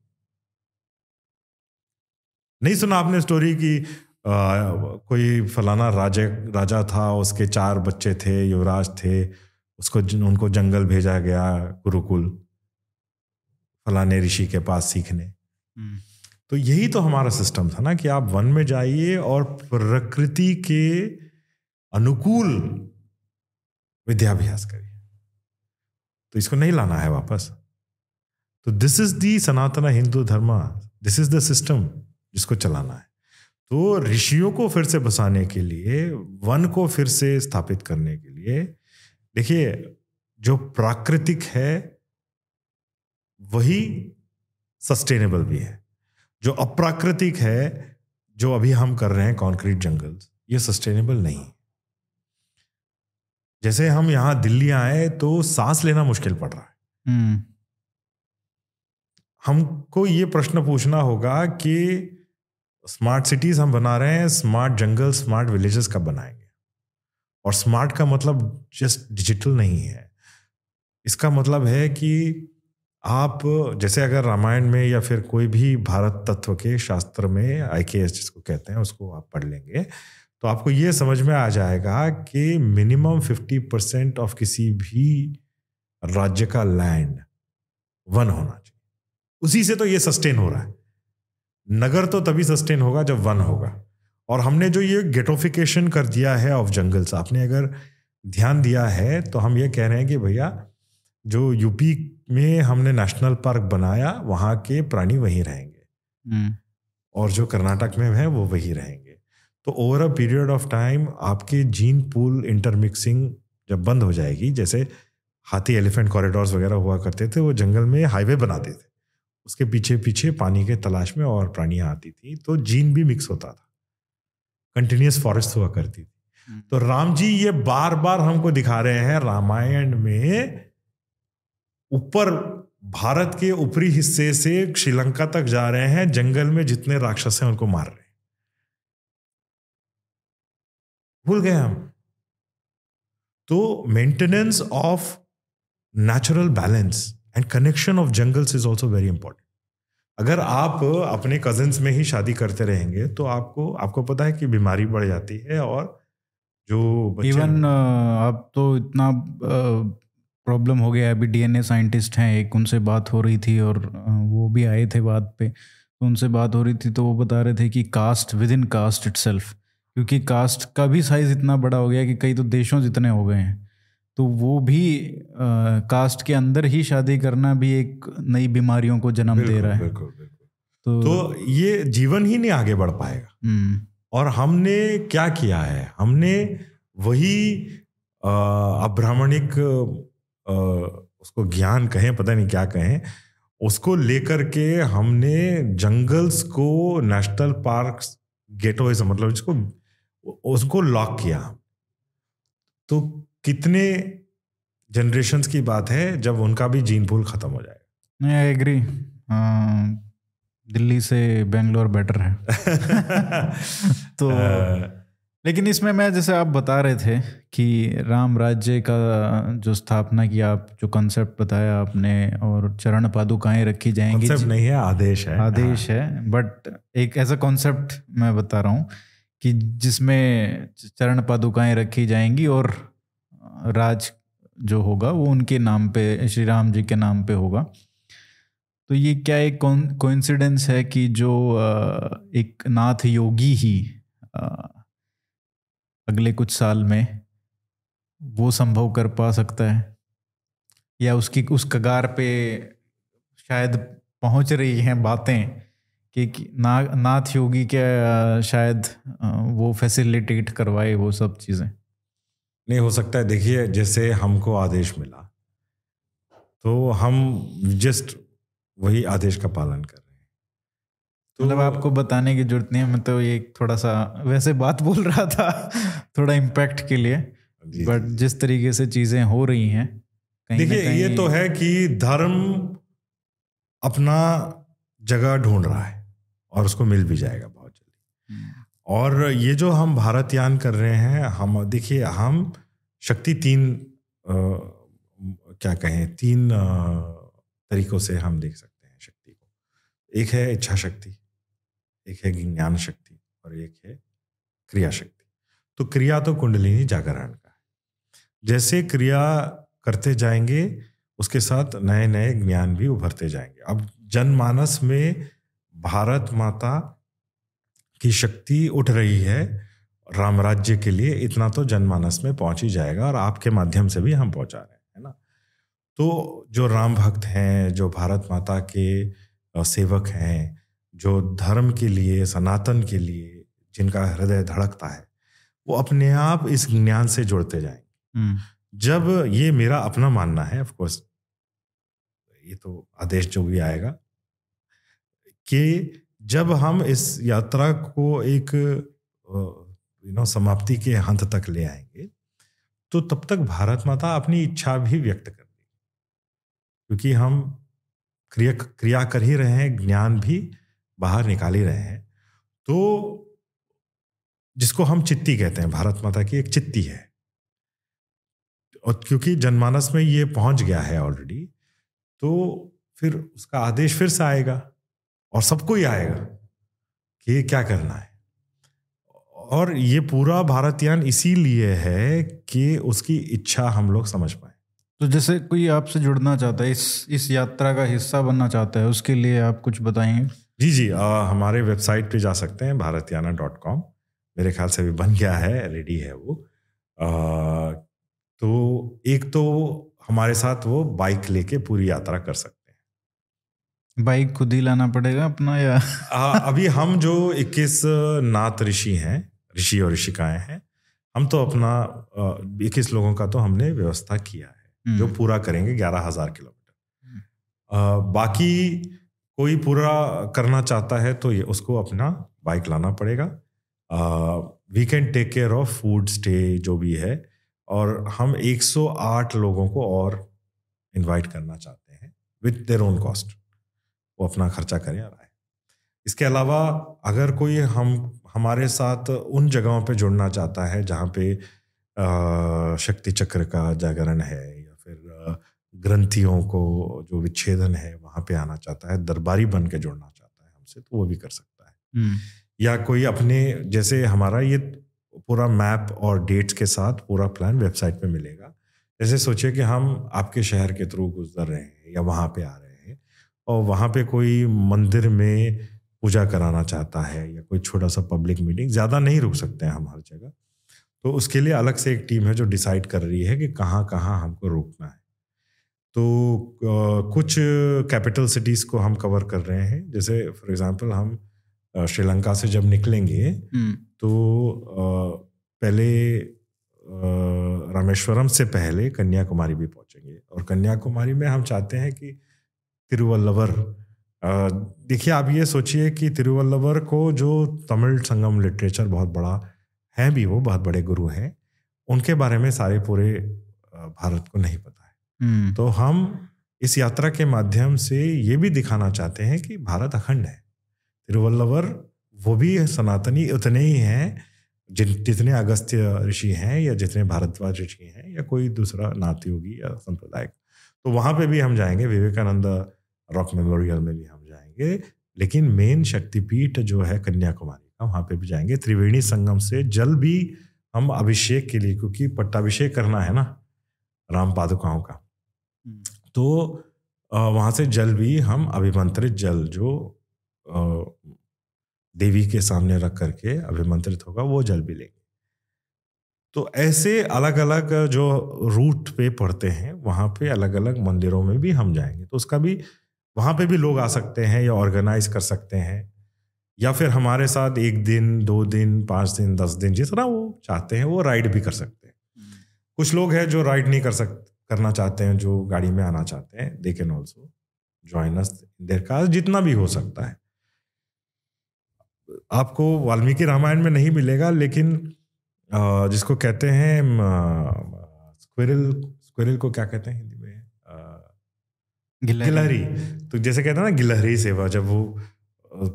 नहीं सुना आपने स्टोरी की कोई फलाना राजे राजा था उसके चार बच्चे थे युवराज थे उसको उनको जंगल भेजा गया गुरुकुल फलाने ऋषि के पास सीखने। हम्म, तो यही तो हमारा सिस्टम था ना कि आप वन में जाइए और प्रकृति के अनुकूल विद्याभ्यास करिए। तो इसको नहीं लाना है वापस। तो this is the Sanatan Hindu dharma this is the system जिसको चलाना है। तो ऋषियों को फिर से बसाने के लिए वन को फिर से स्थापित करने के लिए देखिए जो प्राकृतिक है वही सस्टेनेबल भी है। जो अप्राकृतिक है जो अभी हम कर रहे हैं कॉन्क्रीट जंगल्स ये सस्टेनेबल नहीं जैसे हम यहाँ दिल्ली आए तो सांस लेना मुश्किल पड़ रहा है। हम्म, हमको ये प्रश्न पूछना होगा कि स्मार्ट सिटीज़ हम बना रहे हैं, स्मार्ट जंगल, स्मार्ट विलेजेस कब बनाएँगे। और स्मार्ट का मतलब जस्ट डिजिटल नहीं है। इसका मतलब है कि आप, जैसे अगर रामायण में या फिर कोई भी भारत तत्व के शास्त्र में आई के जिसको कहते हैं, उसको आप पढ़ लेंगे तो आपको ये समझ में आ जाएगा कि मिनिमम फिफ्टी परसेंट ऑफ़ किसी भी राज्य का लैंड वन होना चाहिए। उसी से तो ये सस्टेन हो रहा है। नगर तो तभी सस्टेन होगा जब वन होगा। और हमने जो ये गेटोफिकेशन कर दिया है ऑफ़ जंगल्स आपने अगर ध्यान दिया है तो हम ये कह रहे हैं कि भैया जो यूपी में हमने नेशनल पार्क बनाया वहाँ के प्राणी वहीं रहेंगे। हम्म, और जो कर्नाटक में है वो वही रहेंगे। तो over a period of time आपके जीन पूल इंटरमिक्सिंग जब बंद हो जाएगी जैसे हाथी एलिफेंट कॉरिडोर्स वगैरह हुआ करते थे वो जंगल में हाईवे बनाते थे। उसके पीछे पीछे पानी के तलाश में और प्राणियाँ आती थी तो जीन भी मिक्स होता था। कंटिन्यूस फॉरेस्ट हुआ करती थी। हम्म। तो राम जी ये बार बार हमको दिखा रहे हैं रामायण में ऊपर भारत के ऊपरी हिस्से से श्रीलंका तक जा रहे हैं जंगल में जितने राक्षस हैं उनको मार रहे हैं। भूल गए हम। तो maintenance of natural balance and connection of jungles is also very important अगर आप अपने कजिन्स में ही शादी करते रहेंगे तो आपको आपको पता है कि बीमारी बढ़ जाती है और जो इवन अब तो इतना प्रॉब्लम हो गया है। अभी डीएनए साइंटिस्ट हैं, एक उनसे बात हो रही थी और वो भी आए थे बात पे। तो उनसे बात हो रही थी तो वो बता रहे थे कि caste within caste itself क्योंकि कास्ट का भी साइज़ इतना बड़ा हो गया कि कई तो देशों जितने हो गए हैं। तो वो भी आ, कास्ट के अंदर ही शादी करना भी एक नई बीमारियों को जन्म दे रहा है। बिल्कुल बिल्कुल। तो, तो ये जीवन ही नहीं आगे बढ़ पाएगा। हम्म, और हमने क्या किया है? हमने वही अब्राह्मणिक उसको ज्ञान कहें पता नहीं क्या कहें उसको लेकर के हमने जंगल्स को नेशनल पार्क्स गेटोइज्म मतलब इसको उसको लॉक किया। तो कितने जनरेशन की बात है जब उनका भी जीन पूल खत्म हो जाएगा नहीं आई एग्री दिल्ली से बेंगलोर बेटर है। [laughs] तो लेकिन इसमें मैं जैसे आप बता रहे थे कि राम राज्य का जो स्थापना की आप जो कंसेप्ट बताया आपने और चरण पादुकाएँ रखी जाएँगी नहीं है आदेश है। आदेश है। बट एक ऐसा कॉन्सेप्ट मैं बता रहा हूँ कि जिसमें चरण पादुकाएँ रखी जाएँगी और राज जो होगा, वो उनके नाम पे, श्री राम जी के नाम पे होगा। तो ये क्या एक कोइंसिडेंस है कि जो एक नाथ योगी ही अगले कुछ साल में वो संभव कर पा सकता है? या उसकी, उस कगार पे शायद पहुँच रही हैं बातें कि ना, नाथ योगी के शायद वो फैसिलिटेट करवाए वो सब चीज़ें? नहीं हो सकता है देखिए जैसे हमको आदेश मिला तो हम जस्ट वही आदेश का पालन कर रहे हैं। तो मतलब आपको बताने की ज़रूरत नहीं है मैं तो ये थोड़ा सा वैसे बात बोल रहा था थोड़ा इम्पैक्ट के लिए बट जिस तरीके से चीज़ें हो रही हैं देखिए ये तो है कि धर्म अपना जगह ढूंढ रहा है और उसको मिल भी जाएगा बहुत जल्दी। हम्म, और ये जो हम भारतयान कर रहे हैं हम देखिए हम शक्ति तीन अ, क्या कहें तीन अ, तरीकों से हम देख सकते हैं शक्ति को। एक है इच्छा शक्ति एक है ज्ञान शक्ति और एक है क्रिया शक्ति। तो क्रिया तो कुंडलिनी जागरण का है। जैसे क्रिया करते जाएँगे उसके साथ नए नए ज्ञान भी उभरते जाएँगे। अब जनमानस में भारत माता की शक्ति उठ रही है राम राज्य के लिए इतना तो जनमानस में पहुँच ही जाएगा और आपके माध्यम से भी हम पहुँचा रहे हैं है ना? तो जो राम भक्त हैं जो भारत माता के सेवक हैं जो धर्म के लिए सनातन के लिए जिनका हृदय धड़कता है वो अपने आप इस ज्ञान से जुड़ते जाएँगे। हम्म, जब ये मेरा अपना मानना है ऑफ़ कोर्स ये तो आदेश जो भी आएगा कि जब हम इस यात्रा को एक यू नो समाप्ति के अंत तक ले आएँगे तो तब तक भारत माता अपनी इच्छा भी व्यक्त कर देगी। क्योंकि हम क्रिया क्रिया कर ही रहे हैं, ज्ञान भी बाहर निकाल ही रहे हैं। तो जिसको हम चित्ती कहते हैं, भारत माता की एक चित्ती है। और क्योंकि जनमानस में ये पहुँच गया है ऑलरेडी तो फिर उसका आदेश फिर से आएगा। और सबको ही आएगा कि ये क्या करना है। और ये पूरा भारतयान इसीलिए है कि उसकी इच्छा हम लोग समझ पाए। तो जैसे कोई आपसे जुड़ना चाहता है इस इस यात्रा का हिस्सा बनना चाहता है उसके लिए आप कुछ बताएँगे जी जी आ, हमारे वेबसाइट पे जा सकते हैं भारतयाना डॉट कॉम। मेरे ख्याल से अभी बन गया है रेडी है वो। आ, तो एक तो हमारे साथ वो बाइक लेके पूरी यात्रा कर सकते बाइक खुद ही लाना पड़ेगा अपना या? आ, अभी हम जो 21 नाथ ऋषि हैं ऋषि और ऋषिकाएँ हैं हम तो अपना इक्कीस लोगों का तो हमने व्यवस्था किया है जो पूरा करेंगे ग्यारह हज़ार किलोमीटर। बाकी कोई पूरा करना चाहता है तो ये उसको अपना बाइक लाना पड़ेगा। We can take care of food stay जो भी है और हम 108 लोगों को और इनवाइट करना चाहते हैं विथ देयर ओन कॉस्ट वो अपना खर्चा करें और आए। इसके अलावा अगर कोई हम हमारे साथ उन जगहों पे जुड़ना चाहता है जहाँ पे शक्ति चक्र का जागरण है या फिर ग्रंथियों को जो विच्छेदन है वहाँ पे आना चाहता है दरबारी बन के जुड़ना चाहता है हमसे तो वो भी कर सकता है। हम्म। या कोई अपने जैसे हमारा ये पूरा मैप और डेट्स के साथ पूरा प्लान वेबसाइट पे मिलेगा। जैसे सोचिए कि हम आपके शहर के थ्रू गुजर रहे हैं या वहाँ पे आ रहे हैं। और वहाँ पे कोई मंदिर में पूजा कराना चाहता है या कोई छोटा सा पब्लिक मीटिंग ज़्यादा नहीं रुक सकते हैं हम हर जगह। तो उसके लिए अलग से एक टीम है जो डिसाइड कर रही है कि कहाँ कहाँ हमको रोकना है। तो कुछ कैपिटल सिटीज़ को हम कवर कर रहे हैं। जैसे फॉर एग्जांपल हम श्रीलंका से जब निकलेंगे हम्म। तो पहले रामेश्वरम से पहले कन्याकुमारी भी पहुँचेंगे। और कन्याकुमारी में हम चाहते हैं कि तिरुवल्लवर। देखिए आप ये सोचिए कि तिरुवल्लवर को जो तमिल संगम लिटरेचर बहुत बड़ा है भी वो बहुत बड़े गुरु हैं उनके बारे में सारे पूरे भारत को नहीं पता है। हम्म। तो हम इस यात्रा के माध्यम से ये भी दिखाना चाहते हैं कि भारत अखंड है। तिरुवल्लवर वो भी सनातनी उतने ही हैं जिन जितने अगस्त्य ऋषि हैं या जितने भारद्वाज ऋषि हैं या कोई दूसरा नाथ योगी या संप्रदाय तो वहाँ पे भी हम जाएँगे विवेकानंद रॉक मेमोरियल में भी हम जाएँगे। लेकिन मेन शक्तिपीठ जो है कन्याकुमारी का वहाँ पे भी जाएँगे। त्रिवेणी संगम से जल भी हम अभिषेक के लिए क्योंकि पट्टाभिषेक करना है ना राम पादुकाओं का। हम्म। तो वहाँ से जल भी हम अभिमंत्रित जल जो देवी के सामने रख करके अभिमंत्रित होगा वो जल भी लेंगे। तो ऐसे अलग अलग जो रूट पे पढ़ते हैं, वहाँ पे अलग अलग मंदिरों में भी हम जाएँगे। तो उसका भी, वहाँ पे भी लोग आ सकते हैं या ऑर्गेनाइज कर सकते हैं। या फिर हमारे साथ एक दिन, दो दिन, पाँच दिन, दस दिन, जिस तरह वो चाहते हैं, वो राइड भी कर सकते हैं। कुछ लोग हैं जो राइड नहीं कर सक, करना चाहते हैं, जो गाड़ी में आना चाहते हैं। They can also join us there cause जितना भी हो सकता है। आपको वाल्मीकि रामायण में नहीं मिलेगा, लेकिन जिसको कहते हैं स्क्विरल स्क्विरल को क्या कहते हैं हिंदी में? गिलहरी। तो जैसे कहते हैं ना गिलहरी सेवा जब वो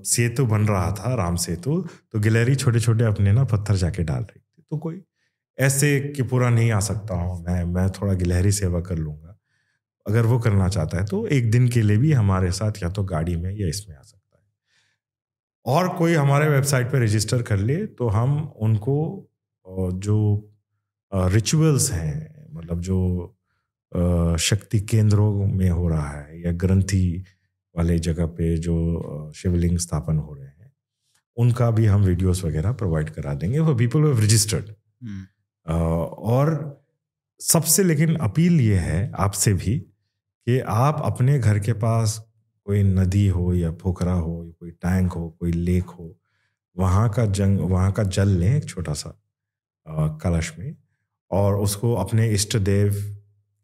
सेतु बन रहा था राम सेतु तो गिलहरी छोटे छोटे अपने ना पत्थर जाके डाल रही थी। तो कोई ऐसे कि पूरा नहीं आ सकता हूँ मैं मैं थोड़ा गिलहरी सेवा कर लूँगा। अगर वो करना चाहता है तो एक दिन के लिए भी हमारे साथ या तो गाड़ी में या इसमें आ सकता है। और कोई हमारे वेबसाइट पर रजिस्टर कर ले तो हम उनको जो रिचुअल्स हैं मतलब जो शक्ति केंद्रों में हो रहा है या ग्रंथि वाले जगह पे जो शिवलिंग स्थापन हो रहे हैं उनका भी हम वीडियोस वगैरह प्रोवाइड करा देंगे वो पीपल हैव रजिस्टर्ड और सबसे लेकिन अपील ये है आपसे भी कि आप अपने घर के पास कोई नदी हो या पोखरा हो या कोई टैंक हो कोई लेक हो वहाँ का जंग वहाँ का जल लें एक छोटा सा। कलश में और उसको अपने इष्ट देव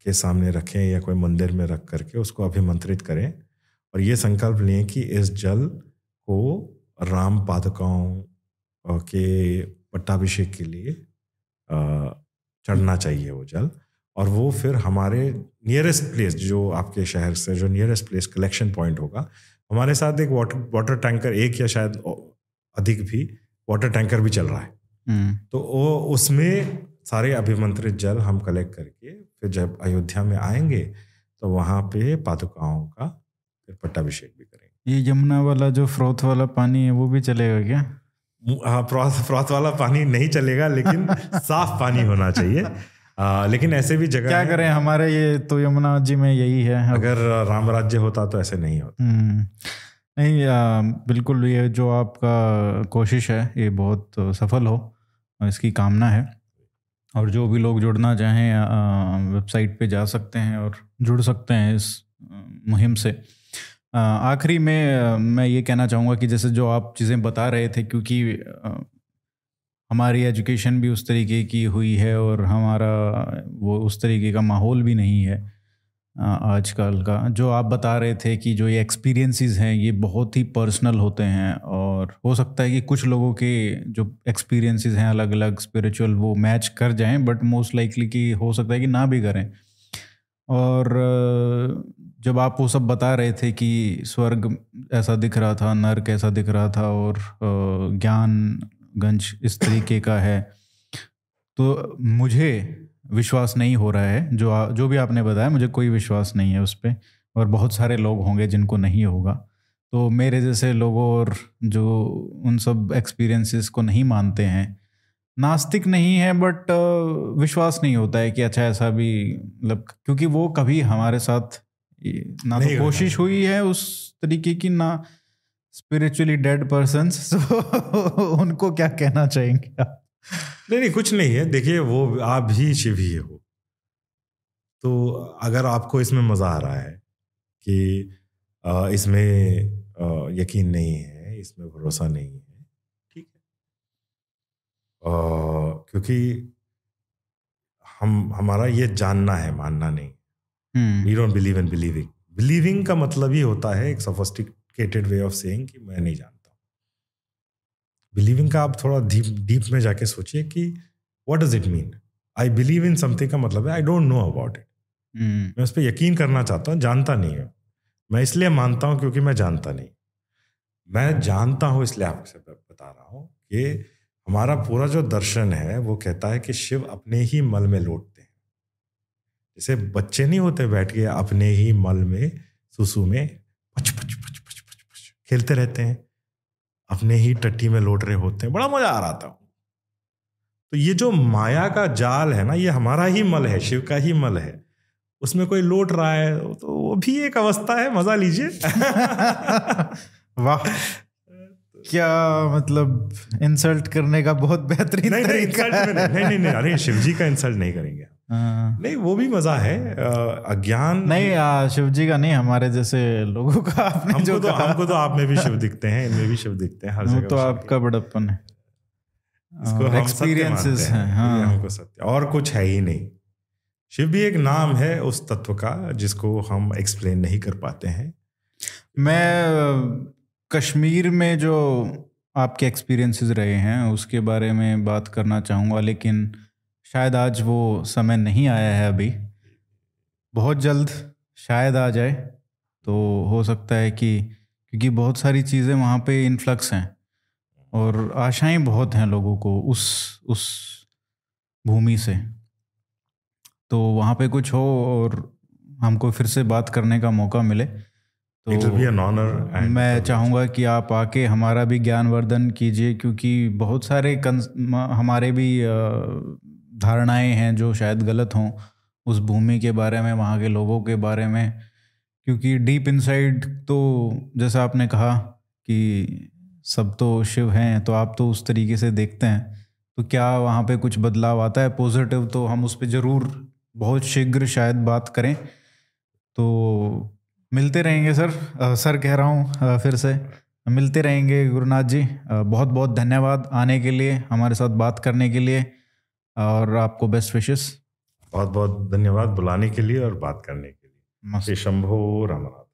के सामने रखें या कोई मंदिर में रख करके उसको अभिमंत्रित करें और ये संकल्प लें कि इस जल को राम पादुकाओं के पट्टाभिषेक के लिए चढ़ना चाहिए वो जल और वो फिर हमारे नियरेस्ट प्लेस जो आपके शहर से जो नियरेस्ट प्लेस कलेक्शन पॉइंट होगा, हमारे साथ एक वाटर वाटर टैंकर एक या शायद अधिक भी वाटर टैंकर भी चल रहा है। तो वो उसमें सारे अभिमंत्रित जल हम कलेक्ट करके फिर जब अयोध्या में आएँगे तो वहाँ पे पादुकाओं का फिर पट्टाभिषेक भी करेंगे। ये यमुना वाला जो फ्रोथ वाला पानी है वो भी चलेगा क्या? हाँ फ्रॉथ फ्रॉथ वाला पानी नहीं चलेगा लेकिन [laughs] साफ़ पानी होना चाहिए। आ, लेकिन ऐसे भी जगह क्या करें हमारे ये तो यमुना जी में यही है। अगर राम राज्य होता तो ऐसे नहीं होता। हम्म। नहीं आ, बिल्कुल ये जो आपका कोशिश है ये बहुत सफल हो। इसकी कामना है। और जो भी लोग जुड़ना चाहें वेबसाइट पे जा सकते हैं और जुड़ सकते हैं इस मुहिम से। आखिरी में मैं ये कहना चाहूँगा कि जैसे जो आप चीज़ें बता रहे थे, क्योंकि हमारी एजुकेशन भी उस तरीके की हुई है और हमारा वो उस तरीके का माहौल भी नहीं है। आजकल का, जो आप बता रहे थे कि जो ये एक्सपीरियंसेस हैं, ये बहुत ही पर्सनल होते हैं और हो सकता है कि कुछ लोगों के जो एक्सपीरियंसेस हैं अलग अलग स्पिरिचुअल वो मैच कर जाएँ बट मोस्ट लाइकली कि हो सकता है कि ना भी करें। और जब आप वो सब बता रहे थे कि स्वर्ग ऐसा दिख रहा था, नर्क ऐसा दिख रहा था और ज्ञान गंज इस तरीके का है तो मुझे विश्वास नहीं हो रहा है जो जो भी आपने बताया मुझे कोई विश्वास नहीं है उस पर और बहुत सारे लोग होंगे जिनको नहीं होगा। तो मेरे जैसे लोगों और जो उन सब एक्सपीरियंसेस को नहीं मानते हैं नास्तिक नहीं है बट विश्वास नहीं होता है कि अच्छा ऐसा भी मतलब क्योंकि वो कभी हमारे साथ ना तो कोशिश हुई है उस तरीके की ना स्पिरिचुअली डेड पर्सन उनको क्या कहना चाहेंगे आप? नहीं नहीं कुछ नहीं है। देखिए वो आप भी शिव ही हो। तो अगर आपको इसमें मज़ा आ रहा है कि इसमें यकीन नहीं है इसमें भरोसा नहीं है ठीक है? क्योंकि हम हमारा ये जानना है मानना नहीं। We don't believe in believing believing का मतलब ही होता है एक सोफिस्टिकेटेड वे ऑफ़ सेइंग कि मैं नहीं जानता। बिलीविंग का आप थोड़ा डीप डीप में जाके सोचिए कि what does it mean I believe in something का मतलब है I don't know about it मैं उस पर यकीन करना चाहता हूँ जानता नहीं हूँ। मैं इसलिए मानता हूँ क्योंकि मैं जानता नहीं। मैं जानता हूँ इसलिए आपसे बता रहा हूँ कि हमारा पूरा जो दर्शन है वो कहता है कि शिव अपने ही मल में लौटते हैं। जैसे बच्चे नहीं होते बैठ के अपने ही मल में सुसु में पच पच पच पच पच पच खेलते रहते हैं। अपने ही टट्टी में लौट रहे होते हैं। बड़ा मज़ा आ रहा था। तो ये जो माया का जाल है ना ये हमारा ही मल है शिव का ही मल है। उसमें कोई लौट रहा है तो वो भी एक अवस्था है मज़ा लीजिए। [laughs] वाह क्या मतलब इंसल्ट करने का बहुत बेहतरीन नहीं नहीं, नहीं नहीं नहीं नहीं, नहीं, अरे शिव जी का इंसल्ट नहीं करेंगे। नहीं वो भी मज़ा है अज्ञान नहीं शिव जी का नहीं हमारे जैसे लोगों का आपने हमको जो तो हमको तो आप में भी शिव दिखते हैं इनमें भी शिव दिखते हैं हर जगह तो आपका बड़प्पन है। इसको एक्सपीरियंसेस हैं हाँ हमको सत्य और कुछ है ही नहीं। शिव भी एक नाम है उस तत्व का जिसको हम एक्सप्लेन नहीं कर पाते हैं। मैं कश्मीर में जो आपके एक्सपीरियंसेस रहे हैं उसके बारे में बात करना चाहूँगा लेकिन शायद आज वो समय नहीं आया है अभी। बहुत जल्द शायद आ जाए तो हो सकता है कि क्योंकि बहुत सारी चीज़ें वहाँ पे इन्फ्लक्स हैं और आशाएँ बहुत हैं लोगों को उस उस भूमि से। तो वहाँ पे कुछ हो और हमको फिर से बात करने का मौका मिले तो मैं चाहूँगा कि आप आके हमारा भी ज्ञानवर्धन कीजिए क्योंकि बहुत सारे हमारे भी धारणाएँ हैं जो शायद गलत हों उस भूमि के बारे में वहाँ के लोगों के बारे में। क्योंकि डीप इनसाइड तो जैसा आपने कहा कि सब तो शिव हैं तो आप तो उस तरीके से देखते हैं। तो क्या वहाँ पे कुछ बदलाव आता है? पॉजिटिव तो हम उस पर ज़रूर बहुत शीघ्र शायद बात करें। तो मिलते रहेंगे सर। आ, सर कह रहा हूँ फिर से। मिलते रहेंगे गुरुनाथ जी। बहुत बहुत धन्यवाद आने के लिए हमारे साथ बात करने के लिए। और आपको बेस्ट विशेष बहुत बहुत धन्यवाद बुलाने के लिए और बात करने के लिए। शंभो रामनाथ